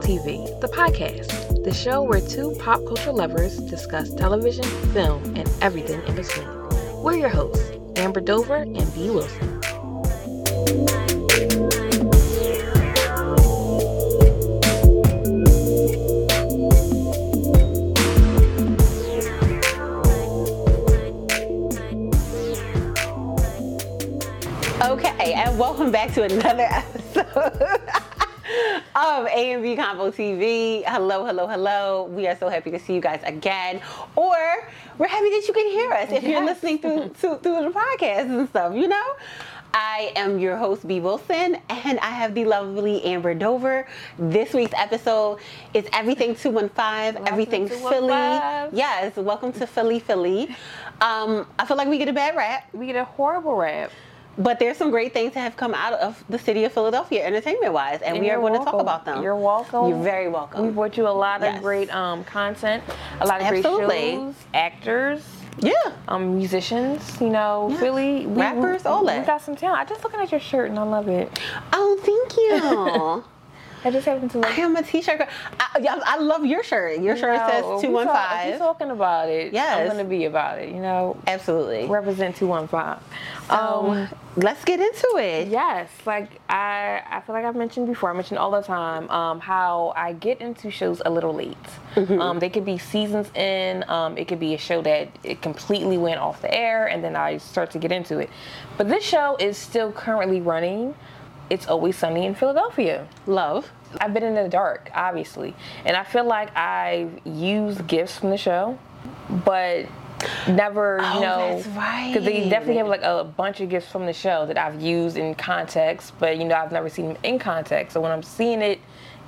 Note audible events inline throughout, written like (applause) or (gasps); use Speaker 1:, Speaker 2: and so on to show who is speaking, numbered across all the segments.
Speaker 1: TV, the podcast, the show where two pop culture lovers discuss television, film, and everything in between. We're your hosts, Amber Dover and B. Wilson.
Speaker 2: Okay, and welcome back to another (laughs) episode of A and B Convo TV. Hello, hello, hello. We are so happy to see you guys again. Or we're happy that you can hear us if you're listening through (laughs) to, through the podcast and stuff, you know? I am your host, B. Wilson, and I have the lovely Amber Dover. This week's episode is Everything 215, Everything Philly. Yes, welcome to Philly, Philly. Um, I feel like we get a bad rap.
Speaker 1: We get a horrible rap.
Speaker 2: But there's some great things that have come out of the city of Philadelphia, entertainment wise, and,
Speaker 1: And
Speaker 2: we are going to talk about them.
Speaker 1: You're welcome.
Speaker 2: You're very welcome.
Speaker 1: We brought you a lot
Speaker 2: Yes.
Speaker 1: of great um, content, a lot of
Speaker 2: Absolutely.
Speaker 1: great shows, actors,
Speaker 2: yeah.
Speaker 1: um, musicians, you know,
Speaker 2: Yeah.
Speaker 1: Philly. We,
Speaker 2: Rappers,
Speaker 1: we,
Speaker 2: all
Speaker 1: We
Speaker 2: that.
Speaker 1: got some talent. I just looking at your shirt and I love it.
Speaker 2: Oh, thank you. (laughs)
Speaker 1: I just happened to
Speaker 2: I
Speaker 1: like.
Speaker 2: am a t-shirt girl. I, I love your shirt. Your shirt says two one five.
Speaker 1: we
Speaker 2: one
Speaker 1: talk- if you
Speaker 2: five.
Speaker 1: talking about it.
Speaker 2: Yes.
Speaker 1: I'm gonna be about it. You know,
Speaker 2: Absolutely.
Speaker 1: represent two one five. Um,
Speaker 2: let's get into it.
Speaker 1: Yes, like I, I feel like I've mentioned before. I mentioned all the time um, how I get into shows a little late.
Speaker 2: Mm-hmm.
Speaker 1: Um, they could be seasons in. Um, it could be a show that it completely went off the air, and then I start to get into it. But this show is still currently running. It's always sunny in Philadelphia.
Speaker 2: Love.
Speaker 1: I've been in the dark, obviously, and I feel like I've used gifts from the show, but never, you
Speaker 2: Oh,
Speaker 1: know,
Speaker 2: that's right.
Speaker 1: because they definitely have like a bunch of gifts from the show that I've used in context, but you know, I've never seen them in context. So when I'm seeing it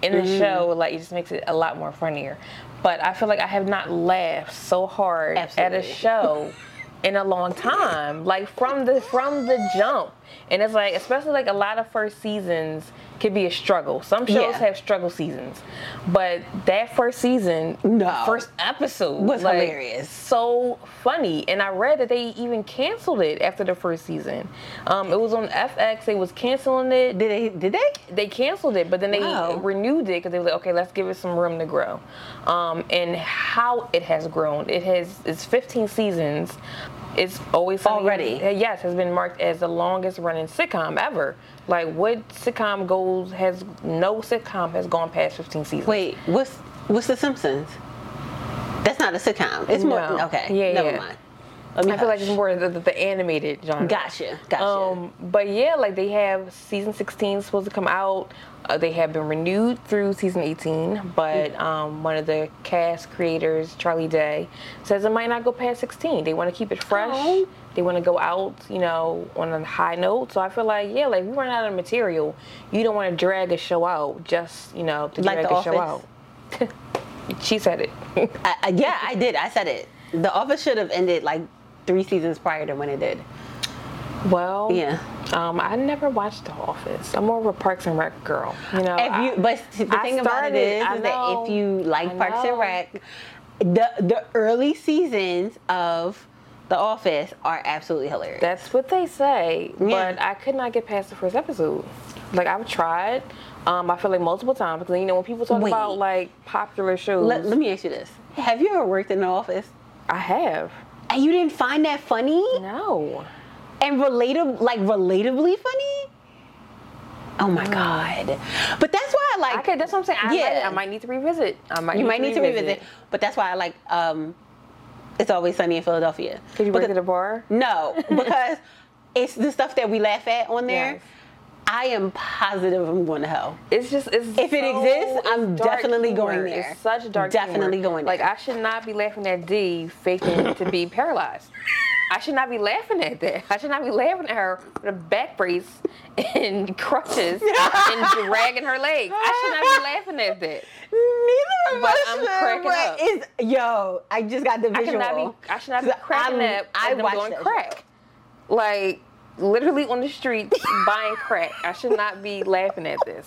Speaker 1: in the
Speaker 2: Mm.
Speaker 1: show, like it just makes it a lot more funnier. But I feel like I have not laughed so hard at a show (laughs) in a long time, like from the from the jump. And it's like, especially like a lot of first seasons could be a struggle. Some shows
Speaker 2: Yeah.
Speaker 1: have struggle seasons, but that first season,
Speaker 2: No.
Speaker 1: first episode
Speaker 2: Was
Speaker 1: like,
Speaker 2: hilarious.
Speaker 1: so funny. And I read that they even canceled it after the first season. Um, it was on FX. They was canceling it.
Speaker 2: Did they? Did they?
Speaker 1: They canceled it, but then they
Speaker 2: Wow.
Speaker 1: renewed it because they were like, okay, let's give it some room to grow. Um, and how it has grown, it has it's 15 seasons. It's always
Speaker 2: Already?
Speaker 1: Uh, yes, has been marked as the longest running sitcom ever. Like what sitcom goes has no sitcom has gone past 15 seasons.
Speaker 2: Wait. What's What's The Simpsons? That's not a sitcom. It's more. Okay.
Speaker 1: Yeah,
Speaker 2: Never
Speaker 1: yeah.
Speaker 2: mind. Let me
Speaker 1: I feel like it's more the, the, the animated genre.
Speaker 2: Gotcha. Gotcha.
Speaker 1: Um, but yeah, like they have season 16 supposed to come out. Uh, they have been renewed through season 18, but um, one of the cast creators, Charlie Day, says it might not go past 16. They want to keep it fresh.
Speaker 2: Oh.
Speaker 1: They want to go out, you know, on a high note. So I feel like, yeah, like we run out of material. You don't want to drag a show out just, you know, to
Speaker 2: Like
Speaker 1: drag a show out. (laughs) she said it.
Speaker 2: I, I, yeah, I did. I said it. The Office should have ended like three seasons prior to when it did.
Speaker 1: well,
Speaker 2: Yeah.
Speaker 1: Um, I never watched The Office. I'm more of a Parks and Rec girl. You know,
Speaker 2: If you,
Speaker 1: I-
Speaker 2: but the
Speaker 1: I
Speaker 2: thing about it is,
Speaker 1: started-
Speaker 2: is,
Speaker 1: I
Speaker 2: that if you like Parks and Rec, the the early seasons of The Office are absolutely hilarious.
Speaker 1: That's what they say,
Speaker 2: Yeah.
Speaker 1: but I could not get past the first episode. Like I've tried. Um, I feel like multiple times because you know when people talk
Speaker 2: Wait.
Speaker 1: about like popular shows,
Speaker 2: let, let me ask you this: Have you ever worked in The Office
Speaker 1: I have
Speaker 2: and you didn't find that funny
Speaker 1: no.
Speaker 2: and relatab like relatably funny? Oh my god! But that's why I like.
Speaker 1: Could. That's what I'm saying. I,
Speaker 2: Yeah.
Speaker 1: might, I might need to revisit. I might.
Speaker 2: you
Speaker 1: need
Speaker 2: might need to revisit, but that's why I like. Um, it's always sunny in Philadelphia.
Speaker 1: Could you work
Speaker 2: Because-
Speaker 1: at a bar?
Speaker 2: No, (laughs) because it's the stuff that we laugh at on there.
Speaker 1: Yes.
Speaker 2: I am positive I'm going to hell.
Speaker 1: It's just it's
Speaker 2: If it exists, I'm definitely going
Speaker 1: humor.
Speaker 2: there.
Speaker 1: It's such dark
Speaker 2: Definitely
Speaker 1: humor.
Speaker 2: going
Speaker 1: Like. I should not be laughing at Dee faking (laughs) to be paralyzed. I should not be laughing at that. I should not be laughing at her with a back brace and (laughs) crutches and (laughs) dragging her legs. I should not be laughing at that.
Speaker 2: Neither of
Speaker 1: But
Speaker 2: us
Speaker 1: I'm
Speaker 2: should,
Speaker 1: cracking up.
Speaker 2: It's, yo, I just got the visual.
Speaker 1: I should not be. I should not be cracking
Speaker 2: I'm-
Speaker 1: up.
Speaker 2: I
Speaker 1: I them
Speaker 2: watched
Speaker 1: doing
Speaker 2: that show.
Speaker 1: crack, like literally on the street (laughs) buying crack. I should not be laughing at this.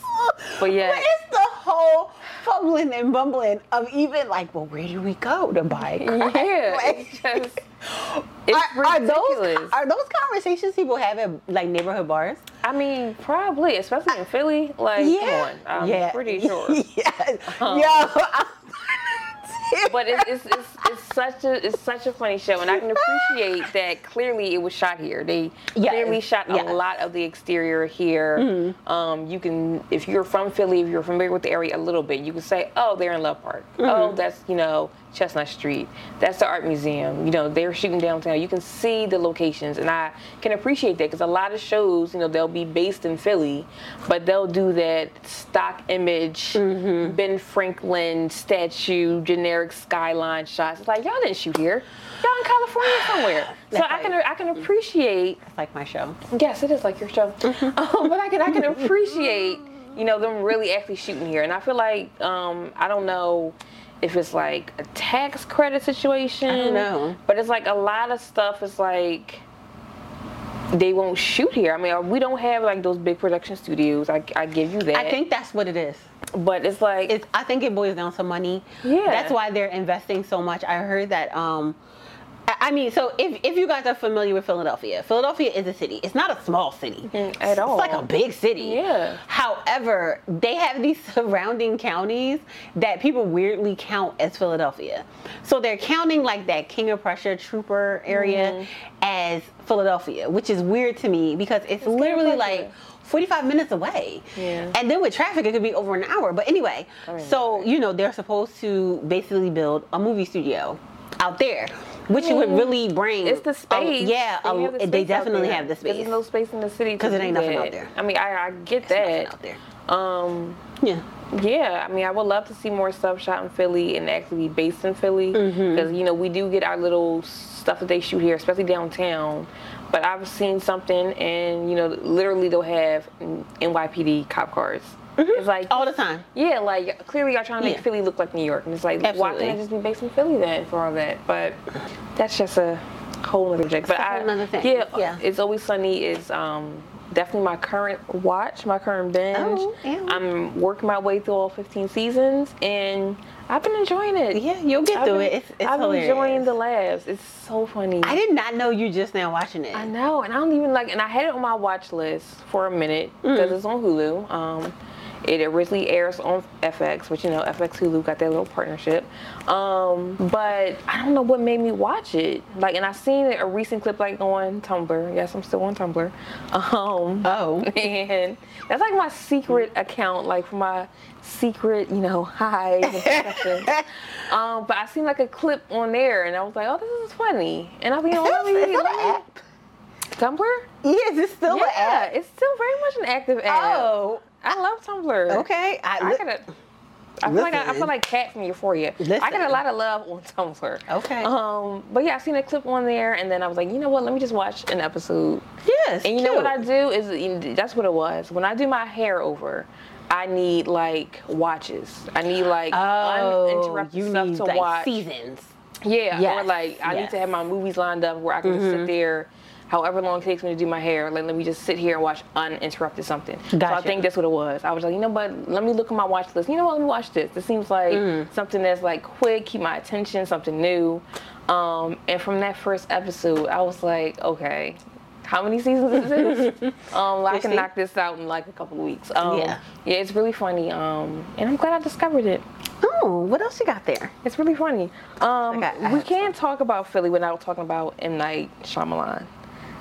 Speaker 1: But yeah.
Speaker 2: But it's the whole fumbling and bumbling of even like, well, where do we go to buy crack?
Speaker 1: Yeah, (laughs)
Speaker 2: Like,
Speaker 1: it's just (laughs) it's
Speaker 2: are, are
Speaker 1: ridiculous.
Speaker 2: those are those conversations people have at like neighborhood bars?
Speaker 1: I mean, probably, especially in Philly. Like,
Speaker 2: Yeah.
Speaker 1: come on, I'm
Speaker 2: yeah.
Speaker 1: pretty sure.
Speaker 2: yes.
Speaker 1: Um,
Speaker 2: Yo. I'm- (laughs)
Speaker 1: but it's, it's, it's, it's such a it's such a funny show, and I can appreciate that. Clearly, it was shot here. They
Speaker 2: Yes,
Speaker 1: clearly shot
Speaker 2: yeah.
Speaker 1: a lot of the exterior here.
Speaker 2: Mm-hmm.
Speaker 1: Um, you can, if you're from Philly, if you're familiar with the area a little bit, you can say, "Oh, they're in Love Park. Oh,
Speaker 2: Mm-hmm.
Speaker 1: that's you know Chestnut Street. That's the art museum. You know, they're shooting downtown. You can see the locations, and I can appreciate that because a lot of shows, you know, they'll be based in Philly, but they'll do that stock image,
Speaker 2: Mm-hmm.
Speaker 1: Ben Franklin statue, generic skyline shots. It's like y'all didn't shoot here. Y'all in California somewhere. (sighs) so
Speaker 2: That's
Speaker 1: I can. I can appreciate.
Speaker 2: Like my show.
Speaker 1: Yes, it is like your show. Um, (laughs) but I can I can (laughs) appreciate you know them really actually shooting here, and I feel like um, I don't know if it's like a tax credit situation.
Speaker 2: I don't know.
Speaker 1: But it's like a lot of stuff is like they won't shoot here. I mean, we don't have like those big production studios. I, I give you that.
Speaker 2: I think that's what it is.
Speaker 1: but it's like
Speaker 2: It's, I think it boils down to money.
Speaker 1: Yeah.
Speaker 2: That's why they're investing so much. I heard that. Um, I- mean, so if, if you guys are familiar with Philadelphia, Philadelphia is a city. It's not a small city
Speaker 1: Mm, at all.
Speaker 2: It's like a big city.
Speaker 1: Yeah.
Speaker 2: However, they have these (laughs) surrounding counties that people weirdly count as Philadelphia. So they're counting like that King of Prussia Trooper area
Speaker 1: Mm-hmm.
Speaker 2: as Philadelphia, which is weird to me because it's, literally like 45 minutes away.
Speaker 1: Yeah.
Speaker 2: And then with traffic, it could be over an hour. But anyway, so, you know, they're supposed to basically build a movie studio out there, which would really bring.
Speaker 1: It's the
Speaker 2: a-
Speaker 1: space.
Speaker 2: yeah,
Speaker 1: They
Speaker 2: a-
Speaker 1: the space out
Speaker 2: definitely have the space.
Speaker 1: There's no space in the city because
Speaker 2: it ain't nothing out there.
Speaker 1: I mean, I, I get
Speaker 2: There's
Speaker 1: that.
Speaker 2: nothing out there.
Speaker 1: Um,
Speaker 2: Yeah.
Speaker 1: yeah, I mean, I would love to see more stuff shot in Philly and actually be based in Philly
Speaker 2: Mm-hmm.
Speaker 1: because you know we do get our little stuff that they shoot here, especially downtown. But I've seen something, and you know, literally they'll have NYPD cop cars. It's like
Speaker 2: All the time.
Speaker 1: yeah, like clearly y'all trying to make
Speaker 2: Yeah.
Speaker 1: Philly look like New York, and it's like why
Speaker 2: Absolutely.
Speaker 1: can't it just be based in Philly then for all that? But that's just a whole other subject. But I,
Speaker 2: whole nother thing.
Speaker 1: yeah,
Speaker 2: Yeah.
Speaker 1: it's always sunny is um, definitely my current watch, my current binge.
Speaker 2: Oh, yeah.
Speaker 1: I'm working my way through all 15 seasons, and I've been enjoying it.
Speaker 2: Yeah, you'll get
Speaker 1: I've
Speaker 2: through
Speaker 1: been-
Speaker 2: it. It's, it's
Speaker 1: I've been enjoying the laughs. It's so funny.
Speaker 2: I did not know you just now watching it.
Speaker 1: I know, and I don't even like, and I had it on my watch list for a minute because
Speaker 2: Mm.
Speaker 1: it's on Hulu. Um, it originally airs on FX, which you know, FX Hulu got that little partnership. Um, but I don't know what made me watch it. Like, and I seen a recent clip like on Tumblr. Yes, I'm still on Tumblr. (laughs) Um,
Speaker 2: Oh. (laughs)
Speaker 1: and that's like my secret account, like for my secret, you know, (laughs) highs um, but I seen like a clip on there, and I was like, oh, this is funny. And I was like, oh, let me, let me-
Speaker 2: app.
Speaker 1: Tumblr?
Speaker 2: Yes, it's still an
Speaker 1: Yeah,
Speaker 2: app.
Speaker 1: it's still very much an active app.
Speaker 2: Oh,
Speaker 1: I love Tumblr.
Speaker 2: okay. I,
Speaker 1: I gotta. I feel like I, I feel like Kat from Euphoria. I get a lot of love on Tumblr.
Speaker 2: Okay.
Speaker 1: Um, but yeah, I seen a clip on there, and then I was like, you know what? Let me just watch an episode.
Speaker 2: yes.
Speaker 1: And you know what I do is that's what it was. When I do my hair over, I need like watches. I need like
Speaker 2: Oh,
Speaker 1: uninterrupted
Speaker 2: you
Speaker 1: stuff
Speaker 2: need
Speaker 1: to
Speaker 2: like
Speaker 1: watch.
Speaker 2: seasons.
Speaker 1: Yeah, or like I need to have my movies lined up where I can just sit there, however long it takes me to do my hair. Like let me just sit here and watch uninterrupted something. So I think that's what it was. I was like, you know what? Let me look at my watch list. You know what? Let me watch this. This seems like
Speaker 2: Mm.
Speaker 1: something that's like quick, keep my attention, something new. Um, and from that first episode, I was like, okay. How many seasons is this? (laughs) um, I can knock this out in like a couple of weeks. Um,
Speaker 2: Yeah.
Speaker 1: yeah, it's really funny. Um, and I'm glad I discovered it.
Speaker 2: Oh, what else you got there?
Speaker 1: It's really funny. Um,
Speaker 2: Okay,
Speaker 1: we can't talk about Philly without talking about M Night Shyamalan.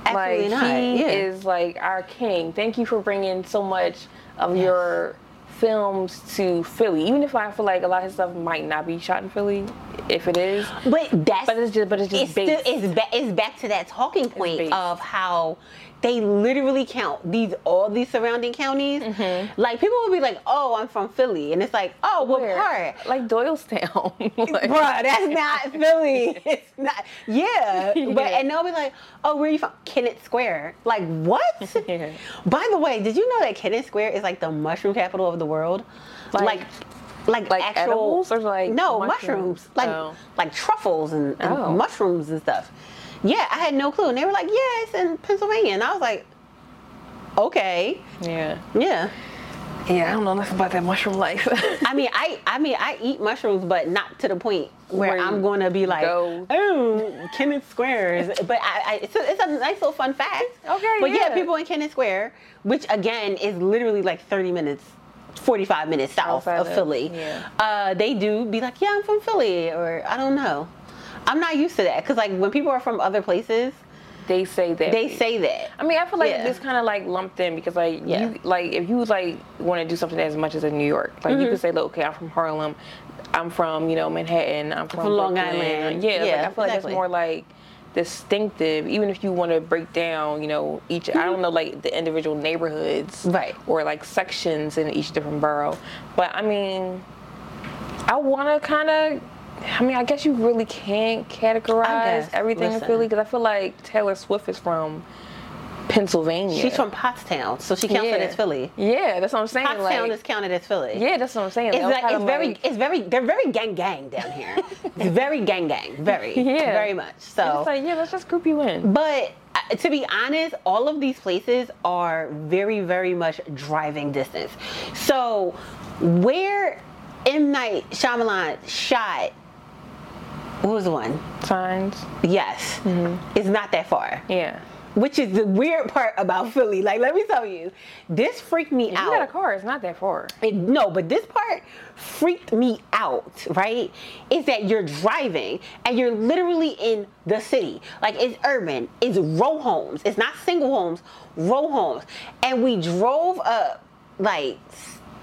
Speaker 2: Absolutely
Speaker 1: like
Speaker 2: not,
Speaker 1: he
Speaker 2: yeah.
Speaker 1: is like our king. Thank you for bringing so much of your films to Philly. Even if I feel like a lot of his stuff might not be shot in Philly, if it is,
Speaker 2: But that's
Speaker 1: but it's just but it's just
Speaker 2: it's still it's, ba- it's back to that talking point of how they literally count these all these surrounding counties. Mm-hmm. Like people will be like, "Oh, I'm from Philly," and it's like, "Oh, what
Speaker 1: Where?
Speaker 2: part?"
Speaker 1: Like Doylestown. (laughs) like,
Speaker 2: Bruh, that's not (laughs) Philly. It's not. Yeah, but and they'll be like, "Oh, where are you from?" Kennett Square. Like what? (laughs)
Speaker 1: Yeah.
Speaker 2: By the way, did you know that Kennett Square is like the mushroom capital of the world?
Speaker 1: Like-
Speaker 2: like, like,
Speaker 1: like
Speaker 2: actual
Speaker 1: edibles or like
Speaker 2: no
Speaker 1: mushrooms?
Speaker 2: mushrooms, like
Speaker 1: Oh.
Speaker 2: like truffles and, and
Speaker 1: Oh.
Speaker 2: mushrooms and stuff. Yeah, I had no clue, and they were like, "Yeah, it's in Pennsylvania," and I was like, "Okay,
Speaker 1: yeah.
Speaker 2: yeah."
Speaker 1: Yeah, I don't know nothing about that mushroom life. (laughs)
Speaker 2: I mean, I I mean, I eat mushrooms, but not to the point where,
Speaker 1: Where
Speaker 2: I'm going to be like,
Speaker 1: go-
Speaker 2: oh, Kennett Square. Is, but I, I it's, a, it's a nice little fun fact.
Speaker 1: Okay,
Speaker 2: But yeah.
Speaker 1: yeah.
Speaker 2: people in Kennett Square, which again is literally like 30 minutes. 45 minutes south
Speaker 1: Outside
Speaker 2: of
Speaker 1: of-
Speaker 2: Philly.
Speaker 1: yeah.
Speaker 2: Uh, they do be like, yeah, I'm from Philly, or I don't know. I'm not used to that because, like, when people are from other places,
Speaker 1: they say that.
Speaker 2: they say that.
Speaker 1: I mean, I feel like
Speaker 2: Yeah.
Speaker 1: it's kind of like lumped in because like
Speaker 2: Yeah.
Speaker 1: you like if you like want to do something as much as in New York, like
Speaker 2: Mm-hmm.
Speaker 1: you could say, look, okay, I'm from Harlem, I'm from you know Manhattan, I'm from,
Speaker 2: From Long. Island.
Speaker 1: Yeah, like, I feel like it's more like distinctive. Even if you want to break down, you know, each I don't know like the individual neighborhoods,
Speaker 2: Mm-hmm. Right.
Speaker 1: or like sections in each different borough. But I mean, I want to kind of. I mean, I guess you really can't categorize everything
Speaker 2: Listen.
Speaker 1: in Philly because I feel like Taylor Swift is from Pennsylvania.
Speaker 2: She's from Pottstown, so she counts it as Philly.
Speaker 1: Yeah, that's what I'm saying.
Speaker 2: Pottstown
Speaker 1: like,
Speaker 2: is counted as Philly.
Speaker 1: yeah, that's what I'm saying.
Speaker 2: It's like it's very,
Speaker 1: like-
Speaker 2: it's very, they're very gang gang down here. (laughs) it's very gang gang, very, (laughs)
Speaker 1: Yeah.
Speaker 2: very much.
Speaker 1: it's
Speaker 2: So,
Speaker 1: like, yeah, let's just group you in.
Speaker 2: but uh, to be honest, all of these places are very, very much driving distance. So, where M Night Shyamalan shot, what was the one?
Speaker 1: Signs.
Speaker 2: Yes,
Speaker 1: Mm-hmm.
Speaker 2: it's not that far.
Speaker 1: Yeah.
Speaker 2: Which is the weird part about Philly. Like, let me tell you, this freaked me
Speaker 1: If
Speaker 2: out.
Speaker 1: you got a car, it's not that far.
Speaker 2: It- no, but this part freaked me out, right? Is that you're driving and you're literally in the city. Like it's urban, it's row homes, it's not single homes, row homes. And we drove up like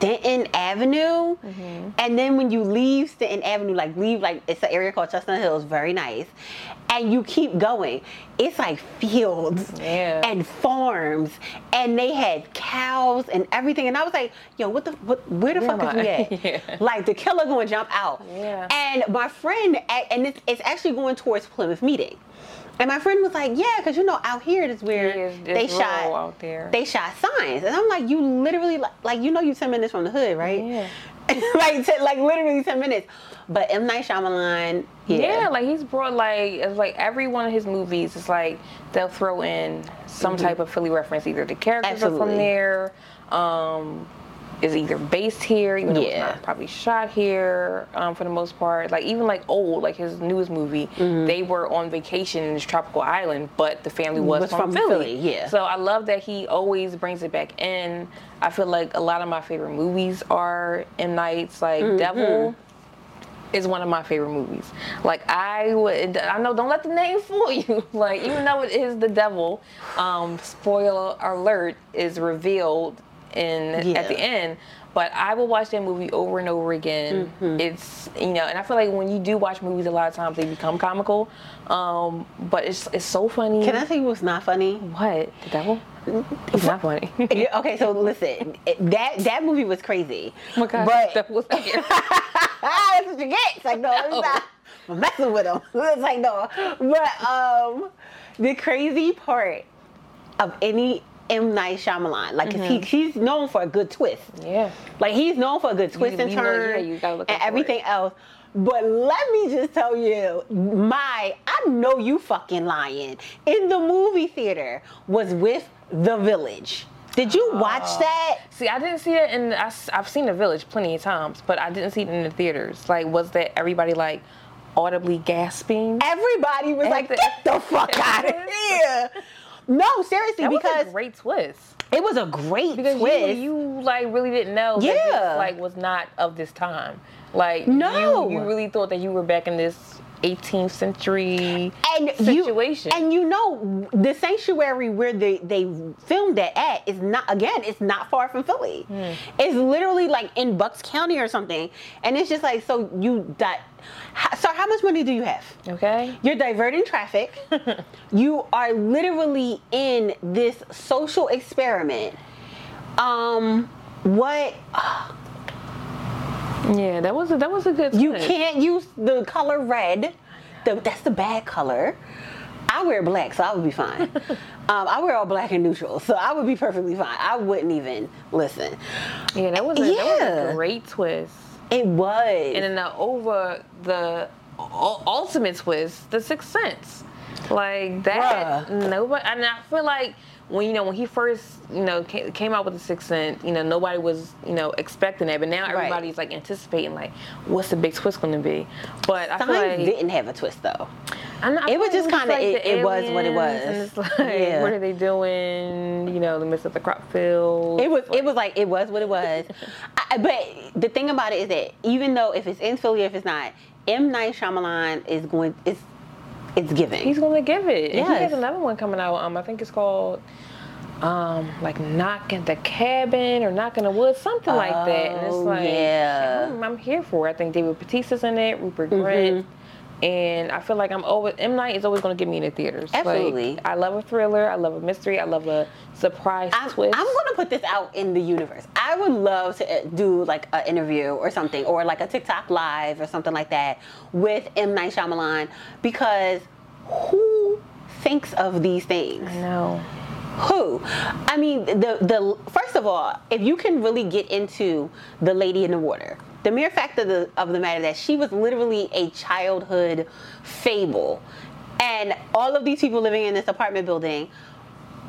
Speaker 2: Stenton Avenue, mm-hmm. and then when you leave Stenton Avenue, like leave like it's an area called Chestnut Hills, very nice, and you keep going, it's like fields
Speaker 1: Yeah.
Speaker 2: and farms, and they had cows and everything, and I was like, yo, what the what? Where the
Speaker 1: Where
Speaker 2: fuck is we at? (laughs)
Speaker 1: Yeah.
Speaker 2: Like the killer going to jump out,
Speaker 1: Yeah.
Speaker 2: and my friend, and it's, it's actually going towards Plymouth Meeting. And my friend was like, "Yeah, because you know, out here is where
Speaker 1: Yeah,
Speaker 2: they shot
Speaker 1: out there.
Speaker 2: They shot signs, and I'm like, "You literally like, like you know, you ten minutes from the hood, right?
Speaker 1: Yeah. (laughs)
Speaker 2: like, t- like literally ten minutes." But M Night Shyamalan, yeah,
Speaker 1: Yeah. like he's brought like it's like every one of his movies. It's like they'll throw in some type of Philly reference. Either the characters are
Speaker 2: Mm-hmm.
Speaker 1: From there, um, is either based here, even though it's not probably shot here um, for the most part. Like even like old, like his newest movie,
Speaker 2: Mm-hmm.
Speaker 1: they were on vacation in this tropical island, but the family was,
Speaker 2: Was
Speaker 1: from,
Speaker 2: from
Speaker 1: Philly.
Speaker 2: Philly, yeah.
Speaker 1: So I love that he always brings it back in. I feel like a lot of my favorite movies are M Night's like
Speaker 2: Mm-hmm.
Speaker 1: Devil is one of my favorite movies. Like I would, I know, don't let the name (laughs) fool you. Like even though it is the devil, um, spoiler alert is revealed in
Speaker 2: Yeah.
Speaker 1: at the end. But I will watch that movie over and over again.
Speaker 2: Mm-hmm.
Speaker 1: It's you know, and I feel like when you do watch movies, a lot of times they become comical. Um, but it's it's so funny.
Speaker 2: Can I tell you what's not funny?
Speaker 1: What the devil? It's not funny. (laughs)
Speaker 2: Okay, so listen, that that movie was crazy.
Speaker 1: Oh my God,
Speaker 2: but
Speaker 1: that was scary. (laughs)
Speaker 2: that's what you get. It's like no, it's not. I'm messing with him. (laughs) It's like no, but um, the crazy part of any M Night Shyamalan, like 'cause he mm-hmm. he's known for a good twist.
Speaker 1: yeah.
Speaker 2: Like he's known for a good twist and
Speaker 1: you know-
Speaker 2: turn
Speaker 1: yeah, you gotta
Speaker 2: and everything else. But let me just tell you, my I know you fucking lying. In the movie theater was with The Village. Did you watch oh. that?
Speaker 1: See, I didn't see it in. I, have seen The Village plenty of times, but I didn't see it in the theaters. Like, was that everybody like audibly gasping?
Speaker 2: Everybody was like,
Speaker 1: the-
Speaker 2: "Get the fuck (laughs) out of here!" No, seriously,
Speaker 1: That was a great twist.
Speaker 2: it was a great
Speaker 1: Because
Speaker 2: twist.
Speaker 1: you, you like really didn't know that
Speaker 2: Yeah.
Speaker 1: this like was not of this time. Like,
Speaker 2: No.
Speaker 1: you, you really thought that you were back in this 18th century
Speaker 2: and
Speaker 1: situation.
Speaker 2: You, and you know, the sanctuary where they, they filmed that at is not again, it's not far from Philly.
Speaker 1: Hmm.
Speaker 2: It's literally like in Bucks County or something. And it's just like, so you that so how much money do you have?
Speaker 1: okay.
Speaker 2: You're diverting traffic. (laughs) you are literally in this social experiment. Um, what
Speaker 1: Yeah, that was a, that was a good.
Speaker 2: you can't use the color red. The, that's the bad color. I wear black, so I would be fine. (laughs) um, I wear all black and neutral, so I would be perfectly fine. I wouldn't even listen.
Speaker 1: Yeah, that was a, that was a great twist.
Speaker 2: It was.
Speaker 1: and then the over the ultimate twist, the Sixth Sense, like that.
Speaker 2: Bruh.
Speaker 1: Nobody, and I feel like when you know when he first you know came, out with the Sixth Sense, you know nobody was you know expecting that, but now
Speaker 2: Right.
Speaker 1: everybody's like anticipating like what's the big twist going to be. But I feel like
Speaker 2: didn't have a twist though.
Speaker 1: I know- I
Speaker 2: It was just kinda-
Speaker 1: like
Speaker 2: it- it was what it was.
Speaker 1: And it's like,
Speaker 2: Yeah.
Speaker 1: what are they doing? You know, the midst of the crop field.
Speaker 2: It was it was like it was what it (laughs) was. I, but the thing about it is that even though if it's in Philly, if it's not, M Night Shyamalan is going. It's it's giving.
Speaker 1: He's going to give it. And he has another one coming out. Um, I think it's called. Um, like knocking the cabin or knocking the woods, something like that, and it's
Speaker 2: Oh,
Speaker 1: like,
Speaker 2: yeah.
Speaker 1: I'm, I'm here for it. I think David Bautista's in it, Rupert Grint,
Speaker 2: Mm-hmm.
Speaker 1: And I feel like I'm always M Night is always going to get me in the theaters. Like,
Speaker 2: Absolutely.
Speaker 1: I love a thriller. I love a mystery. I love a surprise
Speaker 2: I'm,
Speaker 1: twist.
Speaker 2: I'm gonna put this out in the universe. I would love to uh, do like an interview or something, or like a TikTok live or something like that with M Night Shyamalan, because who thinks of these things?
Speaker 1: no.
Speaker 2: Who? I mean, the the first of all, if you can really get into the lady in the water, the mere fact of the of the matter that she was literally a childhood fable, and all of these people living in this apartment building.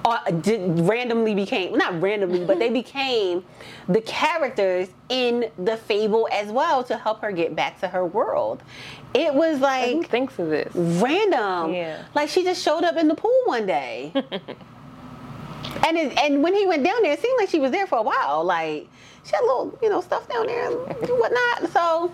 Speaker 2: Uh, did, randomly became not randomly, but they (laughs) became the characters in the fable as well to help her get back to her world. It was
Speaker 1: Who
Speaker 2: like
Speaker 1: thinks of this?
Speaker 2: random.
Speaker 1: Yeah.
Speaker 2: Like she just showed up in the pool one day. (laughs) and it, and when he went down there, it seemed like she was there for a while. Like she had little, you know, stuff down there and whatnot. So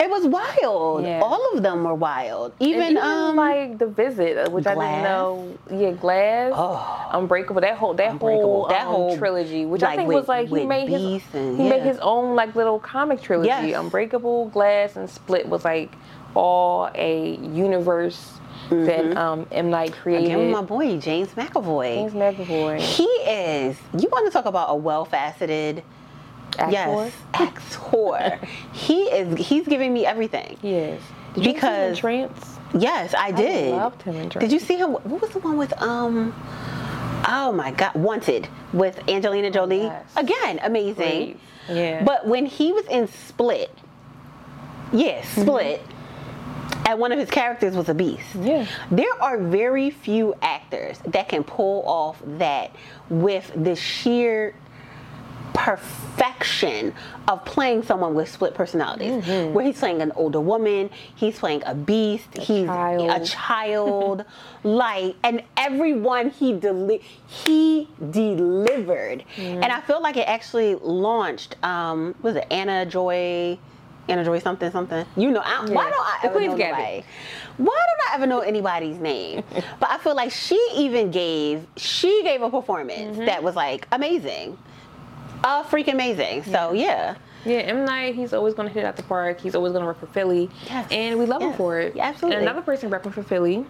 Speaker 2: it was wild.
Speaker 1: Yeah.
Speaker 2: All of them were wild. Even,
Speaker 1: even
Speaker 2: um
Speaker 1: like the visit, uh, which I didn't know. Yeah, Glass,
Speaker 2: Oh.
Speaker 1: Unbreakable. That whole that whole
Speaker 2: That
Speaker 1: um,
Speaker 2: whole,
Speaker 1: trilogy, which
Speaker 2: like,
Speaker 1: I think
Speaker 2: with-
Speaker 1: was like he made his
Speaker 2: and-
Speaker 1: he made his own like little comic trilogy.
Speaker 2: Yes.
Speaker 1: Unbreakable, Glass, and Split was like all a universe that um, M Night created.
Speaker 2: Again, my boy James McAvoy.
Speaker 1: James McAvoy,
Speaker 2: He is. You want to talk about a well-faceted?
Speaker 1: Actor.
Speaker 2: Yes, actor. he is. He's giving me everything.
Speaker 1: Yes. Did you
Speaker 2: Because-
Speaker 1: see him in Trance?
Speaker 2: Yes, I did.
Speaker 1: loved him in trance.
Speaker 2: Did you see him? What was the one with um? Oh my God, Wanted with Angelina Jolie.
Speaker 1: yes.
Speaker 2: Again, amazing.
Speaker 1: Great. Yeah.
Speaker 2: But when he was in Split, yes,
Speaker 1: Mm-hmm.
Speaker 2: Split, and one of his characters was a beast.
Speaker 1: Yeah.
Speaker 2: There are very few actors that can pull off that with the sheer perfection of playing someone with split personalities where he's playing an older woman he's playing a beast he's
Speaker 1: child.
Speaker 2: a child (laughs) like and everyone he deli- he delivered and i feel like it actually launched um was it anna joy Anna Joy something something. You know, I, why
Speaker 1: Yeah.
Speaker 2: don't I ever
Speaker 1: Queen's
Speaker 2: know nobody? Why don't I ever know anybody's name? (laughs) but I feel like she even gave she gave a performance
Speaker 1: Mm-hmm.
Speaker 2: that was like amazing, uh, freaking amazing. So yeah,
Speaker 1: Yeah, M Night, he's always going to hit it out the park. He's always going to rep for Philly.
Speaker 2: Yes,
Speaker 1: And we love him for it.
Speaker 2: yeah, absolutely. Mm-hmm.
Speaker 1: And another person repping for Philly,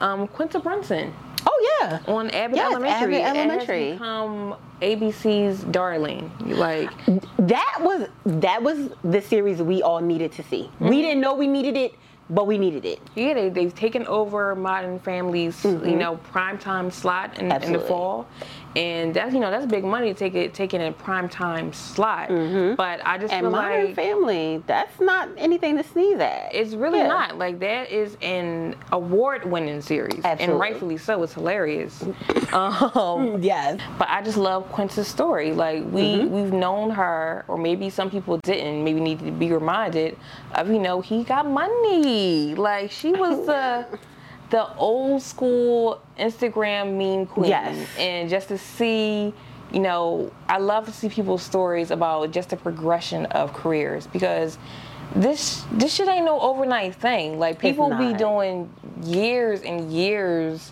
Speaker 1: um, Quinta Brunson
Speaker 2: oh yeah,
Speaker 1: on Abbott
Speaker 2: Yes,
Speaker 1: Elementary.
Speaker 2: Abbott
Speaker 1: It has
Speaker 2: Elementary.
Speaker 1: become ABC's darling. Like,
Speaker 2: that was that was the series we all needed to see.
Speaker 1: Mm-hmm.
Speaker 2: We didn't know we needed it, but we needed it.
Speaker 1: yeah, they, they've taken over Modern Family's, you know, primetime slot in, in the
Speaker 2: Mm-hmm.
Speaker 1: Fall. And that's, you know, that's big money to take it, taking a primetime slot. But I just
Speaker 2: Mm-hmm. And
Speaker 1: feel
Speaker 2: Modern
Speaker 1: like
Speaker 2: Family, that's not anything to sneeze at.
Speaker 1: It's really
Speaker 2: Yeah.
Speaker 1: not. Like that is an award-winning series, and rightfully so. It's hilarious. (laughs) um,
Speaker 2: Yes.
Speaker 1: but I just love Quinta's story. Like we
Speaker 2: Mm-hmm.
Speaker 1: we've known her, or maybe some people didn't. Maybe need to be reminded of you know he got money. Like she was the (laughs) the old school Instagram meme queen,
Speaker 2: Yes.
Speaker 1: and just to see. You know, I love to see people's stories about just the progression of careers because this this shit ain't no overnight thing. Like people be doing years and years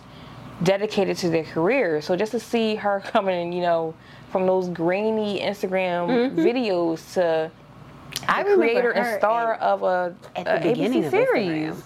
Speaker 1: dedicated to their career. So just to see her (laughs) coming, you know, from those grainy Instagram videos to
Speaker 2: Mm-hmm. I
Speaker 1: the creator and star of a,
Speaker 2: at the
Speaker 1: a
Speaker 2: beginning
Speaker 1: ABC
Speaker 2: of
Speaker 1: series.
Speaker 2: Instagram.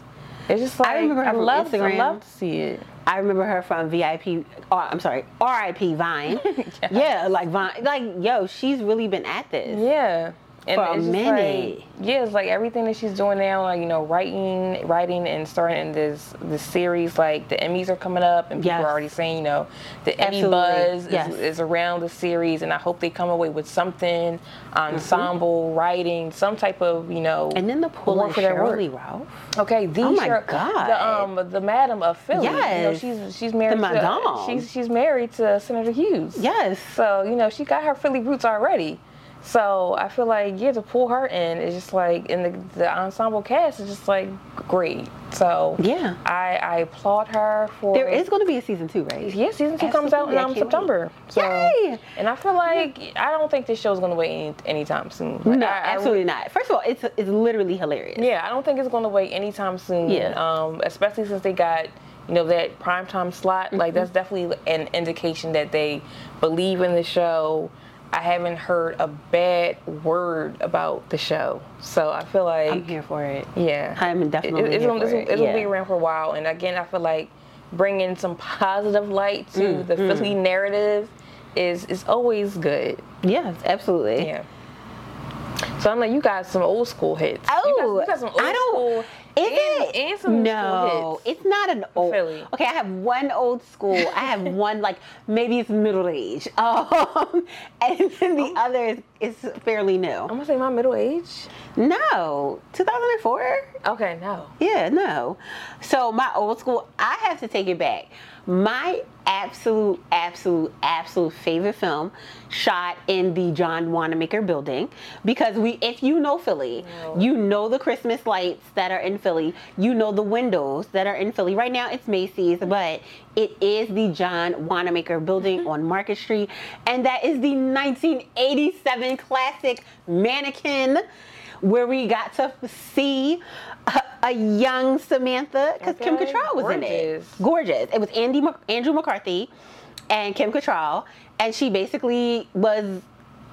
Speaker 1: It's just like I,
Speaker 2: remember her from
Speaker 1: love I
Speaker 2: Instagram.
Speaker 1: love to see it.
Speaker 2: I remember her from VIP. Or, uh, I'm sorry, RIP Vine. (laughs) yeah. like Vine. Like yo, she's really been at this.
Speaker 1: Yeah. And
Speaker 2: For a minute.
Speaker 1: Like, yeah, it's like everything that she's doing now, like you know, writing, writing, and starting this this series. Like the Emmys are coming up, and people
Speaker 2: Yes.
Speaker 1: are already saying, you know, the Emmy
Speaker 2: Absolutely.
Speaker 1: buzz
Speaker 2: Yes.
Speaker 1: is, is around the series, and I hope they come away with something, ensemble, writing, some type of, you know,
Speaker 2: And then the pull
Speaker 1: for. Sheryl
Speaker 2: Lee Ralph.
Speaker 1: Okay, the
Speaker 2: Oh my
Speaker 1: Shir-
Speaker 2: God.
Speaker 1: the um the Madam of Philly.
Speaker 2: Yes.
Speaker 1: you know, she's she's married.
Speaker 2: The
Speaker 1: to,
Speaker 2: Madame.
Speaker 1: she's she's married to Senator Hughes.
Speaker 2: Yes.
Speaker 1: So you know she got her Philly roots already. So I feel like yeah, to pull her in is just like in the the ensemble cast is just like great. So
Speaker 2: Yeah.
Speaker 1: I I applaud her for
Speaker 2: There is going to be a season two, right?
Speaker 1: yeah, season two comes out in um, September. So,
Speaker 2: Yay!
Speaker 1: And I feel like I don't think this show's gonna wait any, anytime soon. Like,
Speaker 2: No,
Speaker 1: I- I
Speaker 2: absolutely not. First of all, it's it's literally hilarious.
Speaker 1: yeah, I don't think it's going to wait anytime soon.
Speaker 2: Yeah.
Speaker 1: Um, especially since they got, you know, that primetime slot. Like
Speaker 2: Mm-hmm.
Speaker 1: that's definitely an indication that they believe in the show. I haven't heard a bad word about the show, so I feel like
Speaker 2: I'm here for it.
Speaker 1: yeah,
Speaker 2: I'm definitely
Speaker 1: it's
Speaker 2: here
Speaker 1: gonna,
Speaker 2: for
Speaker 1: it's,
Speaker 2: it,
Speaker 1: it's gonna be around for a while. And again, I feel like bringing some positive light to
Speaker 2: Mm,
Speaker 1: the Philly narrative is is always good.
Speaker 2: Yes, absolutely.
Speaker 1: Yeah. So I'm like, you got some old school hits.
Speaker 2: Oh,
Speaker 1: you got, you got some old
Speaker 2: I don't.
Speaker 1: school
Speaker 2: Is
Speaker 1: and,
Speaker 2: it?
Speaker 1: and some
Speaker 2: no, it's not an old.
Speaker 1: Philly.
Speaker 2: Okay, I have one old school. I have (laughs) one like maybe it's middle age, (laughs) um, and then the other is, is fairly new.
Speaker 1: I'm gonna say my middle age.
Speaker 2: No, 2004.
Speaker 1: Okay, no.
Speaker 2: Yeah, no. So my old school, I have to take it back. My absolute, absolute, absolute favorite film shot in the John Wanamaker building because we if you know Philly,
Speaker 1: No.
Speaker 2: you know the Christmas lights that are in Philly, you know the windows that are in Philly. Right now it's Macy's, but it is the John Wanamaker building (laughs) on Market Street and that is the 1987 classic Mannequin where we got to see a, a young Samantha because Kim
Speaker 1: Okay,
Speaker 2: Cattrall was in it.
Speaker 1: gorgeous.
Speaker 2: Gorgeous. It was Andy Andrew McCarthy and Kim Cattrall, and she basically was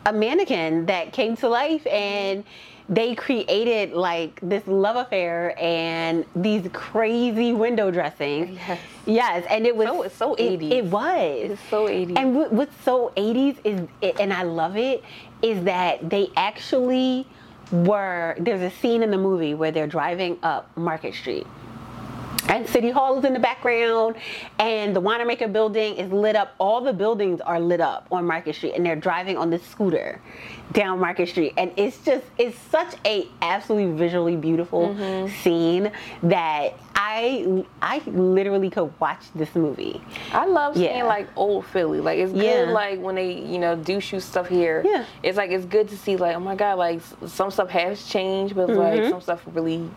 Speaker 2: a mannequin that came to life and they created like this love affair and these crazy window dressings.
Speaker 1: Yes.
Speaker 2: Yes, and it was
Speaker 1: So- so
Speaker 2: it-
Speaker 1: 80s.
Speaker 2: It, was.
Speaker 1: It's so 80s.
Speaker 2: And what- what's so 80s is, and I love it, is that they actually were. There's a scene in the movie where they're driving up Market Street. And City Hall is in the background, and the Wanamaker building is lit up. All the buildings are lit up on Market Street, and they're driving on this scooter down Market Street. And it's just, it's such a absolutely visually beautiful
Speaker 1: Mm-hmm.
Speaker 2: scene that I, I literally could watch this movie.
Speaker 1: I love seeing
Speaker 2: Yeah.
Speaker 1: like old Philly. Like it's
Speaker 2: Yeah.
Speaker 1: good like when they, you know, do shoot stuff here.
Speaker 2: Yeah.
Speaker 1: It's like it's good to see like, oh my god, like some stuff has changed, but like some stuff really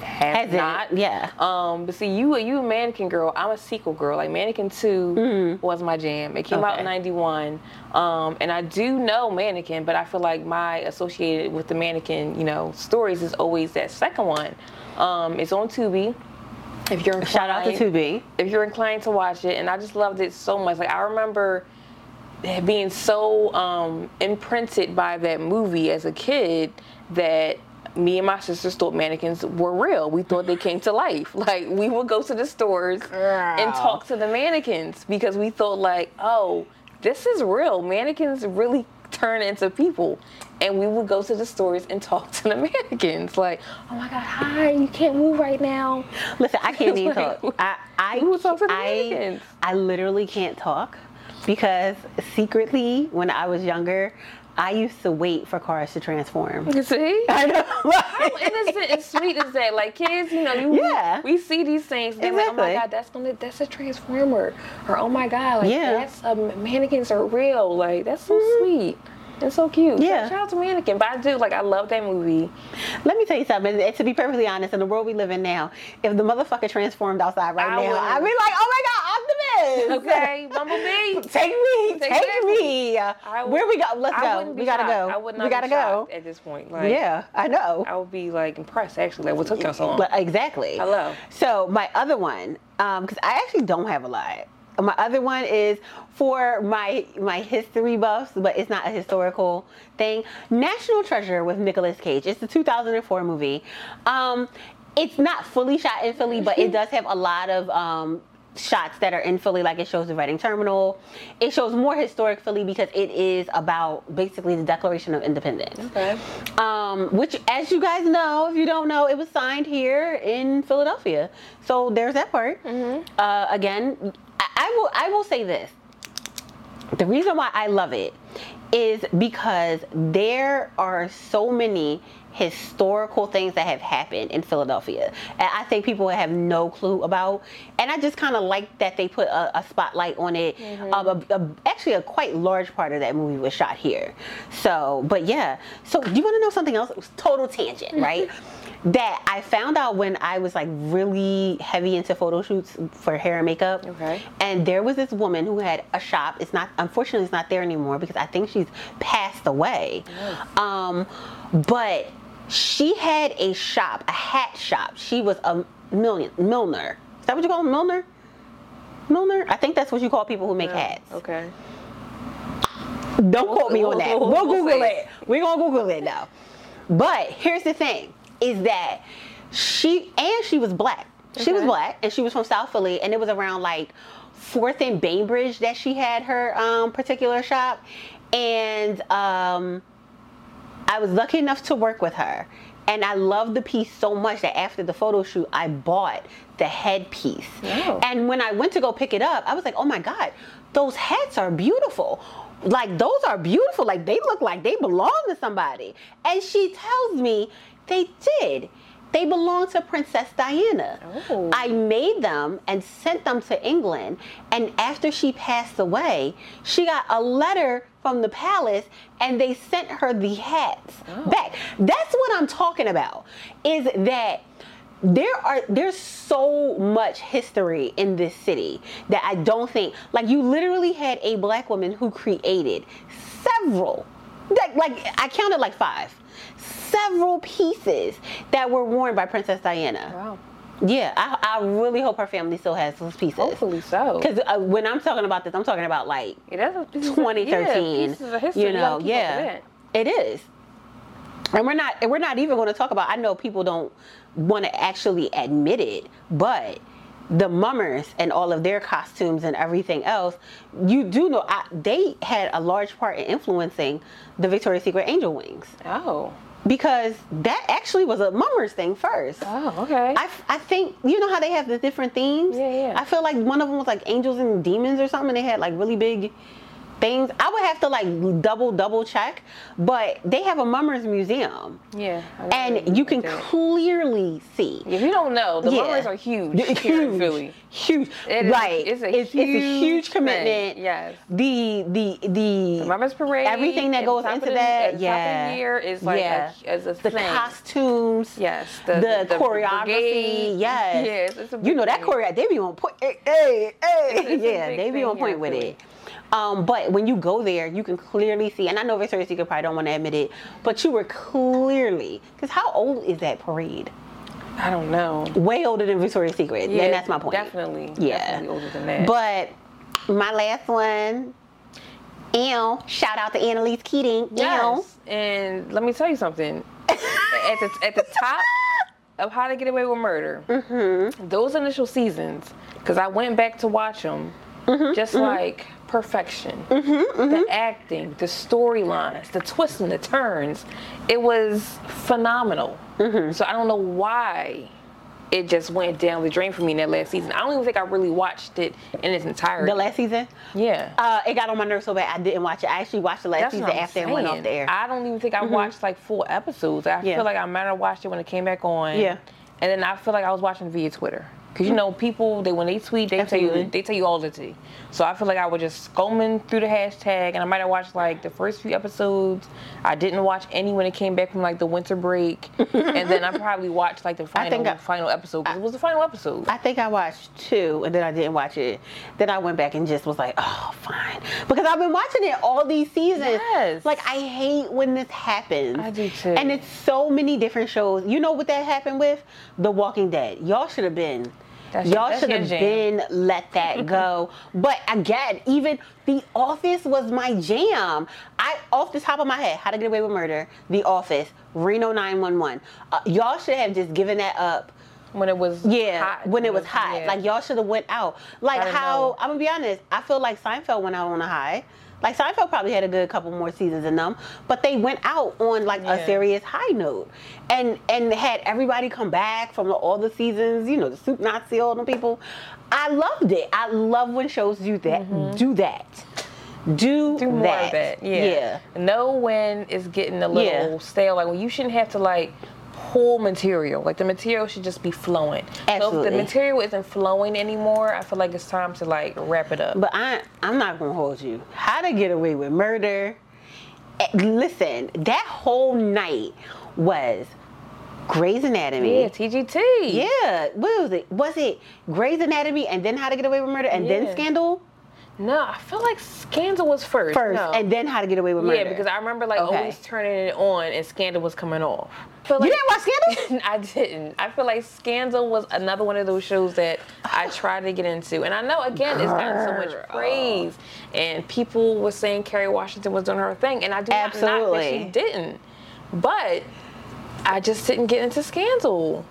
Speaker 1: has
Speaker 2: Hasn't,
Speaker 1: not.
Speaker 2: yeah.
Speaker 1: Um, but see, you you a mannequin girl. I'm a sequel girl. Like Mannequin 2 was my jam. It came out in
Speaker 2: Mm-hmm.
Speaker 1: '91, um, and I do know Mannequin, but I feel like my associated with the Mannequin, you know, stories is always that second one. Um, it's on Tubi. If you're inclined, (laughs)
Speaker 2: Shout out to Tubi.
Speaker 1: if you're inclined to watch it, and I just loved it so much. Like I remember being so um, imprinted by that movie as a kid that me and my sisters thought mannequins were real. We thought they came to life. (laughs) Like we would go to the stores and talk to the mannequins because we thought like, oh, this is real. Mannequins really turn into people. And we would go to the stores and talk to the (laughs) mannequins. Like, oh my God, hi, you can't move right now.
Speaker 2: Listen, I can't even (laughs)
Speaker 1: Like,
Speaker 2: talk. I I
Speaker 1: who talks to the
Speaker 2: I,
Speaker 1: mannequins?
Speaker 2: I literally can't talk because secretly, when I was younger, I used to wait for cars to transform.
Speaker 1: You see? (laughs)
Speaker 2: I know.
Speaker 1: How innocent and sweet is that? Like kids, you know, you,
Speaker 2: Yeah.
Speaker 1: we see these things. They're like, oh my god, that's gonna, that's a transformer, or oh my god, like
Speaker 2: Yeah.
Speaker 1: that's um, mannequins are real. Like that's so sweet and so cute.
Speaker 2: Yeah.
Speaker 1: Shout out to Mannequin, but I do like I love that movie.
Speaker 2: Let me tell you something. And to be perfectly honest, in the world we live in now, if the motherfucker transformed outside right
Speaker 1: I
Speaker 2: now,
Speaker 1: wouldn't-
Speaker 2: I'd be like, oh my god, Optimus.
Speaker 1: Okay, (laughs) Bumblebee.
Speaker 2: Take me, take,
Speaker 1: Exactly.
Speaker 2: me.
Speaker 1: Would-
Speaker 2: Where we go? Let's
Speaker 1: I
Speaker 2: go. We gotta go.
Speaker 1: I would not
Speaker 2: we gotta go.
Speaker 1: at this point. Like,
Speaker 2: Yeah, I know.
Speaker 1: I would be like impressed actually. Like, what took y'all so long?
Speaker 2: But exactly.
Speaker 1: Hello.
Speaker 2: So my other one, um, because I actually don't have a lot. My other one is for my my history buffs, but it's not a historical thing. National Treasure with Nicolas Cage. It's the 2004 movie. Um, it's not fully shot in Philly, but it (laughs) does have a lot of um, shots that are in Philly, like it shows the Reading Terminal. It shows more historic Philly because it is about basically the Declaration of Independence.
Speaker 1: Okay.
Speaker 2: Um, which, as you guys know, if you don't know, it was signed here in Philadelphia. So there's that part.
Speaker 1: Mm-hmm.
Speaker 2: Uh, again, I, will I will say this. The reason why I love it is because there are so many historical things that have happened in Philadelphia. And I think people have no clue about. And I just kind of like that they put a, a spotlight on it. Um, a, a- actually, a quite large part of that movie was shot here. So, but yeah. So, do you want to know something else? It was total tangent, (laughs) right? that I found out when I was like really heavy into photo shoots for hair and makeup.
Speaker 1: Okay.
Speaker 2: And there was this woman who had a shop. It's not, unfortunately, it's not there anymore because I think she's passed away. Um, but she had a shop, a hat shop. She was a million Milner. Is that what you call them, Milner? Milner? I think that's what you call people who make hats.
Speaker 1: Okay.
Speaker 2: Don't
Speaker 1: We'll-
Speaker 2: quote me
Speaker 1: we'll-
Speaker 2: on that.
Speaker 1: we'll-
Speaker 2: We'll,
Speaker 1: we'll
Speaker 2: Google it. We're gonna Google it now. But here's the thing: is that she and she was black. She was black and she was from South Philly, and it was around like Fourth and Bainbridge that she had her um, particular shop, and um, I was lucky enough to work with her. And I loved the piece so much that after the photo shoot, I bought the headpiece. And when I went to go pick it up, I was like, oh my God, those hats are beautiful. Like, those are beautiful. Like, they look like they belong to somebody. And she tells me they did. They belong to Princess Diana.
Speaker 1: Oh.
Speaker 2: I made them and sent them to England. And after she passed away, she got a letter from the palace and they sent her the hats oh. back. That's what I'm talking about. Is that there are there's so much history in this city that I don't think like you literally had a black woman who created several like, like I counted like five several pieces that were worn by Princess Diana.
Speaker 1: Wow.
Speaker 2: Yeah, I, I really hope her family still has those pieces.
Speaker 1: Hopefully so.
Speaker 2: Because uh, when I'm talking about this, I'm talking about like
Speaker 1: Yeah, a
Speaker 2: 2013.
Speaker 1: Yeah, pieces of history.
Speaker 2: you know,
Speaker 1: gotta keep up
Speaker 2: yeah, it is. And we're not, and we're not even going to talk about. I know people don't want to actually admit it, but the mummers and all of their costumes and everything else, you do know I, they had a large part in influencing the Victoria's Secret angel wings.
Speaker 1: Oh.
Speaker 2: Because that actually was a mummers thing first.
Speaker 1: Oh, okay.
Speaker 2: I, I think you know how they have the different themes.
Speaker 1: Yeah, yeah.
Speaker 2: I feel like one of them was like angels and demons or something. They had like really big things. I would have to like double double check, but they have a mummers museum,
Speaker 1: yeah.
Speaker 2: And you can
Speaker 1: that.
Speaker 2: clearly see.
Speaker 1: If you don't know, the
Speaker 2: Yeah.
Speaker 1: mummers are huge.
Speaker 2: It's
Speaker 1: here in
Speaker 2: huge,
Speaker 1: Philly.
Speaker 2: huge.
Speaker 1: It is-
Speaker 2: like
Speaker 1: it's a
Speaker 2: it's, it's a huge
Speaker 1: huge
Speaker 2: commitment.
Speaker 1: thing, yes.
Speaker 2: The the the,
Speaker 1: The Mummers Parade.
Speaker 2: everything that goes
Speaker 1: the
Speaker 2: into
Speaker 1: the-
Speaker 2: that.
Speaker 1: at the top
Speaker 2: yeah,
Speaker 1: year is like
Speaker 2: yeah.
Speaker 1: a, as a
Speaker 2: the
Speaker 1: thing.
Speaker 2: costumes.
Speaker 1: Yes,
Speaker 2: the,
Speaker 1: the
Speaker 2: choreography.
Speaker 1: brigade.
Speaker 2: Yes.
Speaker 1: Yes, it's a
Speaker 2: you know that
Speaker 1: thing.
Speaker 2: choreo. They be on point. Hey, hey, hey. yeah, they be on point
Speaker 1: in
Speaker 2: with it. Um, but when you go there, you can clearly see, and I know Victoria's Secret probably don't want to admit it, but you were clearly, because how old is that parade?
Speaker 1: I don't know.
Speaker 2: Way older than Victoria's Secret,
Speaker 1: Yeah,
Speaker 2: and that's my point.
Speaker 1: Definitely.
Speaker 2: Yeah.
Speaker 1: Definitely older than that.
Speaker 2: But my last one, Ew, shout out to Annalise Keating. Ew.
Speaker 1: yes. And let me tell you something. (laughs) at the at the top of How to Get Away with Murder,
Speaker 2: Mm-hmm.
Speaker 1: those initial seasons, because I went back to watch them,
Speaker 2: Mm-hmm,
Speaker 1: just like perfection. The acting, the storylines, the twists and the turns, it was phenomenal.
Speaker 2: Mm-hmm.
Speaker 1: So I don't know why it just went down the drain for me in that last season. I don't even think I really watched it in its entirety.
Speaker 2: The last season?
Speaker 1: yeah.
Speaker 2: Uh, it got on my nerves so bad I didn't watch it. I actually watched the last
Speaker 1: That's
Speaker 2: season after it went off
Speaker 1: saying.
Speaker 2: the air.
Speaker 1: I don't even think I watched like four episodes. I
Speaker 2: Yeah.
Speaker 1: feel like I might have watched it when it came back on.
Speaker 2: Yeah.
Speaker 1: And then I feel like I was watching via Twitter. Cause you know people, they when they tweet, they tell you they tell you all the tea. So I feel like I was just scomming through the hashtag, and I might have watched like the first few episodes. I didn't watch any when it came back from like the winter break, (laughs) and then I probably watched like the final
Speaker 2: think I-
Speaker 1: final episode. 'cause it was the final episode.
Speaker 2: I think I watched two and then I didn't watch it. Then I went back and just was like, oh, fine. Because I've been watching it all these seasons.
Speaker 1: Yes.
Speaker 2: Like, I hate when this happens.
Speaker 1: I do too.
Speaker 2: And it's so many different shows. You know what that happened with? The Walking Dead. Y'all should have been.
Speaker 1: That's-
Speaker 2: Y'all should have been let that go. (laughs) but again, even The Office was my jam. I, off the top of my head, How to Get Away with Murder, The Office, Reno 911. Uh, y'all should have just given that up
Speaker 1: when it was
Speaker 2: Yeah,
Speaker 1: hot.
Speaker 2: when it was hot.
Speaker 1: Yeah.
Speaker 2: Like y'all should have went out. Like how
Speaker 1: know.
Speaker 2: I'm gonna be honest, I feel like Seinfeld went out on a high. Like Seinfeld probably had a good couple more seasons in them, but they went out on like a serious high note, and and had everybody come back from all the seasons. You know, the soup Nazi, all them people. I loved it. I love when shows do that. Do that. Do,
Speaker 1: Mm-hmm. do more
Speaker 2: that.
Speaker 1: of that. Yeah.
Speaker 2: Yeah.
Speaker 1: Know when it's getting a little
Speaker 2: Yeah.
Speaker 1: stale. Like when you shouldn't have to like pull material. Like the material should just be flowing. So if
Speaker 2: Absolutely.
Speaker 1: the material isn't flowing anymore, I feel like it's time to like wrap it up.
Speaker 2: But I, I'm not gonna hold you. How to Get Away with Murder. Eh, Listen, that whole night was Grey's Anatomy.
Speaker 1: yeah, TGT.
Speaker 2: Yeah, what was it? Was it Grey's Anatomy and then How to Get Away with Murder and then Scandal
Speaker 1: No, I feel like Scandal was first.
Speaker 2: first
Speaker 1: No.
Speaker 2: and then How to Get Away with Murder?
Speaker 1: Yeah, because I remember like
Speaker 2: Okay.
Speaker 1: always turning it on and Scandal was coming off. Feel
Speaker 2: you didn't watch Scandal. (laughs)
Speaker 1: I didn't. I feel like Scandal was another one of those shows that I tried to get into. And I know, again, it's gotten so much praise. And people were saying Kerry Washington was doing her thing. And I do not knock that
Speaker 2: Absolutely.
Speaker 1: she didn't. But I just didn't get into Scandal.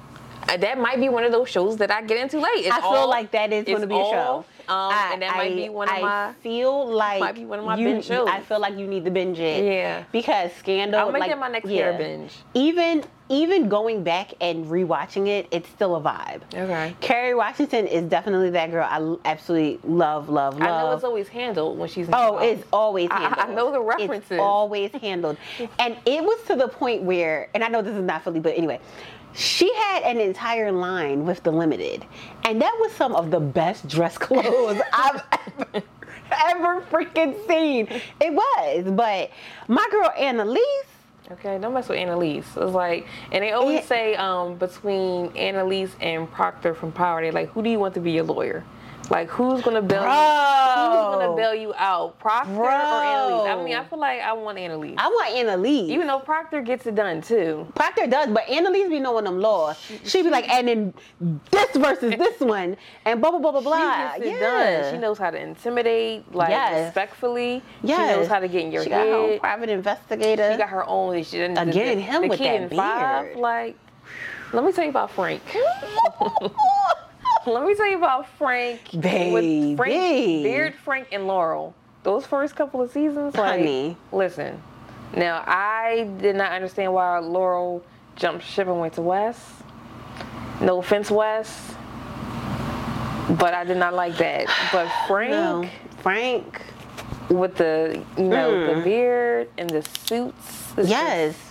Speaker 1: Uh, That might be one of those shows that I get into late. It's
Speaker 2: I feel
Speaker 1: all-
Speaker 2: like that is going to be a show.
Speaker 1: Um,
Speaker 2: I-
Speaker 1: and that might be one of
Speaker 2: I
Speaker 1: my.
Speaker 2: feel like
Speaker 1: might be one of my
Speaker 2: you,
Speaker 1: binge shows.
Speaker 2: I feel like you need to binge it.
Speaker 1: Yeah.
Speaker 2: Because Scandal.
Speaker 1: I'll make
Speaker 2: like,
Speaker 1: that my next
Speaker 2: yeah.
Speaker 1: year binge.
Speaker 2: Even even going back and rewatching it, it's still a vibe.
Speaker 1: Okay.
Speaker 2: Kerry Washington is definitely that girl. I absolutely love, love, love.
Speaker 1: I know it's always handled when she's in
Speaker 2: Oh, it's always
Speaker 1: I- I know the references.
Speaker 2: It's always handled. (laughs) and it was to the point where, and I know this is not Philly, but anyway, she had an entire line with the limited. And that was some of the best dress (laughs) clothes I've ever, ever freaking seen. It was. But my girl Annalise,
Speaker 1: Okay, don't mess with Annalise. It's like, and they always say um, between Annalise and Proctor from Power, they're like, who do you want to be your lawyer? Like, who's gonna bail you? Who's gonna bail you out, Proctor or Annalise? I mean, I feel like I want Annalise,
Speaker 2: I want Annalise.
Speaker 1: even though Proctor gets it done too.
Speaker 2: Proctor does, but Annalise be knowing them laws. She be like, and then this versus this (laughs) one, and blah blah blah blah blah.
Speaker 1: She gets it done. She knows how to intimidate, like
Speaker 2: Yes.
Speaker 1: respectfully.
Speaker 2: Yes.
Speaker 1: She knows how to get in your
Speaker 2: she got her own
Speaker 1: head.
Speaker 2: private investigator.
Speaker 1: She got her own. She didn't
Speaker 2: Again, him with
Speaker 1: kid
Speaker 2: that
Speaker 1: in five,
Speaker 2: beard.
Speaker 1: Like, let me tell you about Frank. (laughs) (laughs) Let me tell you about Frank.
Speaker 2: Baby.
Speaker 1: With Frank, Beard Frank and Laurel. Those first couple of seasons, like,
Speaker 2: Honey.
Speaker 1: listen. Now, I did not understand why Laurel jumped ship and went to Wes. No offense, Wes. But I did not like that. But (sighs) Frank,
Speaker 2: no, Frank.
Speaker 1: with the, you know, the mm. beard and the suits. it's
Speaker 2: Yes.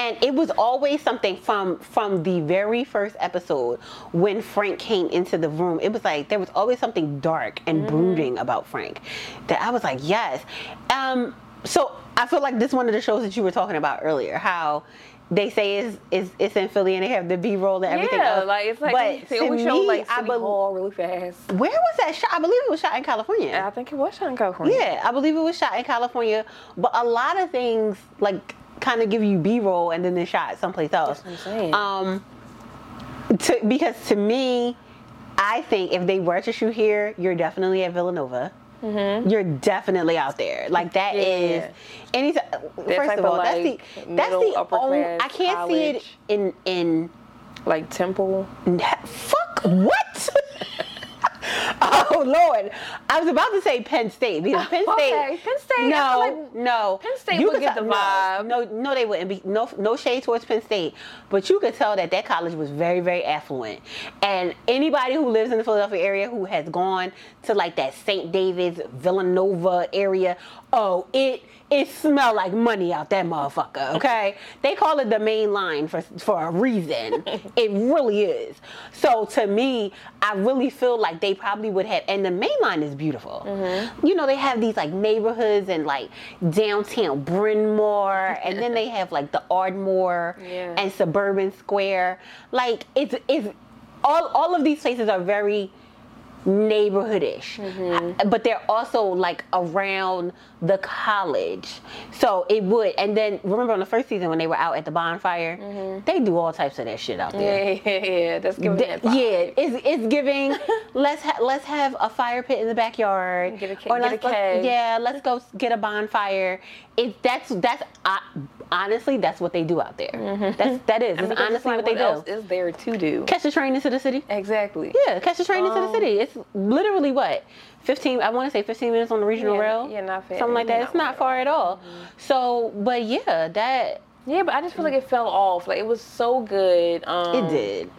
Speaker 2: And it was always something from from the very first episode when Frank came into the room. It was like there was always something dark and brooding about Frank that I was like, yes. Um, so I feel like this one of the shows that you were talking about earlier. How they say it's it's, it's in Philly and they have the B roll and everything
Speaker 1: yeah,
Speaker 2: else.
Speaker 1: like it's like
Speaker 2: but
Speaker 1: they
Speaker 2: to
Speaker 1: always show like
Speaker 2: I
Speaker 1: City
Speaker 2: bel-
Speaker 1: Hall really fast.
Speaker 2: where was that shot? I believe it was shot in California.
Speaker 1: I think it was shot in California.
Speaker 2: Yeah, I believe it was shot in California, but a lot of things like kind of give you B-roll and then they shot someplace else.
Speaker 1: That's what I'm saying.
Speaker 2: Um, to, because to me, I think if they were to shoot here, you're definitely at Villanova. You're definitely out there. Like that is
Speaker 1: Mm-hmm. Yeah.
Speaker 2: any.
Speaker 1: That
Speaker 2: First of
Speaker 1: of,
Speaker 2: all, that's the that's the only. I can't see it in in.
Speaker 1: Like Temple.
Speaker 2: Fuck what? (laughs) oh Lord, I was about to say Penn State because Penn (laughs) State.
Speaker 1: Okay, Penn State,
Speaker 2: No,
Speaker 1: like
Speaker 2: no.
Speaker 1: Penn State
Speaker 2: You
Speaker 1: would get
Speaker 2: tell-
Speaker 1: the vibe.
Speaker 2: No, no, they wouldn't be. No, no shade towards Penn State, but you could tell that that college was very, very affluent. And anybody who lives in the Philadelphia area who has gone to like that St. David's, Villanova area, oh, it it smelled like money out that motherfucker. Okay, (laughs) they call it the main line for for a reason. it really is. So to me, I really feel like they probably would have. And the main line is beautiful.
Speaker 1: Mm-hmm.
Speaker 2: You know, they have these like neighborhoods and like downtown Bryn Mawr, and then they have like the Ardmore
Speaker 1: Yeah.
Speaker 2: and Suburban Square. Like it's it's all all of these places are very neighborhoodish
Speaker 1: Mm-hmm.
Speaker 2: Uh, but they're also like around the college so it would and then remember on the first season when they were out at the bonfire they do all types of that shit out there
Speaker 1: Mm-hmm. (laughs) Yeah, yeah, yeah. That's giving
Speaker 2: Th-
Speaker 1: that
Speaker 2: yeah, it's, it's giving. (laughs) let's ha- let's have a fire pit in the backyard.
Speaker 1: Get a
Speaker 2: or
Speaker 1: get a
Speaker 2: let's, let's-
Speaker 1: keg.
Speaker 2: yeah, let's go get a bonfire. It that's that's I honestly, that's what they do out there. That's that is. (laughs)
Speaker 1: I mean,
Speaker 2: honestly
Speaker 1: like,
Speaker 2: what they
Speaker 1: else
Speaker 2: do.
Speaker 1: is there to do?
Speaker 2: Catch the train into the city.
Speaker 1: Exactly.
Speaker 2: Yeah, catch the train into the
Speaker 1: Um,
Speaker 2: city. It's literally what? 15 I want to say 15 minutes on the regional
Speaker 1: Yeah,
Speaker 2: rail.
Speaker 1: yeah, not fa-
Speaker 2: Something like that.
Speaker 1: not
Speaker 2: It's not
Speaker 1: far
Speaker 2: at all. So, but yeah, that
Speaker 1: Yeah, but I just feel like it fell off. Like it was so good. Um,
Speaker 2: it did.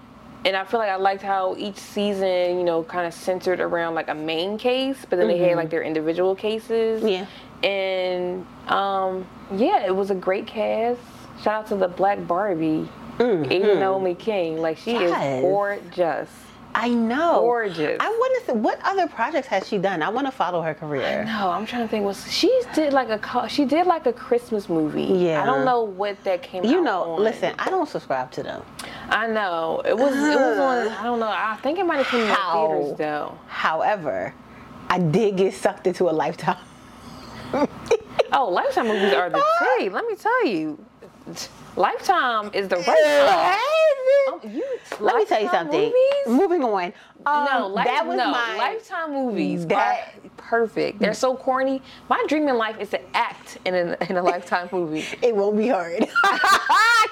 Speaker 1: and I feel like I liked how each season, you know, kind of centered around like a main case, but then they had like their individual cases.
Speaker 2: Mm-hmm. Yeah.
Speaker 1: And um, yeah, it was a great cast. Shout out to the Black Barbie, Aja Naomi King. Like she.
Speaker 2: Yes.
Speaker 1: is gorgeous.
Speaker 2: I know.
Speaker 1: Gorgeous.
Speaker 2: I want to. Say what other projects has she done? I want to follow her career.
Speaker 1: No, I'm trying to think. Was she did like a she did like a Christmas movie?
Speaker 2: Yeah.
Speaker 1: I don't know what that came.
Speaker 2: You know,
Speaker 1: on.
Speaker 2: listen, I don't subscribe to them.
Speaker 1: I know it was. It was on. I don't know. I think it might have come in the theaters though.
Speaker 2: However, I did get sucked into a lifetime. (laughs)
Speaker 1: Oh, Lifetime movies are the tea. Let me tell you, Lifetime is the right time. Oh, you,
Speaker 2: Let me tell you something.
Speaker 1: Movies?
Speaker 2: Moving on. Um,
Speaker 1: no, life,
Speaker 2: that was
Speaker 1: no,
Speaker 2: my
Speaker 1: Lifetime movies
Speaker 2: that-
Speaker 1: are perfect. They're so corny. My dream in life is to act in a, in a Lifetime movie. (laughs)
Speaker 2: It won't be hard. (laughs)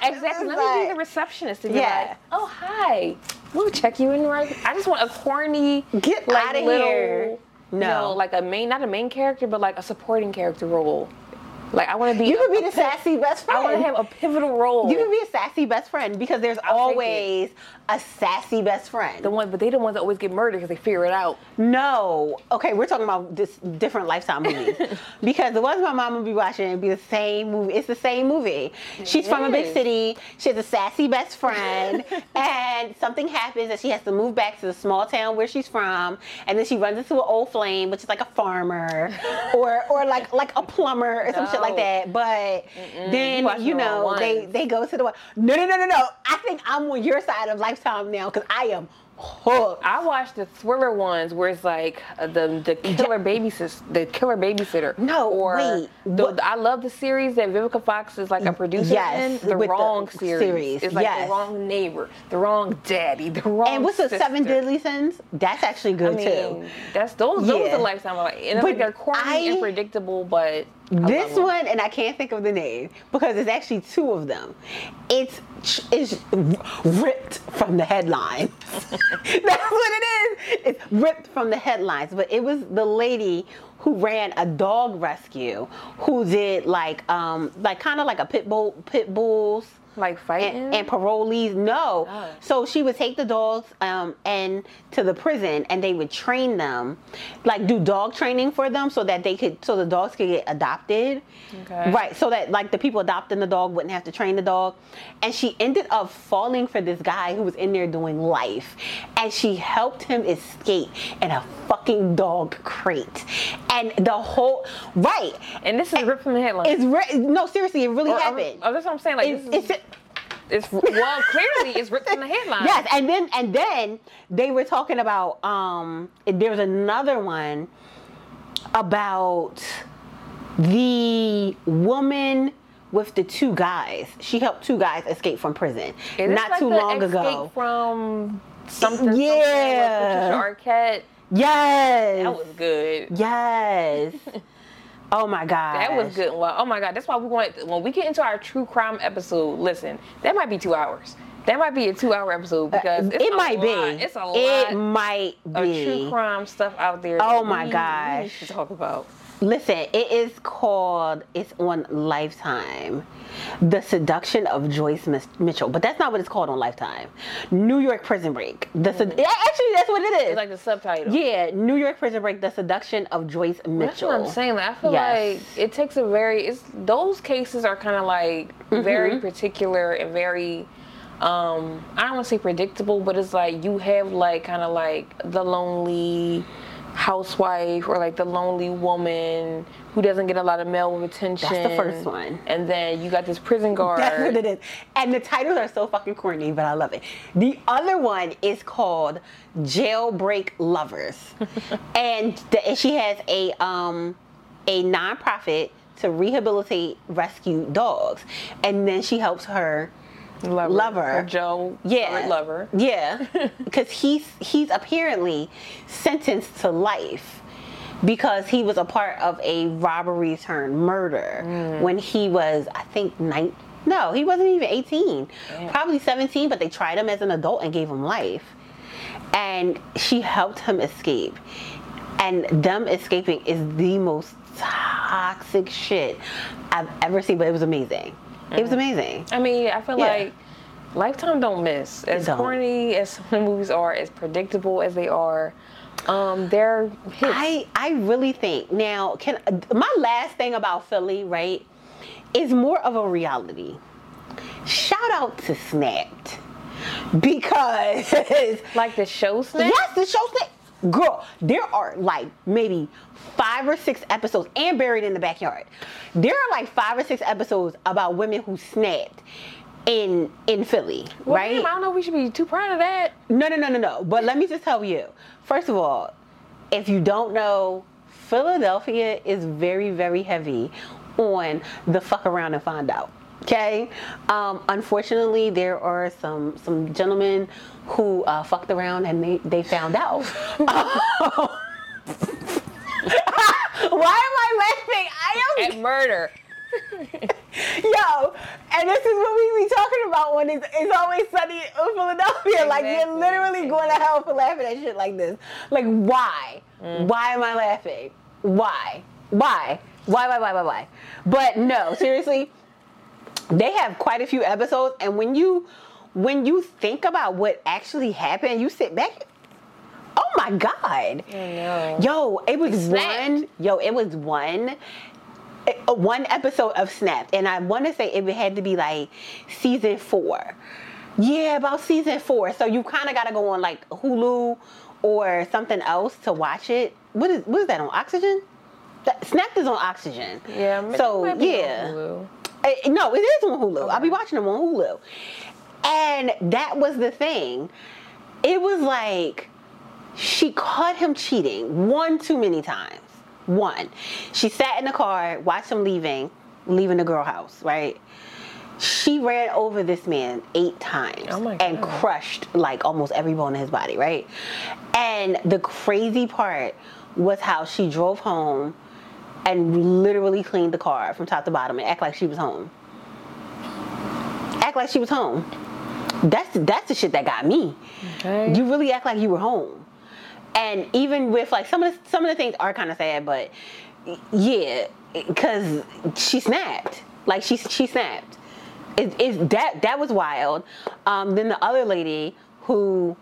Speaker 1: Exactly. Let me be the receptionist to be
Speaker 2: Yeah.
Speaker 1: like, oh hi, we'll check you in right. I just want a corny,
Speaker 2: Get
Speaker 1: like
Speaker 2: outta
Speaker 1: little,
Speaker 2: here.
Speaker 1: You
Speaker 2: No.
Speaker 1: like a main, not a main character, but like a supporting character role. Like I want to be.
Speaker 2: You could be the sassy best friend.
Speaker 1: I want to have a pivotal role.
Speaker 2: You can be a sassy best friend because there's
Speaker 1: I'll
Speaker 2: always a sassy best friend.
Speaker 1: the one, but they the ones that always get murdered because they figure it out.
Speaker 2: No. Okay, we're talking about this different lifetime movies. (laughs) because the ones my mom would be watching would be the same movie. It's the same movie. She's from a big city. She has a sassy best friend. (laughs) and something happens that she has to move back to the small town where she's from. And then she runs into an old flame, which is like a farmer (laughs) or or like like a plumber or some shit like that. But then
Speaker 1: You
Speaker 2: you know, they they go to the one. No, no, no, no, no. I think I'm on your side of lifetime now because I am hooked.
Speaker 1: I watched the thriller ones where it's like uh, the the killer babysitter, the killer babysitter.
Speaker 2: No,
Speaker 1: or
Speaker 2: wait,
Speaker 1: The, I love the series that Vivica Fox is like a producer
Speaker 2: Yes,
Speaker 1: in. The
Speaker 2: with the
Speaker 1: wrong series.
Speaker 2: series,
Speaker 1: It's like
Speaker 2: yes.
Speaker 1: the wrong neighbor, the wrong daddy, the wrong.
Speaker 2: And what's the Seven
Speaker 1: sister.
Speaker 2: Deadly Sins? That's actually
Speaker 1: I
Speaker 2: good
Speaker 1: mean,
Speaker 2: too.
Speaker 1: that's those. Those
Speaker 2: Yeah.
Speaker 1: are the lifetime. I like. And
Speaker 2: But
Speaker 1: like a corny
Speaker 2: I-
Speaker 1: and predictable, but I
Speaker 2: This
Speaker 1: 'em.
Speaker 2: one, and I can't think of the name because it's actually two of them. It's it's ripped from the headlines. (laughs) That's what it is. It's ripped from the headlines. But it was the lady who ran a dog rescue who did like um like kind of like a pit bull pit bulls
Speaker 1: like fighting.
Speaker 2: and, and parolees no
Speaker 1: Oh.
Speaker 2: so she would take the dogs um, and to the prison and they would train them like do dog training for them so that they could so the dogs could get adopted
Speaker 1: Okay.
Speaker 2: right so that like the people adopting the dog wouldn't have to train the dog and she ended up falling for this guy who was in there doing life and she helped him escape in a fucking dog crate and the whole right
Speaker 1: and this is ripped from the headline.
Speaker 2: it's re- no seriously it really
Speaker 1: Or- or-
Speaker 2: happened
Speaker 1: Oh, that's what I'm saying. Like
Speaker 2: it's,
Speaker 1: this is,
Speaker 2: it's
Speaker 1: well, clearly it's ripped from the headline.
Speaker 2: Yes, and then and then they were talking about um there was another one about the woman with the two guys. She helped two guys escape from prison
Speaker 1: Is
Speaker 2: not
Speaker 1: like
Speaker 2: too long
Speaker 1: Escape
Speaker 2: ago.
Speaker 1: From something,
Speaker 2: Yeah.
Speaker 1: something Patricia Arquette.
Speaker 2: Yes.
Speaker 1: That was good.
Speaker 2: yes. (laughs) Oh my god.
Speaker 1: That was good. Oh my god, that's why we want when we get into our true crime episode. Listen, that might be two hours. That might be a two-hour episode because it's
Speaker 2: Uh, it
Speaker 1: a
Speaker 2: might
Speaker 1: lot.
Speaker 2: be.
Speaker 1: It's a
Speaker 2: It
Speaker 1: lot
Speaker 2: might
Speaker 1: of
Speaker 2: be.
Speaker 1: true crime stuff out there.
Speaker 2: Oh my gosh.
Speaker 1: to talk about.
Speaker 2: Listen, it is called, it's on Lifetime. The Seduction of Joyce Mitchell. But that's not what it's called on Lifetime. New York Prison Break. The sed- Yeah, Actually, that's what it is.
Speaker 1: It's like the subtitle.
Speaker 2: yeah, New York Prison Break, The Seduction of Joyce Mitchell.
Speaker 1: That's what I'm saying. Like, I feel
Speaker 2: Yes.
Speaker 1: like it takes a very. It's those cases are kind of like
Speaker 2: Mm-hmm.
Speaker 1: very particular and very. Um, I don't want to say predictable, but it's like you have like kind of like the lonely housewife or like the lonely woman who doesn't get a lot of male attention.
Speaker 2: That's the first one.
Speaker 1: And then you got this prison guard. (laughs)
Speaker 2: That's what it is. And the titles are so fucking corny, but I love it. The other one is called Jailbreak Lovers. (laughs) and, the, and she has a um a nonprofit to rehabilitate rescued dogs. And then she helps her
Speaker 1: lover,
Speaker 2: lover.
Speaker 1: Joe.
Speaker 2: yeah,
Speaker 1: Lover.
Speaker 2: Yeah, (laughs) because he's he's apparently sentenced to life because he was a part of a robbery turned murder
Speaker 1: Mm.
Speaker 2: when he was, I think, nine. No, he wasn't even 18.
Speaker 1: Damn.
Speaker 2: Probably 17, but they tried him as an adult and gave him life. And she helped him escape. And them escaping is the most toxic shit I've ever seen, but it was amazing. It was amazing.
Speaker 1: I mean, I feel
Speaker 2: Yeah.
Speaker 1: like Lifetime don't miss. As
Speaker 2: don't.
Speaker 1: corny as (laughs) some of the movies are, as predictable as they are, um, they're hits.
Speaker 2: I I really think now can my last thing about Philly right is more of a reality. Shout out to Snapped because
Speaker 1: like the show snap.
Speaker 2: yes, the show Snapped. Girl, there are like maybe five or six episodes and buried in the backyard. There are like five or six episodes about women who snapped in in Philly,
Speaker 1: Well,
Speaker 2: right?
Speaker 1: damn, I don't know if we should be too proud of that.
Speaker 2: No, no, no, no, no. But let me just tell you. First of all, if you don't know, Philadelphia is very, very heavy on the fuck around and find out. Okay. Um, unfortunately, there are some some gentlemen who uh, fucked around and they they found out. (laughs) Why am I laughing? I don't
Speaker 1: At murder. (laughs)
Speaker 2: Yo, and this is what we be talking about when it's, it's always sunny in Philadelphia. Like you're literally going to hell for laughing at shit like this. Like why?
Speaker 1: Mm.
Speaker 2: Why am I laughing? Why? Why? Why? Why? Why? Why? Why? But no, seriously, they have quite a few episodes, and when you when you think about what actually happened, you sit back. Oh my god!
Speaker 1: know.
Speaker 2: Yo, it was
Speaker 1: Snapped.
Speaker 2: one. Yo, it was one. uh, One episode of Snapped, and I want to say it had to be like season four. Yeah, about season four. So you kind of got to go on like Hulu or something else to watch it. What is what is that on Oxygen? That, Snapped is on Oxygen.
Speaker 1: Yeah. it
Speaker 2: So
Speaker 1: might be on
Speaker 2: yeah.
Speaker 1: Hulu.
Speaker 2: Uh, no, it is on Hulu. I'll be watching them on Hulu. And that was the thing. It was like she caught him cheating one too many times. One. She sat in the car, watched him leaving, leaving the girl house, right? She ran over this man eight times
Speaker 1: Oh
Speaker 2: and crushed like almost every bone in his body, right? And the crazy part was how she drove home and literally cleaned the car from top to bottom and act like she was home. Act like she was home. That's that's the shit that got me.
Speaker 1: Okay.
Speaker 2: You really act like you were home. And even with like some of the, some of the things are kind of sad, but yeah, because she snapped. Like she she snapped. It, it, that that was wild. Um, then the other lady who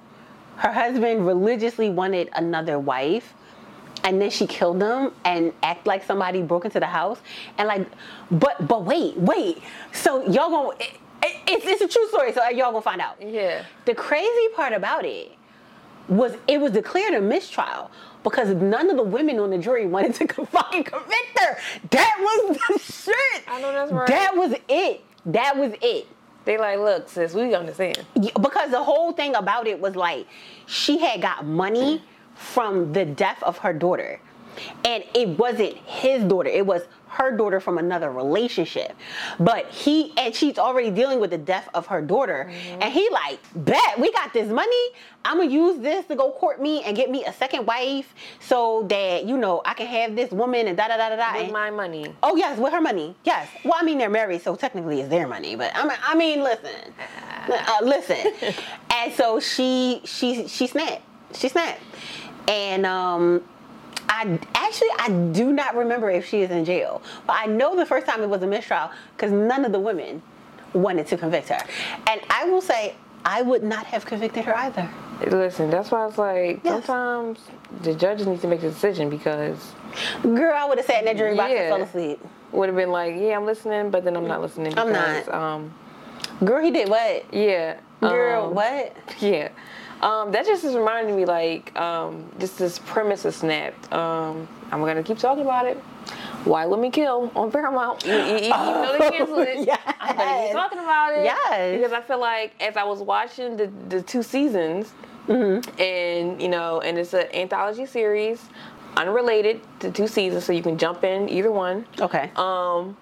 Speaker 2: her husband religiously wanted another wife and then she killed them and act like somebody broke into the house and like but but wait wait so y'all gonna it, it, it's, it's a true story so uh, y'all gonna find out
Speaker 1: Yeah.
Speaker 2: the crazy part about it was it was declared a mistrial because none of the women on the jury wanted to (laughs) co- fucking convict her that was the shit
Speaker 1: I know that's right.
Speaker 2: that was it that was it
Speaker 1: They like, look, sis, we understand.
Speaker 2: yeah, because the whole thing about it was like she had got money from the death of her daughter and it wasn't his daughter it was her daughter from another relationship but he and she's already dealing with the death of her daughter and he like bet we got this money i'm gonna use this to go court me and get me a second wife so that you know i can have this woman and da da da da da
Speaker 1: With
Speaker 2: And-
Speaker 1: my money.
Speaker 2: Oh yes, with her money. Yes. Well, I mean they're married, so technically it's their money. But I mean, I mean, listen, uh, listen. (laughs) and so she she she snapped. She snapped, and um, I actually I do not remember if she is in jail, but I know the first time it was a mistrial because none of the women wanted to convict her, and I will say I would not have convicted her either.
Speaker 1: Listen, that's why it's like
Speaker 2: Yes.
Speaker 1: sometimes the judges need to make a decision because
Speaker 2: Girl, I would have sat in that jury box
Speaker 1: Yeah.
Speaker 2: and fell asleep.
Speaker 1: would have been like, yeah, I'm listening, but then I'm not listening
Speaker 2: I'm
Speaker 1: because
Speaker 2: not.
Speaker 1: um
Speaker 2: Girl, he did what?
Speaker 1: yeah.
Speaker 2: Girl,
Speaker 1: um,
Speaker 2: what? (laughs)
Speaker 1: Yeah. Um, that just is reminding me like um, just this premise of Snapped. Um, I'm gonna keep talking about it. Why Women Kill on Paramount. You, you, you, even though they canceled it, I'm gonna keep talking about it.
Speaker 2: Yes.
Speaker 1: Because I feel like as I was watching the, the two seasons,
Speaker 2: Mm-hmm.
Speaker 1: and you know, and it's an anthology series, unrelated to two seasons, so you can jump in either one.
Speaker 2: Okay.
Speaker 1: Um,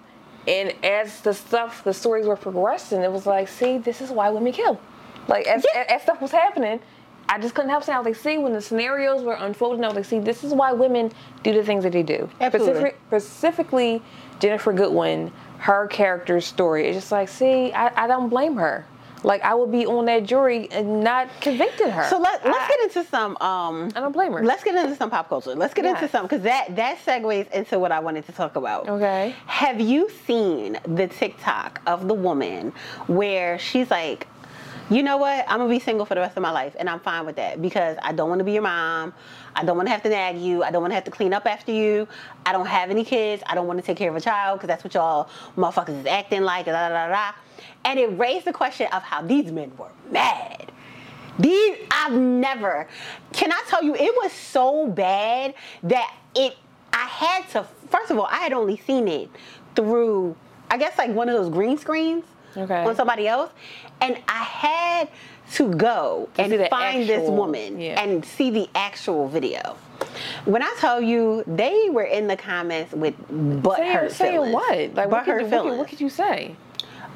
Speaker 1: and as the stuff, the stories were progressing, it was like, see, this is why women kill. Like as,
Speaker 2: Yeah.
Speaker 1: as, stuff was happening, I just couldn't help saying, I was like, see, when the scenarios were unfolding, I was like, see, this is why women do the things that they do.
Speaker 2: Absolutely.
Speaker 1: Specific, specifically, Ginnifer Goodwin, her character's story. It's just like, see, I, I don't blame her. Like, I would be on that jury and not convicted her.
Speaker 2: So let, let's
Speaker 1: I-
Speaker 2: get into some. Um,
Speaker 1: I don't blame her.
Speaker 2: Let's get into some pop culture. Let's get into some because that that segues into what I wanted to talk about.
Speaker 1: Okay.
Speaker 2: Have you seen the TikTok of the woman where she's like, you know what? I'm gonna be single for the rest of my life, and I'm fine with that because I don't want to be your mom. I don't want to have to nag you. I don't want to have to clean up after you. I don't have any kids. I don't want to take care of a child because that's what y'all motherfuckers is acting like. Da, da, da, da. And it raised the question of how these men were mad. These I've never. Can I tell you? It was so bad that it. I had to. First of all, I had only seen it through. I guess like one of those green screens
Speaker 1: Okay.
Speaker 2: on somebody else, and I had to go
Speaker 1: To
Speaker 2: and find this woman
Speaker 1: yeah.
Speaker 2: and see the actual video. When I tell you, they were in the comments with butt
Speaker 1: saying,
Speaker 2: hurt
Speaker 1: saying
Speaker 2: feelings.
Speaker 1: what? Like, what
Speaker 2: Butthurt
Speaker 1: could, you, what, could,
Speaker 2: feelings.
Speaker 1: what could you say?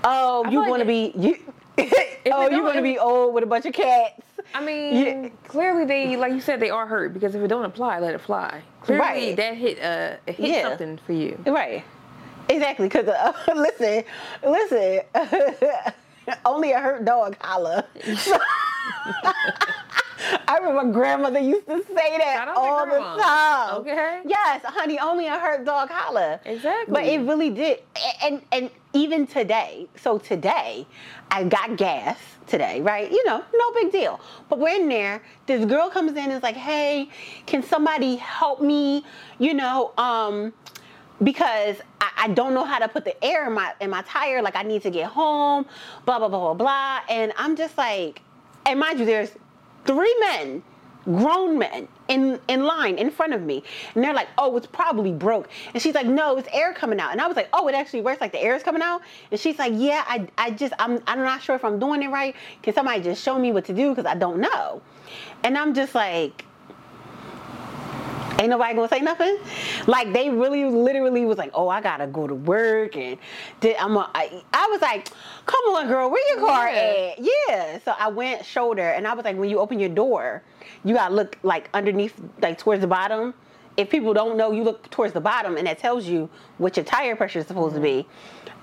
Speaker 2: Oh,
Speaker 1: I
Speaker 2: you want to be you? (laughs) oh, you
Speaker 1: don't-
Speaker 2: want to be old with a bunch of cats?
Speaker 1: I mean,
Speaker 2: Yeah.
Speaker 1: clearly they, like you said, they are hurt because if it don't apply, let it fly. Clearly
Speaker 2: Right.
Speaker 1: that hit, uh, it hit
Speaker 2: Yeah.
Speaker 1: something for you.
Speaker 2: Right. Exactly. Because uh, (laughs) listen, listen. (laughs) (laughs) only a hurt dog holler. (laughs) I remember my grandmother used to say that
Speaker 1: Shout out to
Speaker 2: all the time.
Speaker 1: Okay.
Speaker 2: Yes, honey, only a hurt dog holler.
Speaker 1: Exactly.
Speaker 2: But it really did. And and even today, so today, I got gas today, right? You know, no big deal. But we're in there. This girl comes in and is like, hey, can somebody help me? You know, um, because I, I don't know how to put the air in my in my tire. Like I need to get home, blah blah blah blah blah. And I'm just like, and mind you, there's three men, grown men, in in line in front of me, and they're like, oh, it's probably broke. And she's like, no, it's air coming out. And I was like, oh, it actually works. Like the air is coming out. And she's like, yeah, I I just I'm I'm not sure if I'm doing it right. Can somebody just show me what to do because I don't know. And I'm just like ain't nobody gonna say nothing. Like they really, literally was like, "Oh, I gotta go to work," and did, I'm. A, I, I was like, "Come on, girl, where your car
Speaker 1: Yeah.
Speaker 2: at?" Yeah. So I went shoulder, and I was like, "When you open your door, you gotta look like underneath, like towards the bottom." If people don't know, you look towards the bottom, and that tells you what your tire pressure is supposed to be.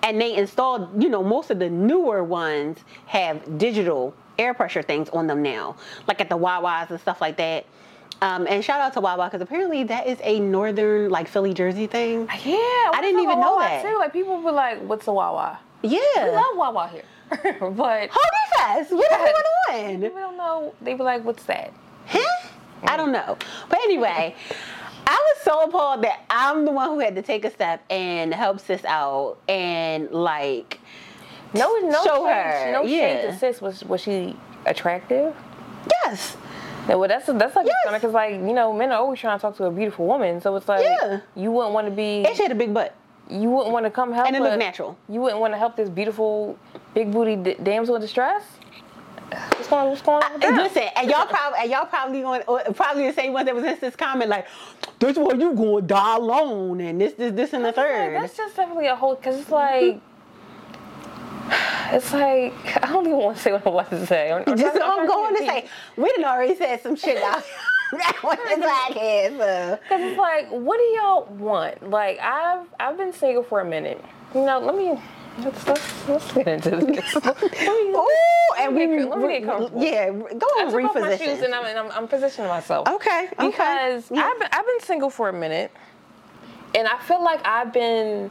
Speaker 2: And they installed, you know, most of the newer ones have digital air pressure things on them now, like at the Wawas and stuff like that. Um, and shout out to Wawa because apparently that is a northern like Philly Jersey thing.
Speaker 1: Yeah, I
Speaker 2: didn't even know that.
Speaker 1: Too. Like people were like, "What's a Wawa?"
Speaker 2: Yeah.
Speaker 1: We love Wawa here, (laughs) but hold
Speaker 2: Holy fast. What's going (laughs)
Speaker 1: people
Speaker 2: on?
Speaker 1: don't know. They were like, "What's that?"
Speaker 2: Huh? I don't know. But anyway, I was so appalled that I'm the one who had to take a step and help sis out and like
Speaker 1: No, no
Speaker 2: Show
Speaker 1: shade,
Speaker 2: her,
Speaker 1: No shade
Speaker 2: yeah.
Speaker 1: to sis. Was was she attractive?
Speaker 2: yes.
Speaker 1: Well, that's that's like
Speaker 2: Yes.
Speaker 1: because like you know men are always trying to talk to a beautiful woman, so it's like
Speaker 2: Yeah.
Speaker 1: you wouldn't want to be
Speaker 2: And she had a big butt.
Speaker 1: you wouldn't want to come help
Speaker 2: And it looked natural.
Speaker 1: You wouldn't want to help this beautiful big booty d- damsel in distress. What's going What's going on with
Speaker 2: And
Speaker 1: that?
Speaker 2: listen, and y'all probably and y'all probably going uh, probably the same one that was in this comment like, this why you going to die alone and this this this and the third.
Speaker 1: that's just definitely a whole because it's like. It's like I don't even want to say what I want to say. I'm, I'm
Speaker 2: Just I'm going to say we done already said some shit out on this podcast. So.
Speaker 1: Cause it's like, what do y'all want? Like, I've I've been single for a minute. You know, let me let's let's, let's get into this. (laughs)
Speaker 2: Ooh, and we,
Speaker 1: Let me get- let me get comfortable.
Speaker 2: yeah, go
Speaker 1: I
Speaker 2: and
Speaker 1: took off my shoes
Speaker 2: reposition.
Speaker 1: and I'm, and I'm, I'm positioning myself.
Speaker 2: Okay, okay.
Speaker 1: Because
Speaker 2: Yeah.
Speaker 1: I've been, I've been single for a minute, and I feel like I've been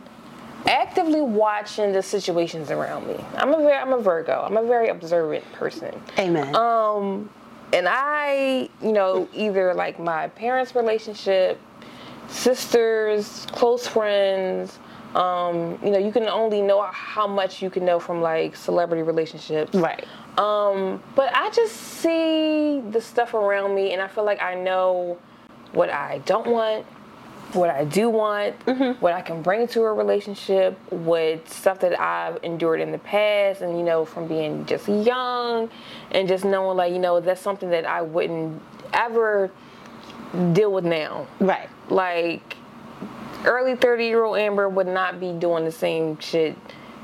Speaker 1: actively watching the situations around me. I'm a very I'm a Virgo. I'm a very observant person.
Speaker 2: Amen.
Speaker 1: Um, and I, you know, either like my parents' relationship, sisters, close friends. Um, you know, you can only know how much you can know from like celebrity relationships.
Speaker 2: right.
Speaker 1: Um, but I just see the stuff around me, and I feel like I know what I don't want, what I do want, mm-hmm. what I can bring to a relationship, what stuff that I've endured in the past, and you know, from being just young, and just knowing like you know that's something that I wouldn't ever deal with now.
Speaker 2: Right.
Speaker 1: Like early 30 year old Amber would not be doing the same shit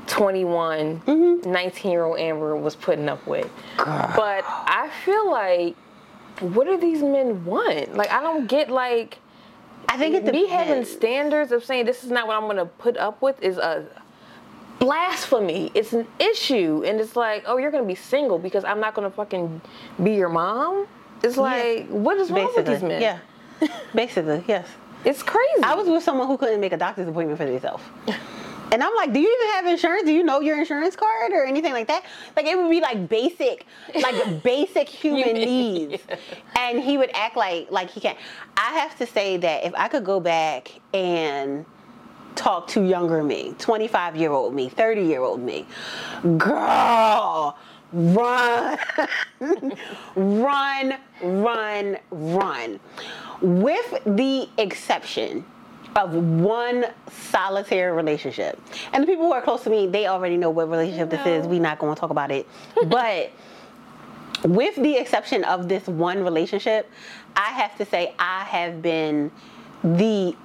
Speaker 1: 21, mm-hmm. 19 year old Amber was putting up with. But I feel like what do these men want? Like I don't get like
Speaker 2: I think it
Speaker 1: me having standards of saying this is not what I'm gonna put up with is a blasphemy. It's an issue, and it's like, oh, you're gonna be single because I'm not gonna fucking be your mom. It's like, what is wrong with these men?
Speaker 2: Yeah. (laughs) Basically, yes.
Speaker 1: it's crazy.
Speaker 2: I was with someone who couldn't make a doctor's appointment for themselves. And I'm like, do you even have insurance? Do you know your insurance card or anything like that? Like it would be like basic, like (laughs) basic human (laughs) needs. And he would act like like he can't. I have to say that if I could go back and talk to younger me, 25 year old me, 30 year old me, girl, run, (laughs) run, run, run. With the exception of one solitary relationship. And the people who are close to me, they already know what relationship this is. We're not going to talk about it. (laughs) But with the exception of this one relationship, I have to say I have been the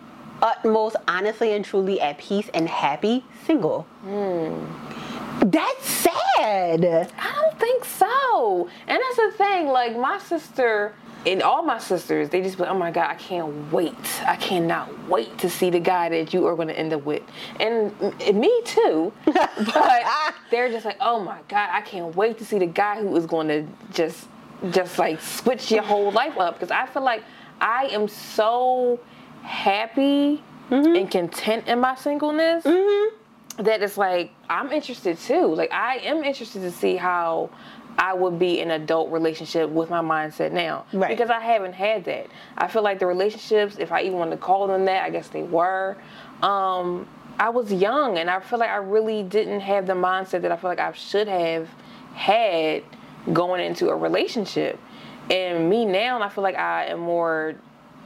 Speaker 2: utmost honestly and truly at peace and happy single. Hmm. That's sad.
Speaker 1: I don't think so. And that's the thing. Like my sister and all my sisters, they just be like, oh my god, I can't wait. I cannot wait to see the guy that you are going to end up with. And, and me too. (laughs) but they're just like, oh my god, I can't wait to see the guy who is going to just just like switch your whole life up. Because I feel like I am so happy mm-hmm. and content in my singleness mm-hmm. that it's like I'm interested too. Like I am interested to see how I would be in an adult relationship with my mindset now.
Speaker 2: Right.
Speaker 1: Because I haven't had that. I feel like the relationships, if I even want to call them that, I guess they were. Um, I was young and I feel like I really didn't have the mindset that I feel like I should have had going into a relationship. And me now, I feel like I am more,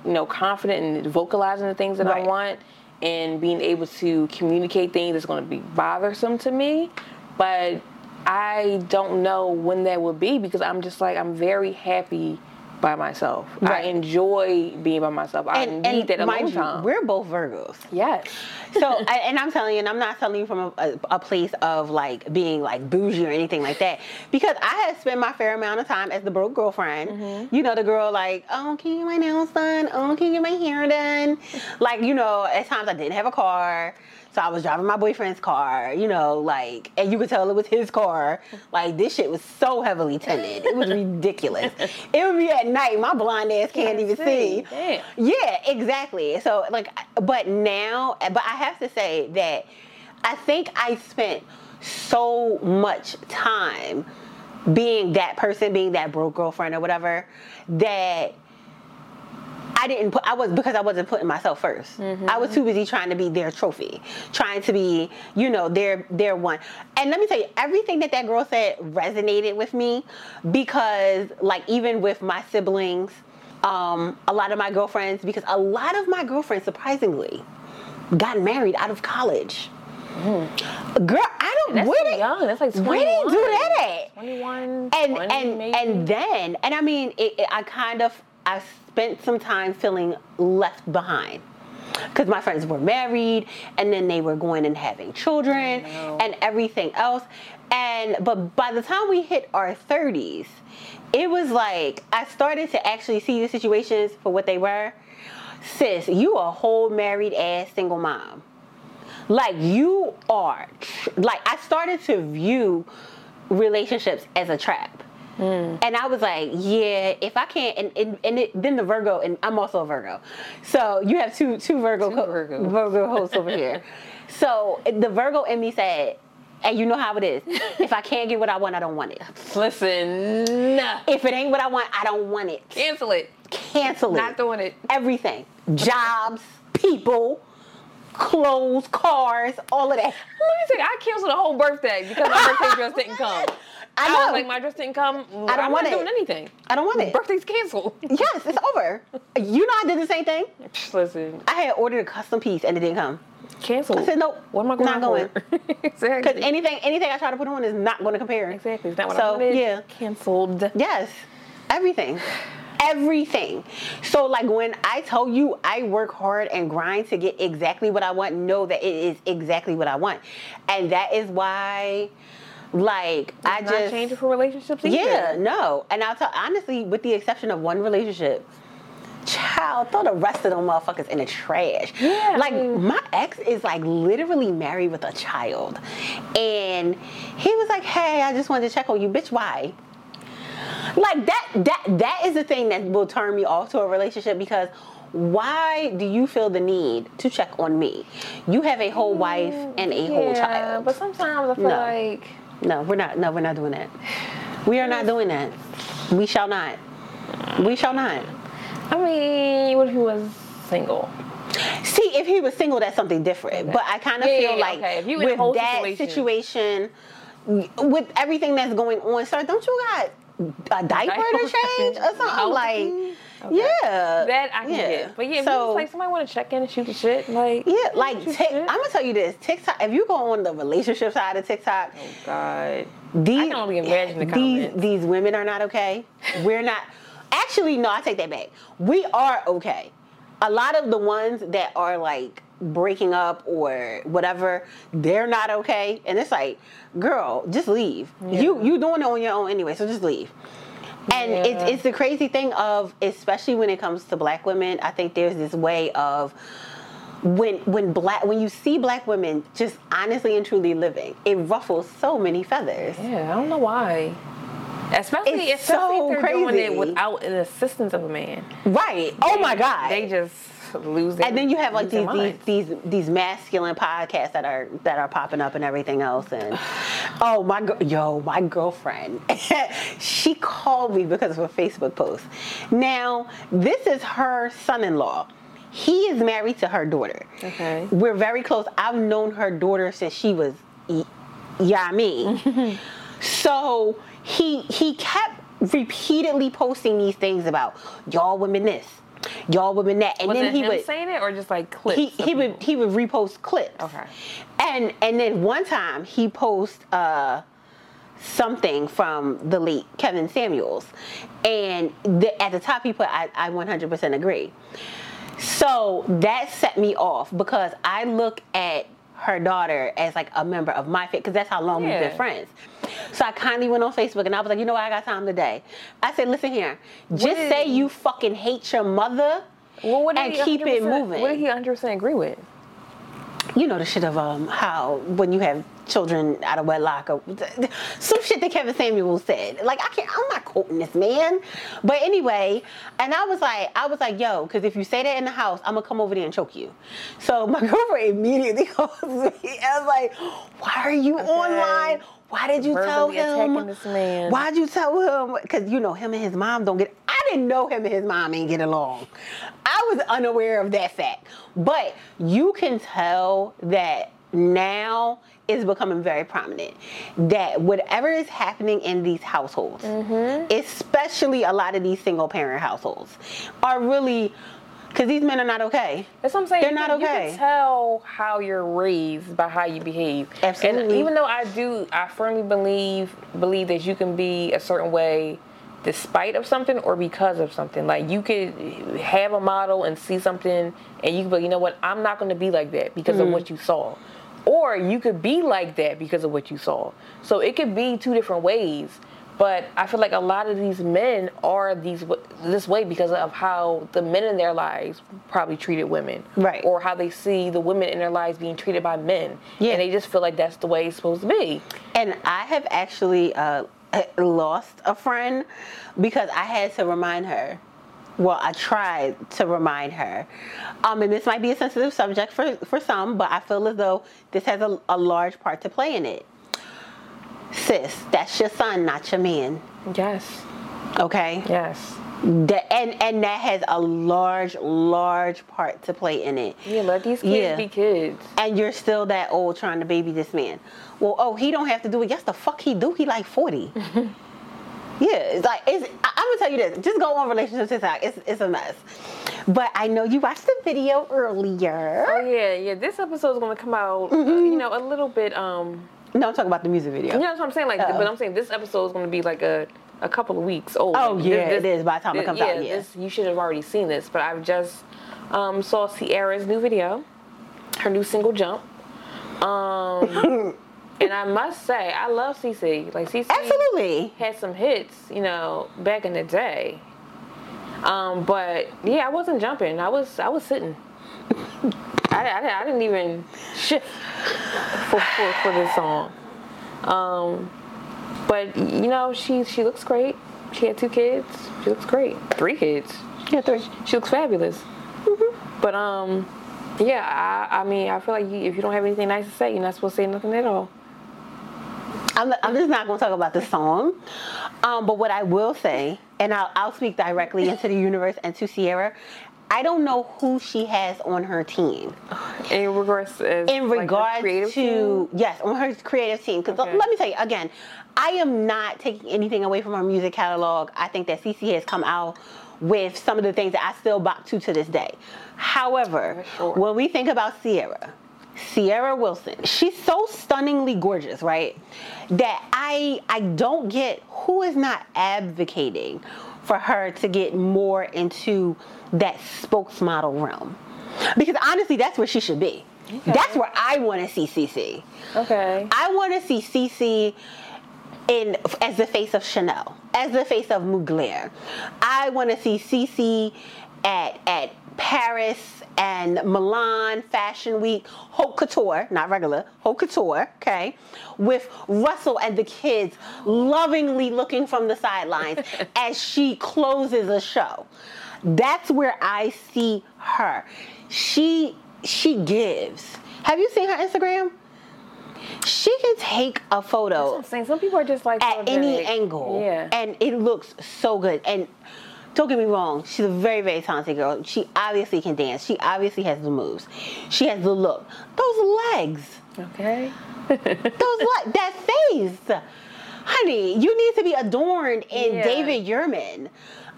Speaker 1: you know, confident in vocalizing the things that
Speaker 2: Right.
Speaker 1: I want and being able to communicate things that's going to be bothersome to me. But I don't know when that will be because I'm just like, I'm very happy by myself. I enjoy being by myself. I need that alone time.
Speaker 2: we're both Virgos.
Speaker 1: yes.
Speaker 2: so and I'm telling you, and I'm not telling you from a, a, place of like being like bougie or anything like that, because I had spent my fair amount of time as the broke girlfriend.
Speaker 1: Mm-hmm.
Speaker 2: You know, the girl like, oh, can you get my nails done? Oh, can you get my hair done? like, you know, at times I didn't have a car. So I was driving my boyfriend's car, you know, like, and you could tell it was his car. Like, this shit was so heavily tinted. It was ridiculous. (laughs) it would be at night. My blind ass can't
Speaker 1: Can't
Speaker 2: even
Speaker 1: see.
Speaker 2: see.
Speaker 1: Damn.
Speaker 2: Yeah, exactly. So like, but now, but I have to say that I think I spent so much time being that person, being that broke girlfriend or whatever, that I didn't put. I was because I wasn't putting myself 1st I was too busy trying to be their trophy, trying to be, you know, their their one. And let me tell you, everything that that girl said resonated with me because, like, even with my siblings, um, a lot of my girlfriends, because a lot of my girlfriends, surprisingly, got married out of college. Girl, I don't.
Speaker 1: That's
Speaker 2: where
Speaker 1: so
Speaker 2: did-
Speaker 1: young. That's like 21.
Speaker 2: Where do that at?
Speaker 1: 21,
Speaker 2: and
Speaker 1: 20
Speaker 2: and
Speaker 1: maybe.
Speaker 2: and then and I mean it, it- I kind of I spent some time feeling left behind. Because my friends were married and then they were going and having children and everything else. And but by the time we hit our 30s it was like I started to actually see the situations for what they were. Sis you a whole married ass single mom. Like you are like i started to view relationships as a trap Mm. and i was like yeah if i can't and, and, and it, then the virgo and i'm also a virgo. So you have two two virgo
Speaker 1: Two Virgos.
Speaker 2: virgo hosts over here. (laughs) So the virgo in me said and you know how it is. (laughs) If i can't get what i want i don't want it.
Speaker 1: Listen,
Speaker 2: if it ain't what i want i don't want it.
Speaker 1: Cancel it.
Speaker 2: cancel it.
Speaker 1: Not doing it.
Speaker 2: everything. Jobs people clothes cars all of that.
Speaker 1: Let me tell you, I canceled a whole birthday because my birthday dress didn't come. (laughs)
Speaker 2: I know.
Speaker 1: like, my dress didn't come.
Speaker 2: I don't
Speaker 1: I'm
Speaker 2: want
Speaker 1: not
Speaker 2: it.
Speaker 1: doing anything.
Speaker 2: I don't want it.
Speaker 1: Birthday's canceled. (laughs)
Speaker 2: Yes, it's over. You know I did the same thing.
Speaker 1: Listen,
Speaker 2: I had ordered a custom piece and it didn't come.
Speaker 1: canceled.
Speaker 2: I said, nope,
Speaker 1: What am I going
Speaker 2: not going. (laughs)
Speaker 1: exactly.
Speaker 2: Because anything anything I try to put on is not going to compare.
Speaker 1: exactly. Is that what
Speaker 2: So,
Speaker 1: I wanted?
Speaker 2: yeah.
Speaker 1: Canceled.
Speaker 2: Yes, everything. Everything. So, like, when I tell you I work hard and grind to get exactly what I want, know that it is exactly what I want. And that is why Like I just
Speaker 1: changing for relationships either.
Speaker 2: yeah, no. And I'll tell honestly, with the exception of one relationship, child, throw the rest of them motherfuckers in the trash.
Speaker 1: Yeah,
Speaker 2: Like my ex is like literally married with a child. And he was like, Hey, I just wanted to check on you, bitch, why? Like that that that is the thing that will turn me off to a relationship because why do you feel the need to check on me? You have a whole wife mm, and a whole
Speaker 1: Yeah,
Speaker 2: child.
Speaker 1: But sometimes I feel
Speaker 2: No.
Speaker 1: like
Speaker 2: No, we're not. No, we're not doing that. We are not doing that. We shall not. We shall not.
Speaker 1: I mean, what if he was single?
Speaker 2: See, if he was single, that's something different. But I kind of
Speaker 1: Yeah,
Speaker 2: feel
Speaker 1: yeah,
Speaker 2: like
Speaker 1: okay. If you in a
Speaker 2: with that
Speaker 1: situation-
Speaker 2: situation, with everything that's going on, sir, don't you got a diaper to change or something? Like?
Speaker 1: Okay.
Speaker 2: yeah,
Speaker 1: That I can
Speaker 2: yeah.
Speaker 1: get. But yeah, if
Speaker 2: so
Speaker 1: like somebody want to check in and shoot the shit, like
Speaker 2: yeah, like. I'm gonna tell you this: TikTok. If you go on the relationship side of TikTok,
Speaker 1: Oh God.
Speaker 2: These,
Speaker 1: I can only imagine the
Speaker 2: these
Speaker 1: comments.
Speaker 2: these women are not okay. We're not. Actually, no, I take that back. We are okay. A lot of the ones that are like breaking up or whatever, they're not okay. And it's like, girl, just leave. You you doing it on your own anyway, so just leave. And
Speaker 1: Yeah.
Speaker 2: it's it's the crazy thing of, especially when it comes to black women, I think there's this way of when when black when you see black women just honestly and truly living, it ruffles so many feathers.
Speaker 1: Yeah, I don't know why. Especially,
Speaker 2: It's
Speaker 1: especially
Speaker 2: so
Speaker 1: if they're doing
Speaker 2: crazy.
Speaker 1: it without an assistance of a man.
Speaker 2: Right. Oh my God.
Speaker 1: They just lose their
Speaker 2: and then you have like these, these these these masculine podcasts that are that are popping up and everything else and (sighs) oh my yo my girlfriend (laughs) she called me because of a Facebook post. Now this is her son-in-law. He is married to her daughter.
Speaker 1: Okay.
Speaker 2: We're very close. I've known her daughter since she was y- me. (laughs) so he he kept repeatedly posting these things about y'all women this, y'all women that, and
Speaker 1: Was
Speaker 2: then he
Speaker 1: him
Speaker 2: would
Speaker 1: saying it or just like clips?
Speaker 2: he, he would
Speaker 1: people?
Speaker 2: he would repost clips.
Speaker 1: Okay.
Speaker 2: And and then one time he post uh something from the late Kevin Samuels, and the, at the top he put I, I 100% agree. So that set me off because I look at her daughter as like a member of my family because that's how long we've been friends. So I kindly went on Facebook and I was like, you know what, I got time today. I said, listen here, just
Speaker 1: did-
Speaker 2: say you fucking hate your mother
Speaker 1: Well,
Speaker 2: and keep it moving
Speaker 1: What did he 100% agree with?
Speaker 2: you know the shit of um how when you have children out of wedlock or (laughs) some shit that Kevin Samuel said. Like I can't, I'm not quoting this man, but anyway, and I was like, I was like, yo, because if you say that in the house, I'm gonna come over there and choke you. So (laughs) my girlfriend immediately calls me. I was like, why are you online? Why did you tell him?
Speaker 1: this man.
Speaker 2: Why'd you tell him? Because you know him and his mom don't get. I didn't know him and his mom ain't get along. I was unaware of that fact. But you can tell that now is becoming very prominent. That whatever is happening in these households, especially a lot of these single parent households, are really because these men are not okay.
Speaker 1: That's what I'm saying.
Speaker 2: They're
Speaker 1: You
Speaker 2: not
Speaker 1: can- You
Speaker 2: okay.
Speaker 1: can tell how you're raised by how you behave. And
Speaker 2: Absolutely.
Speaker 1: even though I do, I firmly believe believe that you can be a certain way despite of something or because of something. Like you could have a model and see something, and you could be, you know what, I'm not going to be like that because
Speaker 2: Mm-hmm.
Speaker 1: of what you saw. Or you could be like that because of what you saw. So it could be two different ways. But I feel like a lot of these men are these this way because of how the men in their lives probably treated women,
Speaker 2: Right.
Speaker 1: Or how they see the women in their lives being treated by men,
Speaker 2: Yeah.
Speaker 1: and they just feel like that's the way it's supposed to be.
Speaker 2: And I have actually uh, lost a friend because I had to remind her. Well, I tried to remind her. Um, and this might be a sensitive subject for, for some, but I feel as though this has a, a large part to play in it. Sis, that's your son, not your man.
Speaker 1: Yes,
Speaker 2: Okay?
Speaker 1: yes.
Speaker 2: That, and, and that has a large, large part to play in it.
Speaker 1: Yeah, let these kids
Speaker 2: Yeah.
Speaker 1: be kids.
Speaker 2: and you're still that old trying to baby this man. Well, oh, he don't have to do it. Yes, the fuck he do. He like 40. (laughs) yeah, it's like, it's, I, I'm gonna tell you this. Just go on relationship TikTok. It's, it's a mess. But I know you watched the video earlier.
Speaker 1: Oh yeah, yeah. This episode is gonna come out, uh,
Speaker 2: Mm-hmm.
Speaker 1: you know, a little bit. Um,
Speaker 2: No, I'm talking about the music video.
Speaker 1: you know what I'm saying? Like,
Speaker 2: Uh-oh.
Speaker 1: but I'm saying this episode is gonna be like a a couple of weeks old.
Speaker 2: Oh, yeah, it is by the time it comes out, yeah.
Speaker 1: This, you should have already seen this, but I've just um, saw Ciara's new video, her new single "Jump," um, (laughs) and I must say, I love CC. Like CC
Speaker 2: Absolutely.
Speaker 1: had some hits, you know, back in the day. Um, but yeah, I wasn't jumping. I was I was sitting. I, I, I didn't even shift for, for, for this song. Um, but you know, she she looks great. She had two kids. She looks great. Three kids.
Speaker 2: Yeah, three.
Speaker 1: She looks fabulous. But um, yeah, I, I mean, I feel like you, if you don't have anything nice to say, you're not supposed to say nothing at all.
Speaker 2: I'm, I'm just not going to talk about the song. Um, but what I will say, and I'll, I'll speak directly into the universe and to Ciara, I don't know who she has on her team.
Speaker 1: In regards
Speaker 2: in
Speaker 1: like,
Speaker 2: regards
Speaker 1: creative
Speaker 2: to
Speaker 1: team?
Speaker 2: yes on her creative team because
Speaker 1: Okay.
Speaker 2: let me tell you again i am not taking anything away from her music catalog i think that cc has come out with some of the things that i still bop to to this day however
Speaker 1: Sure.
Speaker 2: when we think about ciara Ciara Wilson. She's so stunningly gorgeous, right? That I I don't get who is not advocating for her to get more into that spokesmodel realm. Because honestly, that's where she should be. That's where I want to see CC.
Speaker 1: Okay.
Speaker 2: I want to see CC in as the face of Chanel, as the face of Mugler. I want to see CC at at Paris and Milan Fashion Week, Haute Couture, not regular, Haute Couture, okay, with Russell and the kids lovingly looking from the sidelines (laughs) as she closes a show. That's where I see her. She she gives. Have you seen her Instagram? She can take a photo
Speaker 1: I'm saying some people are just like
Speaker 2: at any angle
Speaker 1: Yeah.
Speaker 2: and it looks so good and don't get me wrong she's a very very talented girl she obviously can dance she obviously has the moves she has the look those legs
Speaker 1: okay. (laughs)
Speaker 2: those le- that face honey you need to be adorned in
Speaker 1: Yeah.
Speaker 2: david Yurman.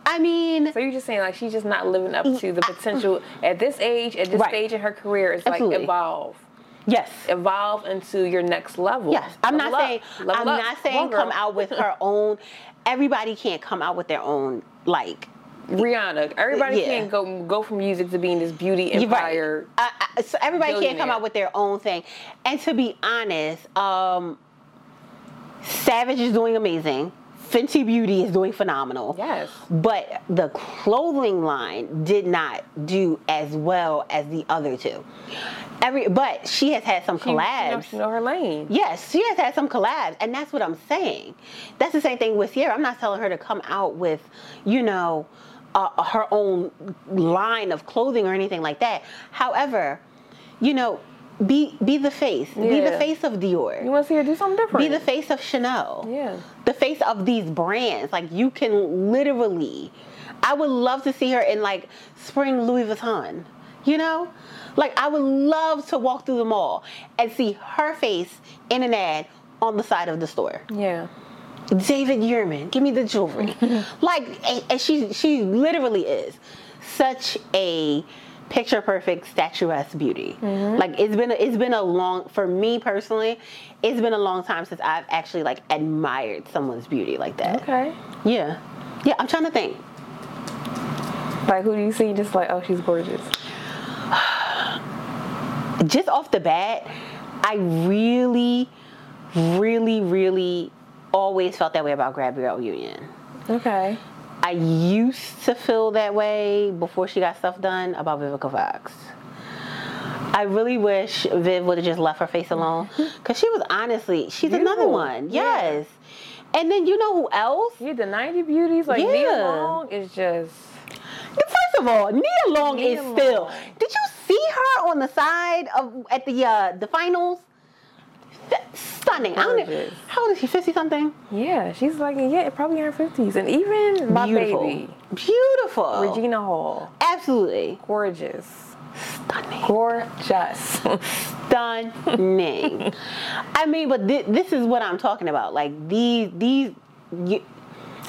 Speaker 2: i mean
Speaker 1: So you're just saying like she's just not living up to the potential at this age, at this
Speaker 2: Right.
Speaker 1: stage in her career. It's like evolve,
Speaker 2: yes
Speaker 1: evolve into your next level.
Speaker 2: Yes, I'm not
Speaker 1: up.
Speaker 2: saying
Speaker 1: Level
Speaker 2: I'm
Speaker 1: up.
Speaker 2: not
Speaker 1: Come
Speaker 2: saying come
Speaker 1: girl.
Speaker 2: out with her (laughs) own. Everybody can't come out with their own like
Speaker 1: Rihanna. Everybody
Speaker 2: Yeah.
Speaker 1: can't go go from music to being this beauty empire.
Speaker 2: I, I, so everybody can't come out with their own thing. And to be honest, um, Savage is doing amazing. Fenty Beauty is doing phenomenal.
Speaker 1: Yes.
Speaker 2: But the clothing line did not do as well as the other two. Every but she has had some
Speaker 1: She, you know,
Speaker 2: collabs.
Speaker 1: she know her lane.
Speaker 2: Yes, she has had some collabs, and that's what I'm saying. That's the same thing with Ciara. I'm not telling her to come out with, you know, uh, her own line of clothing or anything like that. However, you know, be be the face. Be the face of Dior.
Speaker 1: You want to see her do something different?
Speaker 2: Be the face of Chanel.
Speaker 1: Yeah.
Speaker 2: The face of these brands. Like you can literally I would love to see her in like spring Louis Vuitton. You know? Like I would love to walk through the mall and see her face in an ad on the side of the store.
Speaker 1: Yeah.
Speaker 2: David Yurman, give me the jewelry. (laughs) like, and she she literally is such a picture perfect statuesque beauty. Mm-hmm. Like it's been a, it's been a long for me personally, it's been a long time since I've actually like admired someone's beauty like that.
Speaker 1: Okay.
Speaker 2: Yeah, yeah. I'm trying to think.
Speaker 1: Like who do you see? Just like oh, she's gorgeous. (sighs)
Speaker 2: Just off the bat, I really, really, really always felt that way about Gabrielle Union.
Speaker 1: Okay.
Speaker 2: I used to feel that way before she got stuff done about Vivica Fox. I really wish Viv would have just left her face alone (laughs) because she was honestly, she's another
Speaker 1: Beautiful.
Speaker 2: one.
Speaker 1: Yeah.
Speaker 2: Yes. And then you know who else?
Speaker 1: Yeah, the 90 beauties like
Speaker 2: Yeah.
Speaker 1: Nia Long is just
Speaker 2: First of all, Nia Long
Speaker 1: Nia
Speaker 2: is still. Did you see her on the side of at the uh, the finals? Th- Stunning. I don't know.
Speaker 1: Gorgeous.
Speaker 2: How old is she? Fifty something.
Speaker 1: yeah. She's like yeah, probably in her 50s, and even my
Speaker 2: Beautiful.
Speaker 1: baby
Speaker 2: Beautiful.
Speaker 1: Regina Hall,
Speaker 2: Absolutely
Speaker 1: gorgeous,
Speaker 2: stunning.
Speaker 1: gorgeous.
Speaker 2: stunning. (laughs) I mean, but thi- this is what I'm talking about. Like these, these, y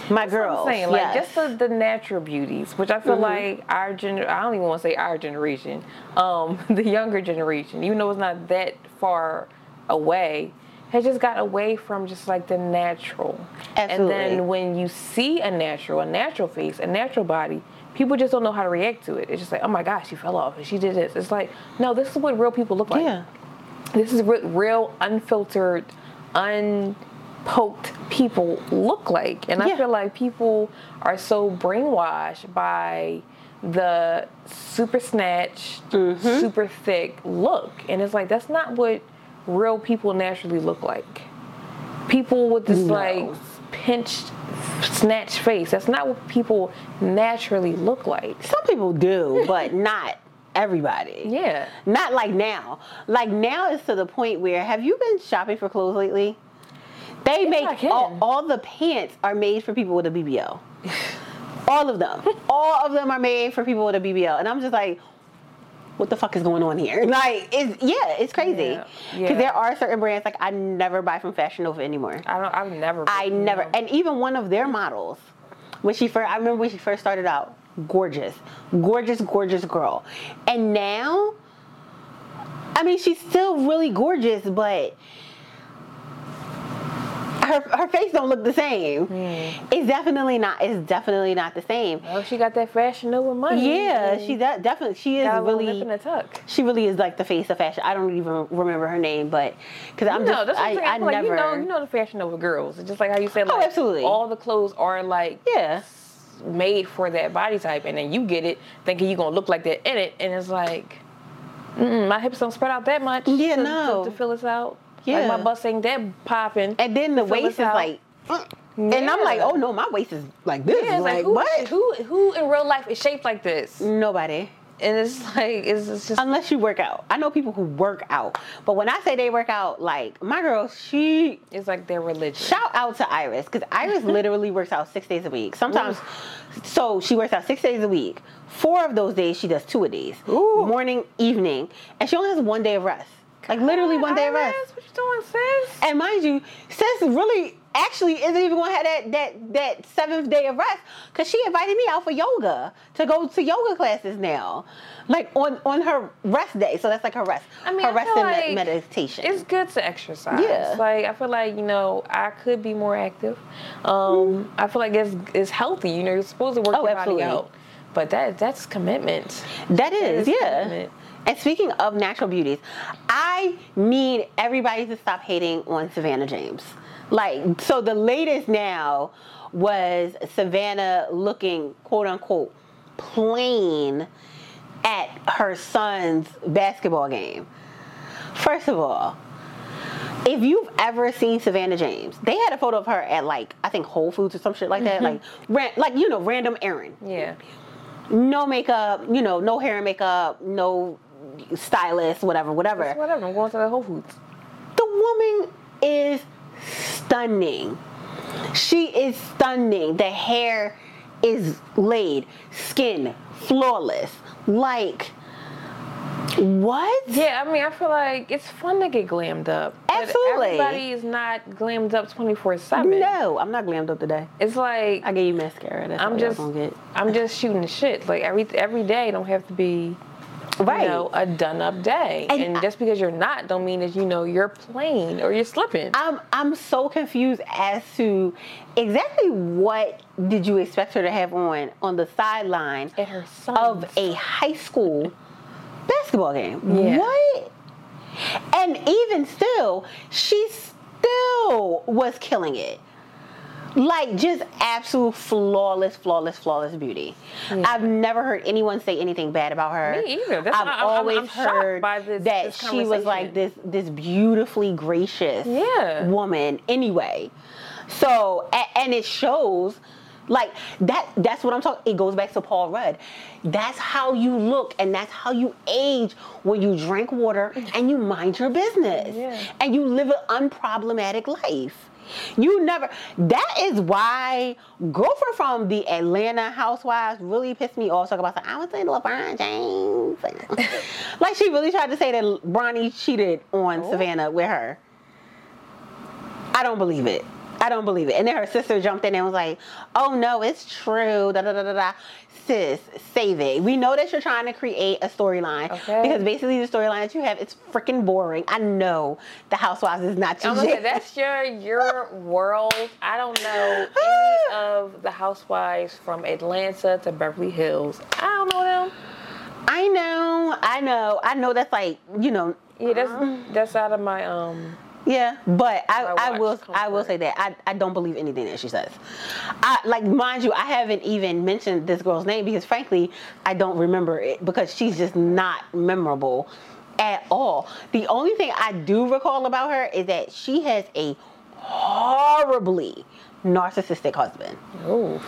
Speaker 2: my girls.
Speaker 1: I'm saying like
Speaker 2: yes.
Speaker 1: just the, the natural beauties, which I feel
Speaker 2: Mm-hmm.
Speaker 1: like our gener I don't even want to say our generation, um, (laughs) the younger generation, even though it's not that far away, has just got away from just like the natural. And then when you see a natural, a natural face, a natural body, people just don't know how to react to it. It's just like, oh my gosh, she fell off and she did this. It's like, no, this is what real people look like.
Speaker 2: yeah,
Speaker 1: This is re- real, unfiltered unpoked people look like. And
Speaker 2: Yeah.
Speaker 1: I feel like people are so brainwashed by the super snatched,
Speaker 2: Mm-hmm.
Speaker 1: super thick look. And it's like, that's not what real people naturally look like. People with this
Speaker 2: No.
Speaker 1: like pinched, snatched face, that's not what people naturally look like.
Speaker 2: Some people do, but (laughs) not everybody.
Speaker 1: Yeah.
Speaker 2: Not like now. Like now it's to the point where have you been shopping for clothes lately? They make all, all the pants are made for people with a BBL. (laughs) all of them. all of them are made for people with a BBL. And I'm just like, what the fuck is going on here? Like, it's yeah, it's crazy. Because
Speaker 1: Yeah.
Speaker 2: there are certain brands like I never buy from Fashion Nova anymore.
Speaker 1: I don't, I've never.
Speaker 2: I never, and even one of their models, when she first, I remember when she first started out, gorgeous, gorgeous, gorgeous girl, and now, I mean, she's still really gorgeous, but her her face don't look the same. It's definitely not. It's definitely not the same.
Speaker 1: Oh, she got that fashion Nova money.
Speaker 2: Yeah, she de- definitely she is really.
Speaker 1: tuck.
Speaker 2: She really is like the face of fashion. I don't even remember her name, but because I'm
Speaker 1: no,
Speaker 2: just
Speaker 1: that's what
Speaker 2: I,
Speaker 1: I'm.
Speaker 2: I
Speaker 1: I feel like
Speaker 2: never.
Speaker 1: you know, you know the fashion Nova girls. It's just like how you said, like,
Speaker 2: absolutely.
Speaker 1: all the clothes are like
Speaker 2: yeah.
Speaker 1: made for that body type, and then you get it thinking you're gonna look like that in it, and it's like, mm my hips don't spread out that much.
Speaker 2: Yeah,
Speaker 1: to,
Speaker 2: no.
Speaker 1: to, to fill us out.
Speaker 2: Yeah.
Speaker 1: like my bust ain't that popping.
Speaker 2: And then the waist is
Speaker 1: out.
Speaker 2: like, uh, and I'm like, oh no, my waist is like this.
Speaker 1: Yeah, it's
Speaker 2: like,
Speaker 1: like, who,
Speaker 2: what?
Speaker 1: who who in real life is shaped like this?
Speaker 2: Nobody.
Speaker 1: And it's (laughs) like it's, it's just
Speaker 2: Unless you work out. I know people who work out. But when I say they work out, like my girl, she
Speaker 1: it's like their religion.
Speaker 2: shout out to Iris because Iris (laughs) literally works out six days a week. Sometimes, so she works out six days a week. Four of those days she does two a days,
Speaker 1: Ooh.
Speaker 2: morning, evening, and she only has one day of rest. Like literally one day rest.
Speaker 1: What you doing, sis?
Speaker 2: And mind you, sis really actually isn't even going to have that that that seventh day of rest because she invited me out for yoga to go to yoga classes now, like on on her rest day. So that's like her rest,
Speaker 1: I mean,
Speaker 2: her
Speaker 1: I
Speaker 2: rest and med-
Speaker 1: like
Speaker 2: meditation.
Speaker 1: It's good to exercise.
Speaker 2: Yeah.
Speaker 1: Like I feel like you know I could be more active. Um, I feel like it's it's healthy. You know, you're supposed to work
Speaker 2: Oh,
Speaker 1: your
Speaker 2: absolutely.
Speaker 1: body out, but that that's commitment.
Speaker 2: That is,
Speaker 1: is
Speaker 2: yeah.
Speaker 1: commitment.
Speaker 2: And speaking of natural beauties, I need everybody to stop hating on Savannah James. Like, so the latest now was Savannah looking quote unquote plain at her son's basketball game. First of all, if you've ever seen Savannah James, they had a photo of her at like I think Whole Foods or some shit like that, mm-hmm. like ran, like you know random errand
Speaker 1: Yeah.
Speaker 2: no makeup, you know, no hair and makeup, no stylist, whatever, whatever.
Speaker 1: It's whatever. I'm going to the Whole Foods.
Speaker 2: The woman is stunning. She is stunning. The hair is laid, skin flawless. Like, what?
Speaker 1: Yeah, I mean, I feel like it's fun to get glammed up.
Speaker 2: Absolutely.
Speaker 1: everybody is not glammed up 24 seven.
Speaker 2: No, I'm not glammed up today.
Speaker 1: It's like
Speaker 2: I gave you mascara. That's
Speaker 1: I'm just
Speaker 2: y'all gonna get.
Speaker 1: I'm just shooting the shit. Like every every day don't have to be
Speaker 2: Right.
Speaker 1: you know, a done up day.
Speaker 2: And
Speaker 1: And,
Speaker 2: I-
Speaker 1: just because you're not don't mean that you know you're plain or you're slipping.
Speaker 2: I'm I'm so confused as to exactly what did you expect her to have on on the sideline
Speaker 1: At her son's.
Speaker 2: of a high school basketball game.
Speaker 1: Yeah.
Speaker 2: What? And even still, she still was killing it. Like just absolute flawless, flawless, flawless beauty. I've never heard anyone say anything bad about her.
Speaker 1: Me either. That's
Speaker 2: I've
Speaker 1: why I'm- I'm-
Speaker 2: always heard
Speaker 1: this-
Speaker 2: that
Speaker 1: this
Speaker 2: she was like this this beautifully gracious
Speaker 1: Yeah.
Speaker 2: woman anyway. So and it shows like that that's what I'm talking it goes back to Paul Rudd. That's how you look and that's how you age when you drink water and you mind your business.
Speaker 1: Yeah.
Speaker 2: And you live an unproblematic life. You never that is why girlfriend from the Atlanta housewives really pissed me off talking about I was in LeBron James. (laughs) like she really tried to say that Bronny cheated on
Speaker 1: Oh.
Speaker 2: Savannah with her. I don't believe it. I don't believe it. And then her sister jumped in and was like, "Oh no, it's true." Da da da da da. Sis, save it. We know that you're trying to create a storyline
Speaker 1: Okay.
Speaker 2: because basically the storyline that you have it's freaking boring. I know the Housewives is not your
Speaker 1: say (laughs) that's your your world. I don't know any (gasps) of the housewives from Atlanta to Beverly Hills. I don't know them.
Speaker 2: I know, I know, I know. That's like you know,
Speaker 1: Yeah, that's that's out of my um
Speaker 2: Yeah, but I,
Speaker 1: I
Speaker 2: I, will
Speaker 1: watched
Speaker 2: I will say that I, I don't believe anything that she says. I like mind you, I haven't even mentioned this girl's name because frankly, I don't remember it because she's just not memorable at all. The only thing I do recall about her is that she has a horribly narcissistic husband
Speaker 1: Oh.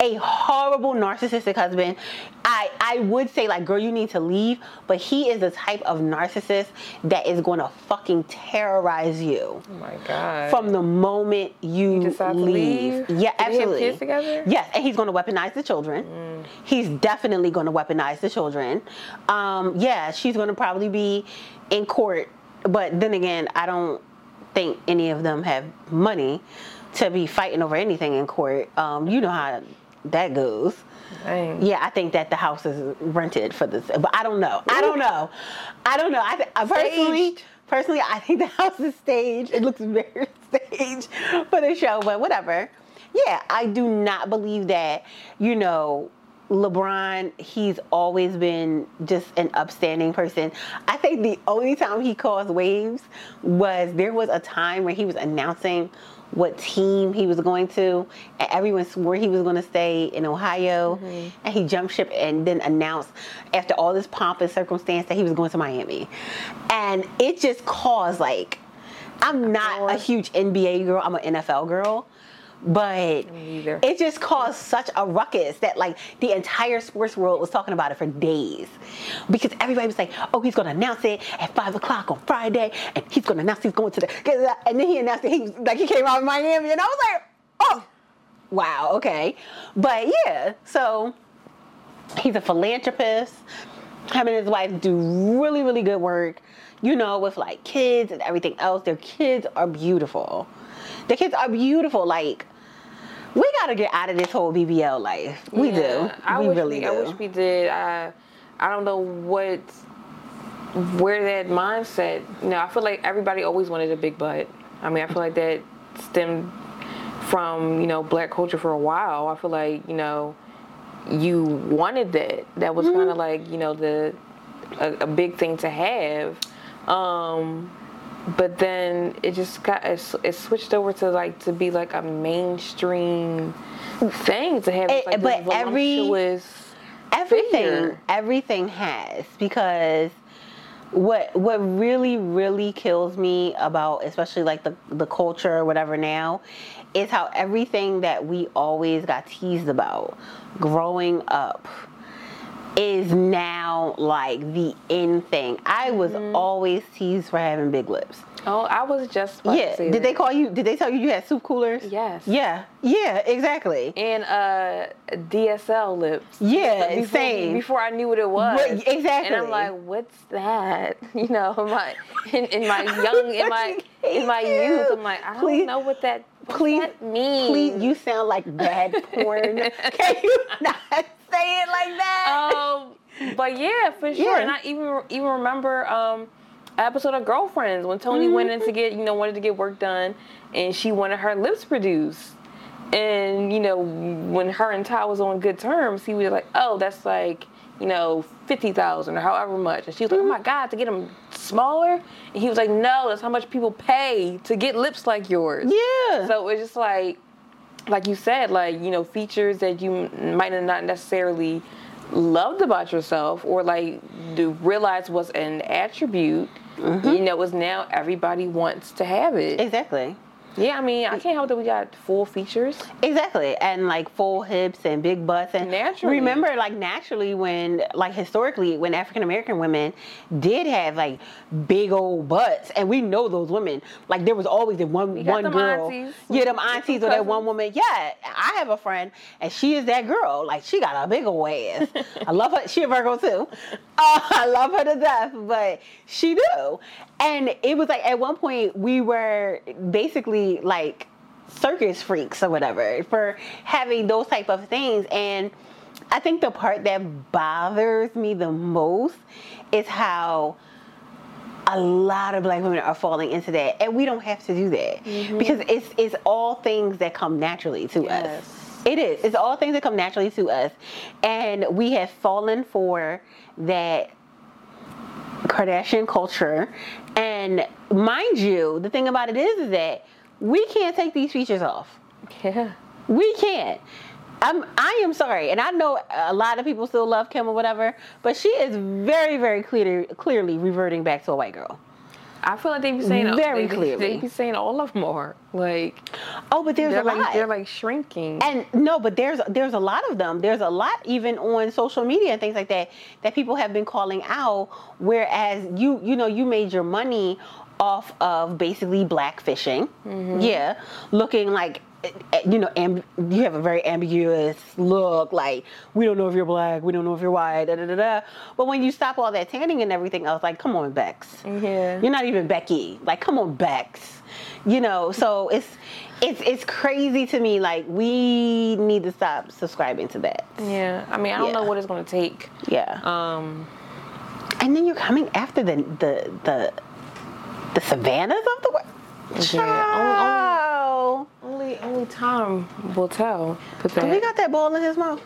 Speaker 2: a horrible narcissistic husband. I I would say like girl you need to leave, but he is the type of narcissist that is going to fucking terrorize you
Speaker 1: Oh my god.
Speaker 2: from the moment you, leave.
Speaker 1: leave?
Speaker 2: Yeah,
Speaker 1: Did
Speaker 2: absolutely.
Speaker 1: kids together?
Speaker 2: Yes, and he's going to weaponize the children. He's definitely going to weaponize the children. Um, yeah, she's going to probably be in court, but then again, I don't think any of them have money to be fighting over anything in court. Um, you know how that goes.
Speaker 1: Dang.
Speaker 2: Yeah, I think that the house is rented for this, but I don't know. I don't know. I don't know. I, th- I personally, personally, I think (laughs) the house is staged. It looks very (laughs) staged for the show, but whatever. Yeah, I do not believe that. You know, LeBron. He's always been just an upstanding person. I think the only time he caused waves was there was a time where he was announcing what team he was going to, and everyone swore he was going to stay in Ohio, mm-hmm. and he jumped ship and then announced after all this pomp and circumstance that he was going to Miami, and it just caused like, I'm not a huge NBA girl, I'm an NFL girl. But it just caused such a ruckus that like the entire sports world was talking about it for days because everybody was like, "Oh, he's gonna announce it at five o'clock on Friday, and he's gonna announce he's going to the." (laughs) And then he announced that he like he came out of Miami, and I was like, "Oh, wow, okay." But yeah, so he's a philanthropist. Him and his wife do really, really good work. You know, with like kids and everything else. Their kids are beautiful. Their kids are beautiful. Like, we gotta get out of this whole BBL life. We do.
Speaker 1: Yeah, I
Speaker 2: we
Speaker 1: wish
Speaker 2: really
Speaker 1: we,
Speaker 2: do.
Speaker 1: I wish we did. I, I don't know what, where that mindset. You know, I feel like everybody always wanted a big butt. I mean, I feel like that stemmed from you know black culture for a while. I feel like you know, you wanted that. That was kind of
Speaker 2: Mm-hmm.
Speaker 1: like you know the, a, a big thing to have. Um, but then it just got it, it switched over to like to be like a mainstream thing to have
Speaker 2: Eh,
Speaker 1: like
Speaker 2: but every- everything
Speaker 1: figure.
Speaker 2: everything has because what what really really kills me about especially like the the culture or whatever now is how everything that we always got teased about growing up is now like the end thing. I was
Speaker 1: Mm-hmm.
Speaker 2: always teased for having big lips.
Speaker 1: Oh, I was just
Speaker 2: Yeah. Did they call you? Did they tell you you had soup coolers?
Speaker 1: Yes.
Speaker 2: Yeah. Yeah. Exactly.
Speaker 1: and uh DSL lips.
Speaker 2: Yeah.
Speaker 1: Before,
Speaker 2: same.
Speaker 1: Before I knew what it was.
Speaker 2: Right, exactly.
Speaker 1: And I'm like, what's that? (laughs) You know, in my in, in my (laughs) young in my in my
Speaker 2: you.
Speaker 1: youth, I'm like, I don't
Speaker 2: Please-
Speaker 1: know what that
Speaker 2: please,
Speaker 1: that mean.
Speaker 2: please, you sound like bad porn. (laughs) Can you not say it like that?
Speaker 1: But yeah, for sure.
Speaker 2: Yeah.
Speaker 1: And I even even remember um, episode of Girlfriends when Toni went
Speaker 2: Mm-hmm.
Speaker 1: in to get you know wanted to get work done, and she wanted her lips produced. And you know when her and Ty was on good terms, he was like, "Oh, that's like you know fifty thousand or however much," and she was like,
Speaker 2: Mm-hmm.
Speaker 1: "Oh my God, to get them smaller," and he was like, "No, that's how much people pay to get lips like yours."
Speaker 2: yeah.
Speaker 1: So it's just like, like you said, like you know, features that you might have not necessarily loved about yourself, or like do realize was an attribute.
Speaker 2: Mm-hmm.
Speaker 1: You know, is now everybody wants to have it.
Speaker 2: exactly.
Speaker 1: Yeah, I mean, I can't help that we got full features.
Speaker 2: Exactly, and like full hips and big butts, and
Speaker 1: Naturally.
Speaker 2: remember, like naturally, when like historically, when African American women did have like big old butts, and we know those women, like there was always the one one
Speaker 1: them
Speaker 2: girl,
Speaker 1: aunties.
Speaker 2: yeah, them aunties or that one woman. Yeah, I have a friend, and she is that girl. Like she got a big old ass. I love her. She a Virgo too. (laughs) Uh, I love her to death, but she do. And it was like at one point we were basically like circus freaks or whatever for having those type of things. And i think the part that bothers me the most is how a lot of black women are falling into that. And we don't have to do that. Mm-hmm. Because it's it's all things that come naturally to
Speaker 1: Yes.
Speaker 2: us it is. It's all things that come naturally to us. And we have fallen for that Kardashian culture And mind you, the thing about it is, is that we can't take these features off.
Speaker 1: Yeah.
Speaker 2: We can't. I'm, I am sorry, and I know a lot of people still love Kim or whatever, but she is very, very clear, clearly reverting back to a white girl.
Speaker 1: I feel like they be saying
Speaker 2: Very
Speaker 1: they,
Speaker 2: clearly.
Speaker 1: They be saying all of them are like
Speaker 2: Oh, but there's a lot.
Speaker 1: like they're like shrinking.
Speaker 2: and no, but there's there's a lot of them. There's a lot even on social media and things like that that people have been calling out. Whereas you you know you made your money off of basically black fishing, mm-hmm. yeah, looking like you know amb- you have a very ambiguous look. Like we don't know if you're black, we don't know if you're white, da da da da. But when you stop all that tanning and everything else, like come on, Bex.
Speaker 1: yeah.
Speaker 2: You're not even Becky. Like, come on, Bex. You know, so it's it's it's crazy to me. Like, we need to stop subscribing to that.
Speaker 1: yeah. I mean, I don't know
Speaker 2: Yeah.
Speaker 1: what it's gonna take.
Speaker 2: Yeah.
Speaker 1: Um,
Speaker 2: and then you're coming after the the the the Savannahs of the world.
Speaker 1: Yeah,
Speaker 2: Child.
Speaker 1: only only time will tell. But
Speaker 2: Do we got that ball in his mouth?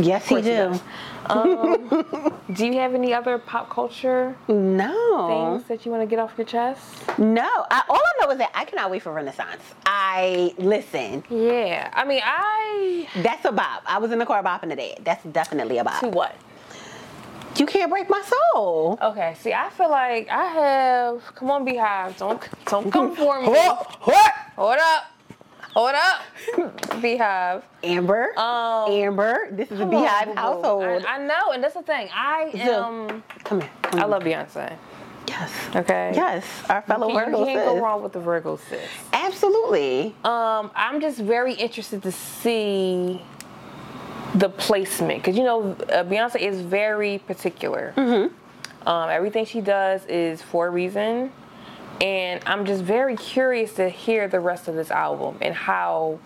Speaker 2: Yes, he
Speaker 1: he
Speaker 2: do.
Speaker 1: um, (laughs) do you have any other pop culture
Speaker 2: No.
Speaker 1: things that you want to get off your chest?
Speaker 2: No. I, all I know is that I cannot wait for Renaissance. I listen.
Speaker 1: Yeah. I mean, I
Speaker 2: That's a bop. I was in the car bopping today. That's definitely a bop.
Speaker 1: to what?
Speaker 2: You can't break my soul.
Speaker 1: Okay. See, I feel like I have. Come on, BeyHive. Don't don't come (laughs) for me.
Speaker 2: What? What?
Speaker 1: Hold up. Hold up. BeyHive.
Speaker 2: Amber.
Speaker 1: Um,
Speaker 2: Amber. This is a
Speaker 1: Come on, BeyHive
Speaker 2: household.
Speaker 1: I, I know, and that's the thing. I am.
Speaker 2: Come here. Come
Speaker 1: I love Beyonce.
Speaker 2: Yes.
Speaker 1: Okay.
Speaker 2: Yes. Our fellow
Speaker 1: You can't,
Speaker 2: Virgo
Speaker 1: you can't go wrong with the Virgo sis.
Speaker 2: Absolutely.
Speaker 1: Um, I'm just very interested to see the placement because you know uh, Beyonce is very particular.
Speaker 2: Mm-hmm.
Speaker 1: Um, everything she does is for a reason, and I'm just very curious to hear the rest of this album and how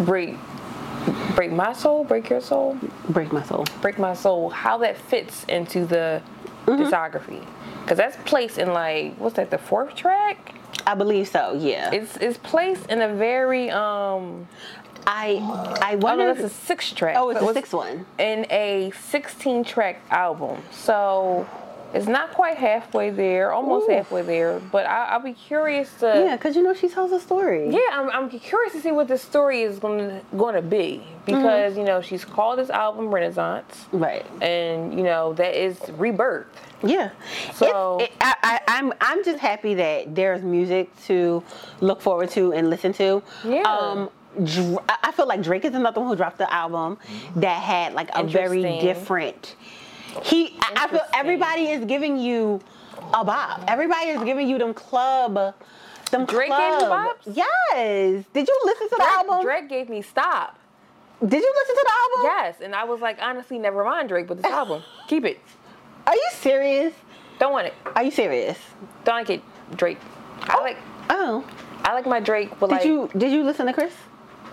Speaker 1: break break my soul, break your soul,
Speaker 2: Break my soul.
Speaker 1: break my soul, how that fits into the
Speaker 2: Mm-hmm.
Speaker 1: discography. Because that's placed in like what's that, the fourth track?
Speaker 2: I believe so. Yeah.
Speaker 1: It's it's placed in a very um
Speaker 2: I I
Speaker 1: Oh
Speaker 2: wonder.
Speaker 1: no, that's a six track.
Speaker 2: oh, it's the sixth one.
Speaker 1: In a 16 track album. So it's not quite halfway there, almost
Speaker 2: Ooh.
Speaker 1: halfway there. But I, I'll be curious to.
Speaker 2: Yeah, because you know she tells a story.
Speaker 1: Yeah, I'm, I'm curious to see what the story is going to going to be because you know she's called this album Renaissance,
Speaker 2: Right.
Speaker 1: and you know that is rebirth.
Speaker 2: Yeah.
Speaker 1: So-
Speaker 2: it, I, I, I'm I'm just happy that there's music to look forward to and listen to.
Speaker 1: Yeah.
Speaker 2: Um, I I feel like Drake is another one who dropped the album mm-hmm. that had like a very different. He, I- feel everybody is giving you a bop. Everybody is giving you them club, them
Speaker 1: Drake gave you
Speaker 2: club.
Speaker 1: bops?
Speaker 2: Yes. Did you listen to the
Speaker 1: Drake,
Speaker 2: album?
Speaker 1: Drake gave me stop.
Speaker 2: Did you listen to the album?
Speaker 1: Yes, and I was like, honestly, never mind Drake, but this (laughs) album, keep it.
Speaker 2: Are you serious?
Speaker 1: Don't want it.
Speaker 2: Are you serious?
Speaker 1: Don't like it, Drake. I oh. like
Speaker 2: Oh.
Speaker 1: I like my Drake, but
Speaker 2: Did
Speaker 1: like
Speaker 2: you did you listen to Chris?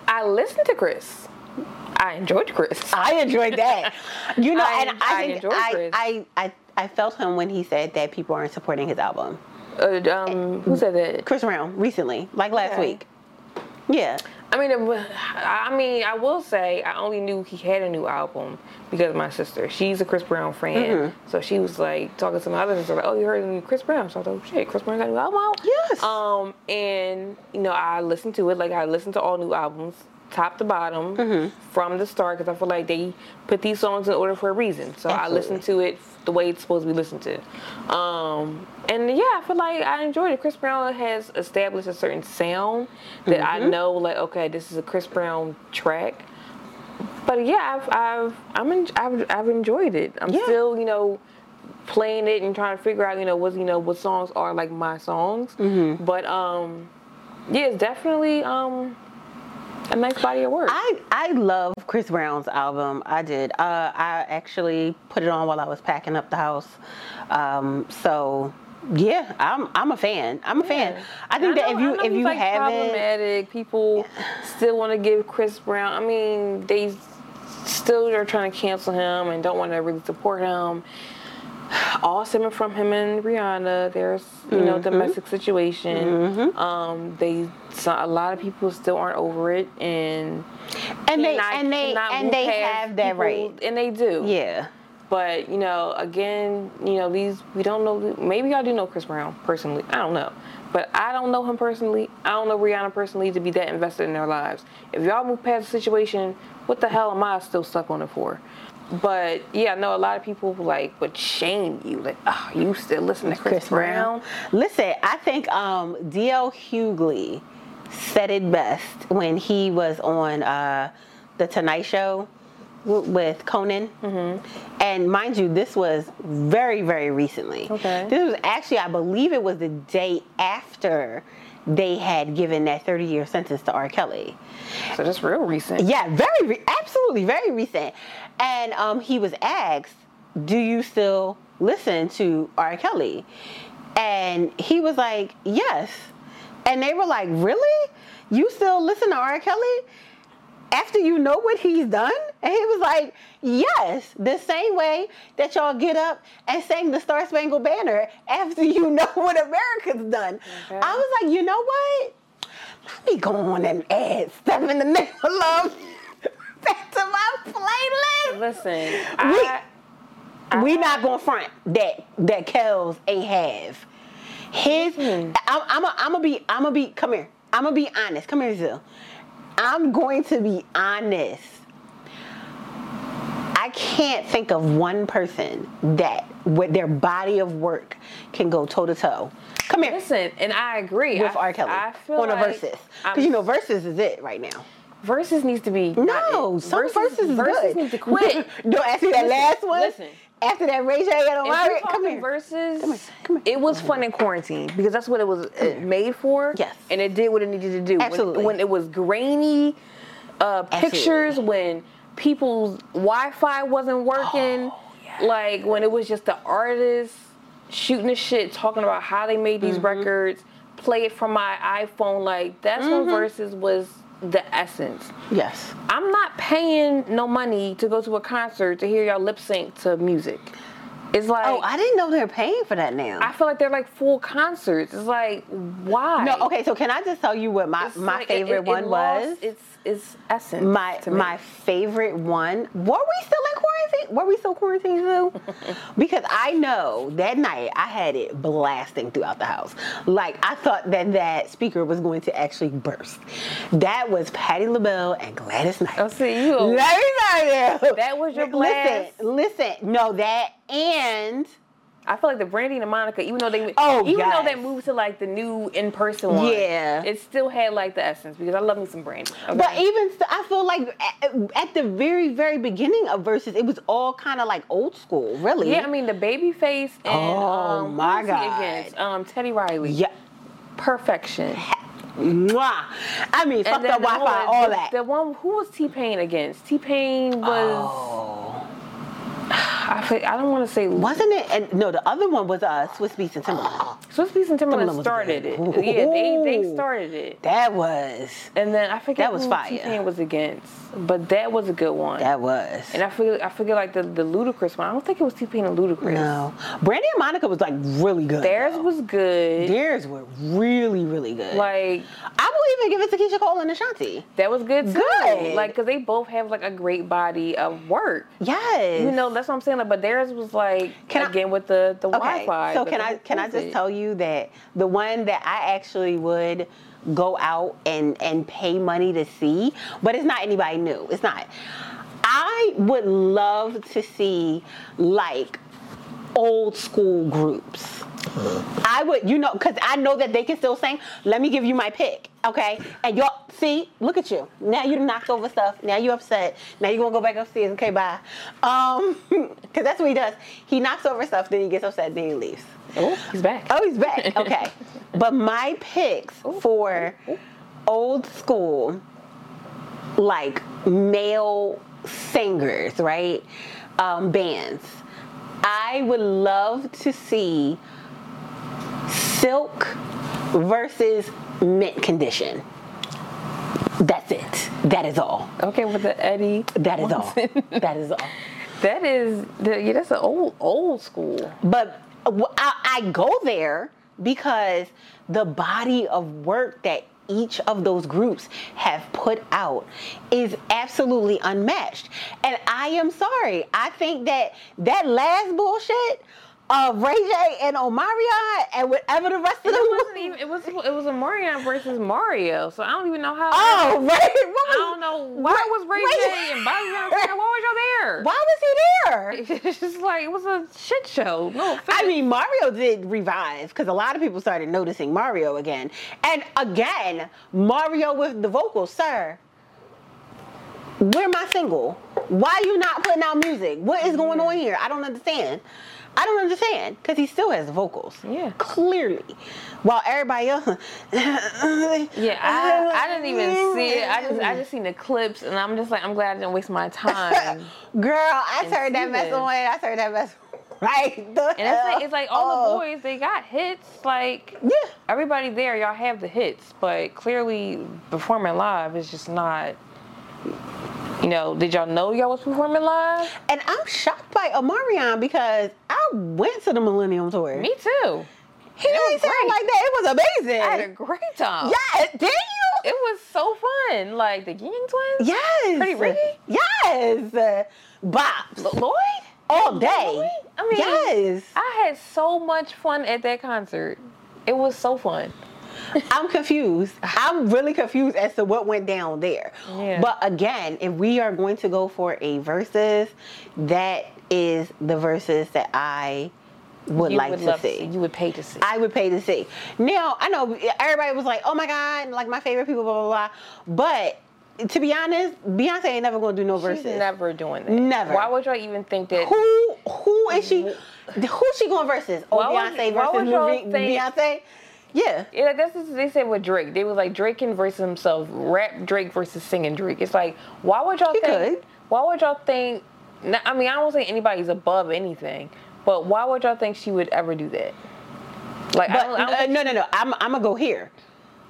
Speaker 1: I listened to Chris. I enjoyed Chris.
Speaker 2: I enjoyed that. You know, (laughs)
Speaker 1: I-
Speaker 2: and I,
Speaker 1: I
Speaker 2: think
Speaker 1: enjoyed
Speaker 2: I. I, I, I felt him when he said that people aren't supporting his album.
Speaker 1: Uh, um, who said that?
Speaker 2: Chris Brown recently, like last
Speaker 1: Okay.
Speaker 2: week. Yeah.
Speaker 1: I mean, it I mean, I will say I only knew he had a new album because of my sister. She's a Chris Brown fan,
Speaker 2: Mm-hmm.
Speaker 1: so she was like talking to my other sister, like, "Oh, you heard new Chris Brown?" So I thought, "Shit, Chris Brown got a new album out."
Speaker 2: Yes.
Speaker 1: Um, and you know, I listened to it like I listened to all new albums, top to bottom,
Speaker 2: Mm-hmm.
Speaker 1: from the start, because I feel like they put these songs in order for a reason. So I listened to it the way it's supposed to be listened to. Um, and yeah, I feel like I enjoyed it. Chris Brown has established a certain sound that I
Speaker 2: Mm-hmm.
Speaker 1: know, like, okay, this is a Chris Brown track. But yeah, I've I've I'm en- I've, I've enjoyed it. I'm
Speaker 2: Yeah.
Speaker 1: still you know playing it and trying to figure out you know what you know what songs are like my songs.
Speaker 2: Mm-hmm.
Speaker 1: But um, yeah, it's definitely um a nice body of work.
Speaker 2: I, I love Chris Brown's album. I did. Uh, I actually put it on while I was packing up the house. Um, so yeah, I'm I'm a fan. I'm a fan. I think that
Speaker 1: know-
Speaker 2: if you
Speaker 1: I know
Speaker 2: if you
Speaker 1: like
Speaker 2: haven't
Speaker 1: problematic, people still want to give Chris Brown. I mean, they still are trying to cancel him and don't want to really support him. All stemming from him and Rihanna. There's you know
Speaker 2: Mm-hmm.
Speaker 1: domestic situation. Um, they so a lot of people still aren't over it and
Speaker 2: and they
Speaker 1: cannot-
Speaker 2: and they and they have that right.
Speaker 1: and they do.
Speaker 2: Yeah.
Speaker 1: But you know, again, you know these we don't know. Maybe y'all do know Chris Brown personally. I don't know, but I don't know him personally. I don't know Rihanna personally to be that invested in their lives. If y'all move past the situation, what the hell am I still stuck on it for? But yeah, I know a lot of people like would shame you, like, oh, you still listen to Chris,
Speaker 2: Chris Brown. Listen, I think um, D.L. Hughley said it best when he was on uh, the Tonight Show with Conan.
Speaker 1: Mm-hmm.
Speaker 2: And mind you, this was very, very recently.
Speaker 1: Okay.
Speaker 2: This was actually, I believe it was the day after they had given that 30 year sentence to R. Kelly.
Speaker 1: So that's real recent.
Speaker 2: Yeah, very, re- absolutely, very recent. And um, he was asked, "Do you still listen to R. Kelly?" And he was like, "Yes." And they were like, "Really? You still listen to R. Kelly?" After you know what he's done? And he was like, Yes, the same way that y'all get up and sing the Star Spangled Banner after you (laughs) know what America's done.
Speaker 1: Okay.
Speaker 2: I was like, You know what? Let me go on and add stuff in the name of love (laughs) back to my playlist.
Speaker 1: Listen, I,
Speaker 2: we not gonna front that that Kells ain't have. His,
Speaker 1: Hmm.
Speaker 2: I'm, I'm, a, I'm gonna be, I'm gonna be. Come here. I'm gonna be honest. Come here, Zil. I'm going to be honest. I can't think of one person that with their body of work can go toe to toe. Come here
Speaker 1: listen, and I agree
Speaker 2: with
Speaker 1: I,
Speaker 2: R. Kelly
Speaker 1: I feel
Speaker 2: on a
Speaker 1: like
Speaker 2: versus because you know versus is it right now.
Speaker 1: verses needs to be
Speaker 2: No, some verses, is
Speaker 1: verses
Speaker 2: good.
Speaker 1: need to quit. (laughs)
Speaker 2: Don't ask me that
Speaker 1: Listen,
Speaker 2: last one.
Speaker 1: listen.
Speaker 2: After that Ray J got on
Speaker 1: If
Speaker 2: come here.
Speaker 1: Verzuz,
Speaker 2: Come here, come here.
Speaker 1: it was fun in quarantine because that's what it was uh, made for.
Speaker 2: Yes.
Speaker 1: and it did what it needed to do. When-
Speaker 2: Absolutely.
Speaker 1: When, it was grainy uh, pictures, when people's Wi-Fi wasn't working,
Speaker 2: Oh, yeah.
Speaker 1: like when it was just the artists shooting the shit, talking about how they made
Speaker 2: Mm-hmm.
Speaker 1: these records, play it from my iPhone. Like that's when
Speaker 2: Mm-hmm.
Speaker 1: Verzuz was the essence.
Speaker 2: Yes.
Speaker 1: I'm not paying no money to go to a concert to hear y'all lip sync to music. It's like
Speaker 2: Oh, I didn't know they were paying for that now.
Speaker 1: I feel like they're like full concerts. It's like why?
Speaker 2: no, okay. So can I just tell you what my
Speaker 1: It's
Speaker 2: my
Speaker 1: like, it-
Speaker 2: favorite
Speaker 1: it- it
Speaker 2: one
Speaker 1: lost
Speaker 2: was?
Speaker 1: Its its essence.
Speaker 2: my my favorite one. Were we still in quarantine? Were we still quarantined too? (laughs) because I know that night I had it blasting throughout the house. Like I thought that that speaker was going to actually burst. That was Patti LaBelle and Gladys Knight.
Speaker 1: Oh, see, you-
Speaker 2: Let me tell you.
Speaker 1: That was your blast?
Speaker 2: Listen, listen. No, that and
Speaker 1: I feel like the Brandy and Monica, even though they
Speaker 2: Oh,
Speaker 1: even though they moved to like the new in person one,
Speaker 2: Yeah.
Speaker 1: it still had like the essence because I love me some Brandy. Okay?
Speaker 2: But even st- I feel like at, at the very, very beginning of Verzuz, it was all kind of like old school, really.
Speaker 1: yeah, I mean the Babyface and
Speaker 2: Oh,
Speaker 1: um,
Speaker 2: my God.
Speaker 1: against? Um, Teddy Riley.
Speaker 2: yeah.
Speaker 1: perfection.
Speaker 2: Mwah. I mean, fuck
Speaker 1: then
Speaker 2: the Wi-Fi,
Speaker 1: one-
Speaker 2: all
Speaker 1: the,
Speaker 2: that.
Speaker 1: The one who was T Pain against? T Pain was
Speaker 2: oh.
Speaker 1: I, fe- I don't want to say
Speaker 2: Wasn't it? And no, the other one was uh, Swizz Beatz and Timbaland.
Speaker 1: Swizz Beatz and
Speaker 2: Timbaland Timbaland
Speaker 1: started it. Yeah, they they started it.
Speaker 2: That was.
Speaker 1: And then I forget
Speaker 2: That was
Speaker 1: who
Speaker 2: fire.
Speaker 1: T Pain was against, but that was a good one.
Speaker 2: That was.
Speaker 1: and I forget I forget like the the Ludacris one. I don't think it was T Pain and Ludacris.
Speaker 2: no. Brandy and Monica was like really good.
Speaker 1: Theirs
Speaker 2: though.
Speaker 1: was good.
Speaker 2: Theirs were really, really good.
Speaker 1: like
Speaker 2: I will even give it to Keyshia Cole and Ashanti.
Speaker 1: that was good too.
Speaker 2: Good.
Speaker 1: Like because they both have like a great body of work.
Speaker 2: Yes.
Speaker 1: You know that's what I'm saying. Like, but theirs was like
Speaker 2: Can I-
Speaker 1: again with the the
Speaker 2: Okay,
Speaker 1: Wi-Fi.
Speaker 2: so can I can I just tell you that the one that I actually would go out and and pay money to see, but it's not anybody new. It's not. I would love to see like old school groups. I would, you know, because I know that they can still sing. Let me give you my pick, okay? And y'all, see, look at you. Now you knocked over stuff. Now you upset. Now you gonna go back upstairs. Okay, bye. Um, (laughs) because that's what he does. He knocks over stuff, then he gets upset, then he leaves.
Speaker 1: Oh, he's back.
Speaker 2: Oh, he's back. (laughs) Okay. but my picks for old school, like male singers, right? Um, bands. I would love to see Silk versus Mint Condition. That's it. That is all.
Speaker 1: Okay, with the Eddie.
Speaker 2: That is all. (laughs) that is all.
Speaker 1: That is the, yeah. That's an old old school.
Speaker 2: But I, I go there because the body of work that each of those groups have put out is absolutely unmatched. And I am sorry. I think that that last bullshit of Ray J and Omarion and whatever the rest of them
Speaker 1: It wasn't even. It was. It was a Mario versus Mario. So I don't even know how.
Speaker 2: Oh, right.
Speaker 1: I don't know why
Speaker 2: Ray-
Speaker 1: was Ray
Speaker 2: Ray-
Speaker 1: J and Bobby Brown? Why was y'all there? (laughs)
Speaker 2: Why was he there? (laughs)
Speaker 1: It's just like it was a shit show. No offense.
Speaker 2: I mean, Mario did revive because a lot of people started noticing Mario again. And again, Mario with the vocals, sir. Where my single? Why you not putting out music? What is going on here? I don't understand. I don't understand because he still has vocals.
Speaker 1: Yeah.
Speaker 2: Clearly. While everybody else. (laughs)
Speaker 1: Yeah, I, I didn't even see it. I just I just seen the clips, and I'm just like, I'm glad I didn't waste my time. (laughs)
Speaker 2: Girl, I turned that mess on. I turned that mess (laughs) right the
Speaker 1: And it's like it's like all
Speaker 2: hell
Speaker 1: the boys, they got hits. Like
Speaker 2: Yeah.
Speaker 1: everybody there, y'all have the hits, but clearly performing live is just not. You know, did y'all know y'all was performing live?
Speaker 2: And I'm shocked by Omarion because I went to the Millennium Tour.
Speaker 1: Me too.
Speaker 2: He
Speaker 1: It
Speaker 2: didn't
Speaker 1: was
Speaker 2: sound
Speaker 1: great.
Speaker 2: like that. It was amazing.
Speaker 1: I had a great time.
Speaker 2: yes, did you?
Speaker 1: It was so fun. Like the Ying twins.
Speaker 2: yes.
Speaker 1: Pretty Ricky?
Speaker 2: Yes. Bops.
Speaker 1: L- Lloyd.
Speaker 2: All day.
Speaker 1: Lloyd? I mean,
Speaker 2: yes.
Speaker 1: I had so much fun at that concert. It was so fun. (laughs)
Speaker 2: I'm confused. I'm really confused as to what went down there.
Speaker 1: Yeah.
Speaker 2: But again, if we are going to go for a versus, that is the versus that I would
Speaker 1: you
Speaker 2: like
Speaker 1: would
Speaker 2: to see.
Speaker 1: You would pay to see.
Speaker 2: I would pay to see. Now, I know everybody was like, oh my God, like my favorite people, blah, blah, blah. But to be honest, Beyonce ain't never gonna do no
Speaker 1: She's
Speaker 2: verses.
Speaker 1: never doing that.
Speaker 2: Never.
Speaker 1: Why would y'all even think that?
Speaker 2: Who who is she? Who's she going versus? Oh,
Speaker 1: Why
Speaker 2: Beyonce versus
Speaker 1: would y'all
Speaker 2: Marie-
Speaker 1: think-
Speaker 2: Beyonce? Yeah.
Speaker 1: Yeah, that's what they said with Drake. They was like Drake can versus himself, rap Drake versus singing Drake. It's like, why would y'all
Speaker 2: He
Speaker 1: think?
Speaker 2: could.
Speaker 1: Why would y'all think? I mean, I don't say anybody's above anything, but why would y'all think she would ever do that? Like, I don't, I don't
Speaker 2: uh, no, no, no. I'm, I'm gonna go here.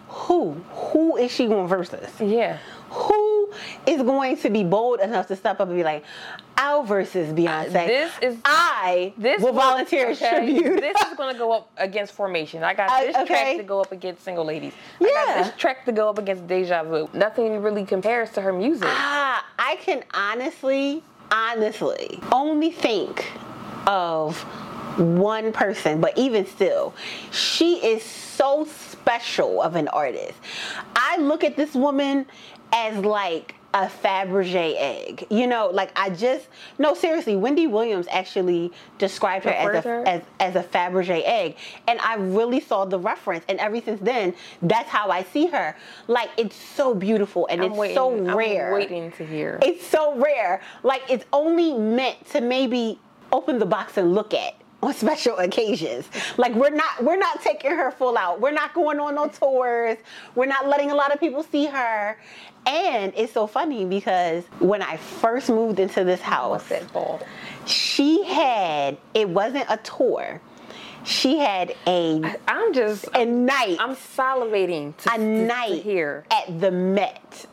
Speaker 2: Who? Who is she going versus?
Speaker 1: yeah.
Speaker 2: Who is going to be bold enough to step up and be like, "Our versus Beyonce"?
Speaker 1: this is-
Speaker 2: I
Speaker 1: This
Speaker 2: will volunteer
Speaker 1: okay,
Speaker 2: tribute.
Speaker 1: This is gonna go up against Formation. I got
Speaker 2: Uh,
Speaker 1: this
Speaker 2: okay.
Speaker 1: track to go up against Single Ladies.
Speaker 2: Yeah.
Speaker 1: I got this track to go up against Deja Vu. Nothing really compares to her music.
Speaker 2: Ah, I can honestly, honestly, only think of one person, but even still, she is so special of an artist. I look at this woman as like a Fabergé egg. You know, like I just no seriously, Wendy Williams actually described her as a
Speaker 1: her?
Speaker 2: as, as a Fabergé egg. And I really saw the reference and ever since then, that's how I see her. Like it's so beautiful and
Speaker 1: I'm
Speaker 2: it's
Speaker 1: waiting,
Speaker 2: so
Speaker 1: I'm
Speaker 2: rare.
Speaker 1: waiting to hear.
Speaker 2: It's so rare. Like it's only meant to maybe open the box and look at on special occasions. Like we're not we're not taking her full out. We're not going on no tours. We're not letting a lot of people see her. And it's so funny because when I first moved into this house,
Speaker 1: What's that ball?
Speaker 2: she had it wasn't a tour. She had a
Speaker 1: I'm just.
Speaker 2: a night
Speaker 1: I'm salivating to,
Speaker 2: a night
Speaker 1: hear.
Speaker 2: at the Met,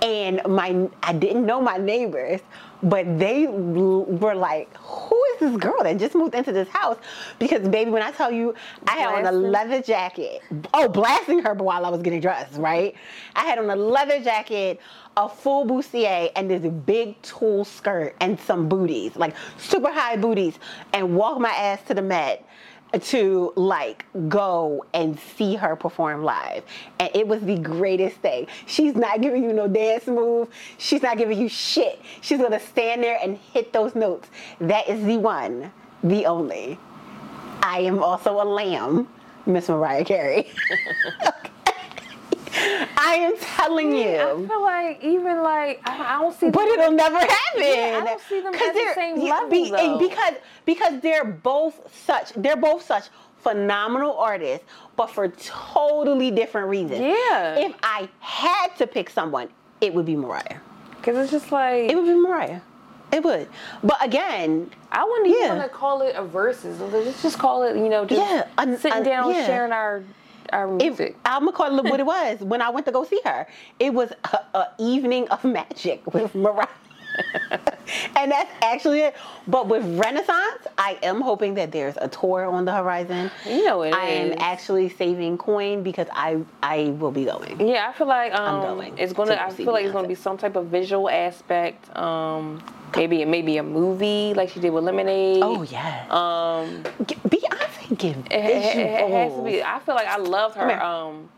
Speaker 2: and my I didn't know my neighbors, but they were like, "Who is this girl that just moved into this house?" Because baby, when I tell you, I had on a leather jacket. Oh, blasting her while I was getting dressed, right? I had on a leather jacket. A full bustier and this big tulle skirt and some booties, like super high booties, and walk my ass to the Met to like go and see her perform live. And it was the greatest thing. She's not giving you no dance move. She's not giving you shit. She's gonna stand there and hit those notes. That is the one, the only. I am also a lamb, Miss Mariah Carey. (laughs) (laughs) I am telling you.
Speaker 1: I feel like even like I, I don't see.
Speaker 2: But
Speaker 1: them-
Speaker 2: it'll never happen.
Speaker 1: Yeah, I don't see them at the same
Speaker 2: yeah,
Speaker 1: level,
Speaker 2: be-
Speaker 1: though.
Speaker 2: because because they're both such they're both such phenomenal artists, but for totally different reasons.
Speaker 1: Yeah.
Speaker 2: If I had to pick someone, it would be Mariah.
Speaker 1: Cause it's just like
Speaker 2: It would be Mariah. It would. But again,
Speaker 1: I wouldn't even
Speaker 2: Yeah.
Speaker 1: want to call it a versus. Let's just call it, you know, just
Speaker 2: Yeah, a-
Speaker 1: sitting
Speaker 2: a-
Speaker 1: down,
Speaker 2: yeah.
Speaker 1: sharing our our music.
Speaker 2: I'm gonna call it what it was when I went to go see her. It was a, a evening of magic with Mariah. (laughs) (laughs) and that's actually it. But with Renaissance, I am hoping that there's a tour on the horizon.
Speaker 1: You know it
Speaker 2: I am actually saving coin because I I will be going.
Speaker 1: Yeah, I feel like um,
Speaker 2: going
Speaker 1: it's gonna.
Speaker 2: to
Speaker 1: I feel like it's gonna be some type of visual aspect. Um, maybe maybe a movie like she did with Lemonade.
Speaker 2: Oh yeah.
Speaker 1: Um,
Speaker 2: Beyonce give
Speaker 1: it, it- it has to be. I feel like I love her. Um,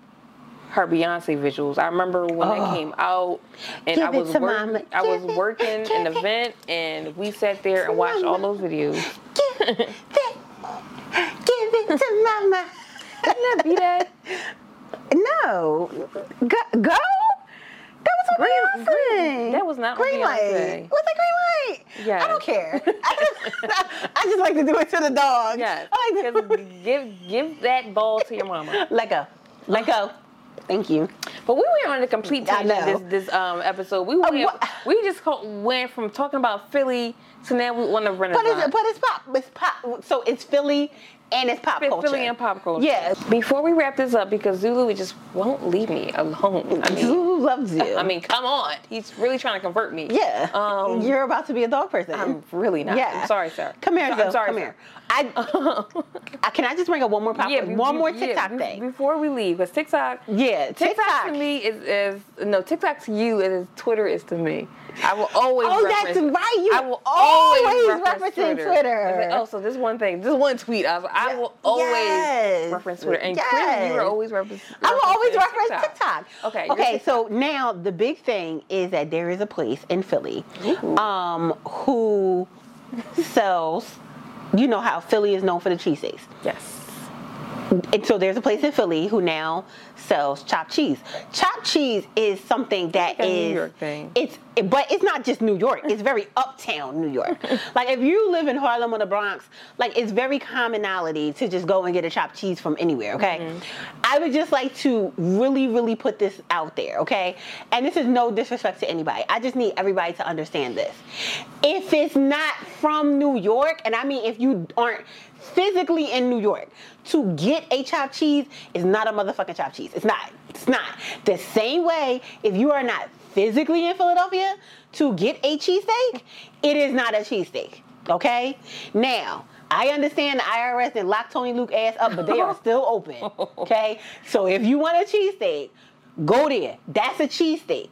Speaker 1: her Beyonce visuals. I remember when
Speaker 2: Oh.
Speaker 1: that came out, and I was work- I was
Speaker 2: it-
Speaker 1: working an event, and we sat there and watched all those videos.
Speaker 2: Give it, give it to mama.
Speaker 1: Didn't that be that?
Speaker 2: No, go. go? That was on
Speaker 1: Green-
Speaker 2: Beyonce.
Speaker 1: Green- that was not on
Speaker 2: green light.
Speaker 1: Beyonce.
Speaker 2: Was it green light?
Speaker 1: Yes.
Speaker 2: I don't care. (laughs) I just, I just like to do it to the dogs.
Speaker 1: Yes.
Speaker 2: I like
Speaker 1: give give that ball to your mama. (laughs)
Speaker 2: Let go. Let go. Thank you.
Speaker 1: But we went on a complete tangent this this um episode. We went,
Speaker 2: what-
Speaker 1: we just went from talking about Philly to now we want to
Speaker 2: run.
Speaker 1: But
Speaker 2: it's but it's pop. It's pop. So it's Philly and it's pop
Speaker 1: Philly
Speaker 2: culture.
Speaker 1: and pop culture.
Speaker 2: Yeah.
Speaker 1: Before we wrap this up, because Zulu just won't leave me alone. I mean,
Speaker 2: Who loves you?
Speaker 1: I mean, come on. He's really trying to convert me.
Speaker 2: yeah.
Speaker 1: Um,
Speaker 2: You're about to be a dog person.
Speaker 1: I'm really not.
Speaker 2: Yeah.
Speaker 1: I'm sorry, sir.
Speaker 2: Come here,
Speaker 1: I'm sorry,
Speaker 2: Come
Speaker 1: sir.
Speaker 2: here. I, I can I just bring up one more pop
Speaker 1: Yeah,
Speaker 2: one more TikTok
Speaker 1: be-
Speaker 2: thing.
Speaker 1: before we leave, because TikTok,
Speaker 2: yeah,
Speaker 1: TikTok,
Speaker 2: TikTok.
Speaker 1: to me is, is no TikTok to you is Twitter is to me. I will always.
Speaker 2: Oh, that's
Speaker 1: reference-
Speaker 2: right. You
Speaker 1: I will
Speaker 2: always
Speaker 1: always,
Speaker 2: referencing
Speaker 1: reference
Speaker 2: Twitter.
Speaker 1: It's like, oh, so this one thing, this one tweet. I, was like, I will always
Speaker 2: Yes.
Speaker 1: reference Twitter, and Chris, you were always reference.
Speaker 2: I will always
Speaker 1: referencing
Speaker 2: reference TikTok.
Speaker 1: Okay,
Speaker 2: Okay.
Speaker 1: TikTok.
Speaker 2: So now the big thing is that there is a place in Philly, um, who sells. You know how Philly is known for the cheesesteaks.
Speaker 1: Yes.
Speaker 2: And so there's a place in Philly who now sells chopped cheese. Chopped cheese is something that
Speaker 1: like a
Speaker 2: is
Speaker 1: New York thing.
Speaker 2: It's but it's not just New York. It's very uptown New York. (laughs) like if you live in Harlem or the Bronx, like it's very commonality to just go and get a chopped cheese from anywhere. Okay.
Speaker 1: Mm-hmm.
Speaker 2: I would just like to really, really put this out there. Okay. And this is no disrespect to anybody. I just need everybody to understand this. If it's not from New York, and I mean if you aren't physically in New York to get a chopped cheese is not a motherfucking chopped cheese. It's not. It's not. The same way if you are not physically in Philadelphia to get a cheesesteak, it is not a cheesesteak. Okay? Now, I understand the IRS and lock Tony Luke ass up, but they are (laughs) still open. Okay? So if you want a cheesesteak, Go there. That's a cheesesteak.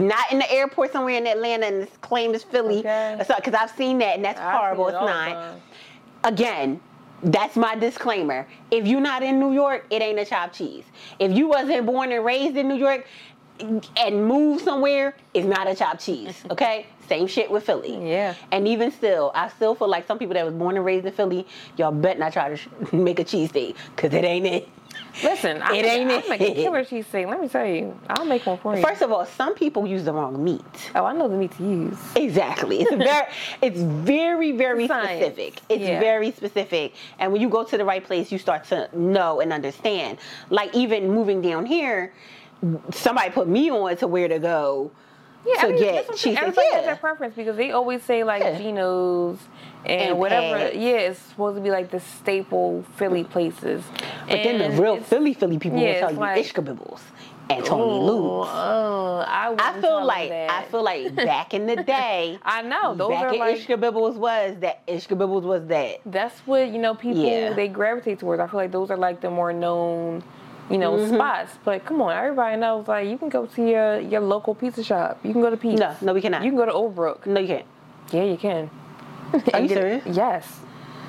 Speaker 2: Not in the airport somewhere in Atlanta and it's claimed as Philly.
Speaker 1: Okay.
Speaker 2: Because I've seen that and that's horrible.
Speaker 1: it
Speaker 2: It's not
Speaker 1: time.
Speaker 2: Again, that's my disclaimer. If you're not in New York, it ain't a chopped cheese. If you wasn't born and raised in New York and moved somewhere, it's not a chopped cheese. (laughs) Okay? Same shit with Philly.
Speaker 1: Yeah.
Speaker 2: And even still, I still feel like some people that was born and raised in Philly, y'all bet not try to sh- (laughs) make a cheesesteak, cause it ain't it.
Speaker 1: Listen, I
Speaker 2: It ain't
Speaker 1: a
Speaker 2: it.
Speaker 1: killer (laughs) cheesesteak. Let me tell you, I'll make one for you.
Speaker 2: First of all, some people use the wrong meat.
Speaker 1: oh, I know the meat to use.
Speaker 2: Exactly. It's very (laughs) it's very, very
Speaker 1: Science.
Speaker 2: specific. It's
Speaker 1: Yeah.
Speaker 2: very specific. And when you go to the right place, you start to know and understand. Like even moving down here, somebody put me on to where to go
Speaker 1: Yeah,
Speaker 2: to
Speaker 1: I mean,
Speaker 2: get
Speaker 1: that's what I'm saying.
Speaker 2: cheesesteak.
Speaker 1: Everybody has
Speaker 2: Yeah.
Speaker 1: their preference because they always say like
Speaker 2: Yeah.
Speaker 1: Geno's and,
Speaker 2: And
Speaker 1: whatever. Yeah, it's supposed to be like the staple Philly places.
Speaker 2: But then the real Philly Philly people
Speaker 1: yeah,
Speaker 2: will tell you
Speaker 1: like-
Speaker 2: Ishkabibbles and Tony
Speaker 1: Oh,
Speaker 2: Lou's.
Speaker 1: oh, I,
Speaker 2: I feel like. I feel like back in the day,
Speaker 1: I know those
Speaker 2: back
Speaker 1: are like
Speaker 2: Ishkabibbles was that Ishkabibbles was that.
Speaker 1: that's what you know people
Speaker 2: Yeah.
Speaker 1: they gravitate towards. I feel like those are like the more known, you know,
Speaker 2: Mm-hmm.
Speaker 1: spots. But come on, everybody knows like you can go to your your local pizza shop. You can go to Pete's.
Speaker 2: No, no, we cannot.
Speaker 1: You can go to Overbrook.
Speaker 2: No, you can't.
Speaker 1: Yeah, you can.
Speaker 2: Are you serious?
Speaker 1: Yes.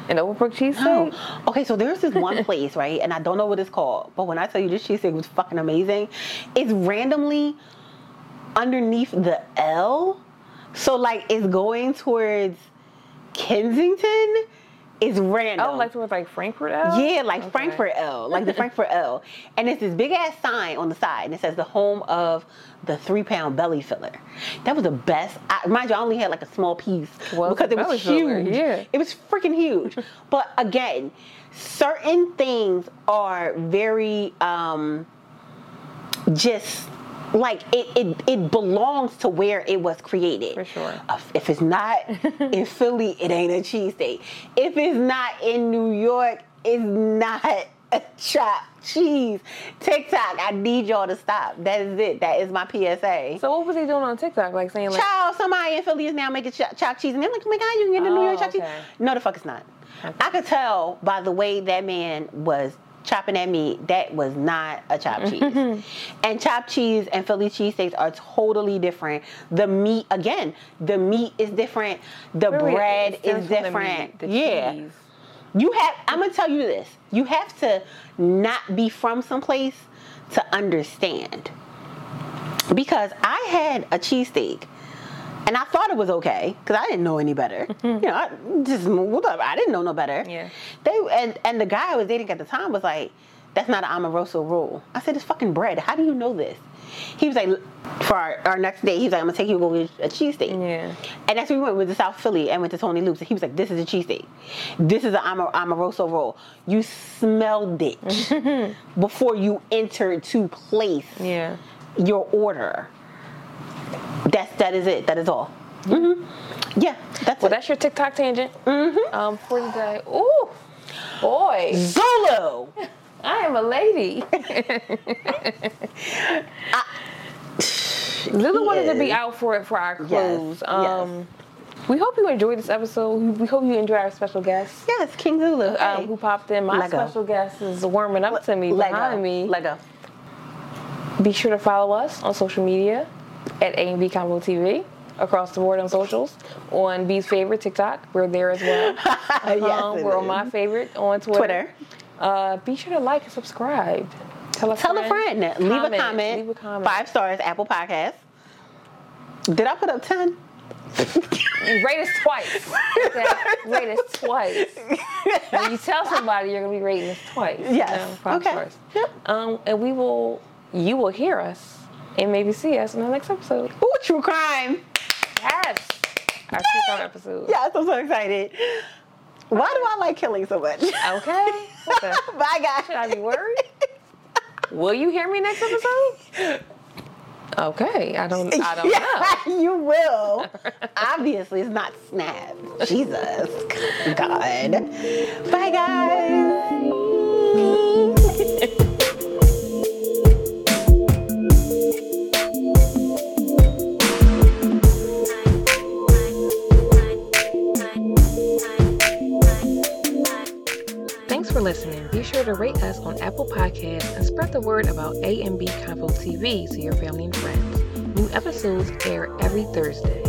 Speaker 1: An Overbrook cheesesteak.
Speaker 2: No. Okay, so there's this one place, right? And I don't know what it's called, but when I tell you this cheesesteak was fucking amazing, it's randomly underneath the L. So like it's going towards Kensington. It's random.
Speaker 1: Oh, like towards like Frankford L?
Speaker 2: Yeah, like
Speaker 1: Okay.
Speaker 2: Frankford L, like the (laughs) Frankford L. And it's this big ass sign on the side, and it says the home of the three pound belly filler. That was the best. I, mind you, I only had like a small piece
Speaker 1: Well,
Speaker 2: because it was
Speaker 1: filler,
Speaker 2: huge.
Speaker 1: yeah.
Speaker 2: It was freaking huge. (laughs) but again, certain things are very um, just like it, it, it belongs to where it was created.
Speaker 1: For sure.
Speaker 2: Uh, If it's not (laughs) in Philly, it ain't a cheesesteak. If it's not in New York, it's not (laughs) chopped cheese. TikTok, I need y'all to stop. That is it. That is my PSA.
Speaker 1: So what was he doing on TikTok? Like saying like,
Speaker 2: Child, somebody in Philly is now making cho- chopped cheese, and they're like, "Oh my God, you can get the New
Speaker 1: Oh,
Speaker 2: York chopped cheese." No, the fuck it's not. I could tell by the way that man was chopping that meat. That was not a chopped (laughs) cheese. and chopped cheese and Philly cheesesteaks are totally different. The meat, again, the meat is different. The
Speaker 1: Really,
Speaker 2: bread is
Speaker 1: the
Speaker 2: different.
Speaker 1: meat, the
Speaker 2: yeah.
Speaker 1: cheese.
Speaker 2: You have. I'm gonna tell you this. You have to not be from someplace to understand. Because I had a cheesesteak, and I thought it was okay because I didn't know any better. (laughs) you know, I just moved up. I didn't know no better.
Speaker 1: Yeah.
Speaker 2: They and and the guy I was dating at the time was like, "That's not an Amoroso roll." I said, "It's fucking bread. How do you know this?" He was like, for our, our next date, he was like, I'm gonna take you to go get a cheesesteak.
Speaker 1: Yeah.
Speaker 2: And that's when we went with the South Philly and went to Tony Luke's. And he was like, This is a cheesesteak. This is an Amar- Amoroso roll. You smelled it (laughs) before you entered to place
Speaker 1: Yeah.
Speaker 2: your order. That's that is it. That is all. hmm Yeah, that's
Speaker 1: Well,
Speaker 2: it.
Speaker 1: that's your TikTok tangent. Mm-hmm. Um, for today. Ooh, boy,
Speaker 2: Zulu. (laughs)
Speaker 1: I am a lady. (laughs) Lulu wanted to be out for it for our close.
Speaker 2: yes.
Speaker 1: Um, we hope you enjoyed this episode. We- hope you enjoy our special guest.
Speaker 2: Yes, King Zulu.
Speaker 1: Um, who popped in? My
Speaker 2: Lego.
Speaker 1: special guest is warming up to me
Speaker 2: Lego.
Speaker 1: behind me.
Speaker 2: Lego.
Speaker 1: Be sure to follow us on social media at A and B Convo TV across the board on socials. On B's favorite TikTok, we're there as well. (laughs)
Speaker 2: yes,
Speaker 1: Um, we're on my favorite on Twitter.
Speaker 2: Twitter.
Speaker 1: Uh, be sure to like and subscribe. Tell a
Speaker 2: Tell a friend. Leave a comment.
Speaker 1: Leave a comment.
Speaker 2: Five stars. Apple Podcast. Did I put up ten? (laughs)
Speaker 1: Rate us twice. (laughs) Rate us twice. When you tell somebody you're gonna be rating us twice.
Speaker 2: Yes.
Speaker 1: five
Speaker 2: Okay.
Speaker 1: stars.
Speaker 2: Yep.
Speaker 1: Um, and we will. You will hear us and maybe see us in the next episode.
Speaker 2: Ooh, true crime.
Speaker 1: Yes. Our true crime episode.
Speaker 2: Yes, I'm so excited. Why do I like killing so much?
Speaker 1: Okay. The- (laughs)
Speaker 2: Bye, guys.
Speaker 1: Should I be worried? Will you hear me next episode? Okay, I don't. I don't know. (laughs)
Speaker 2: you will. Obviously, it's not Snap. Jesus. God. Bye, guys.
Speaker 1: Thanks (laughs) for listening. Be sure to rate us on Apple Podcasts and spread the word about A and B Convo TV to your family and friends. New episodes air every Thursday.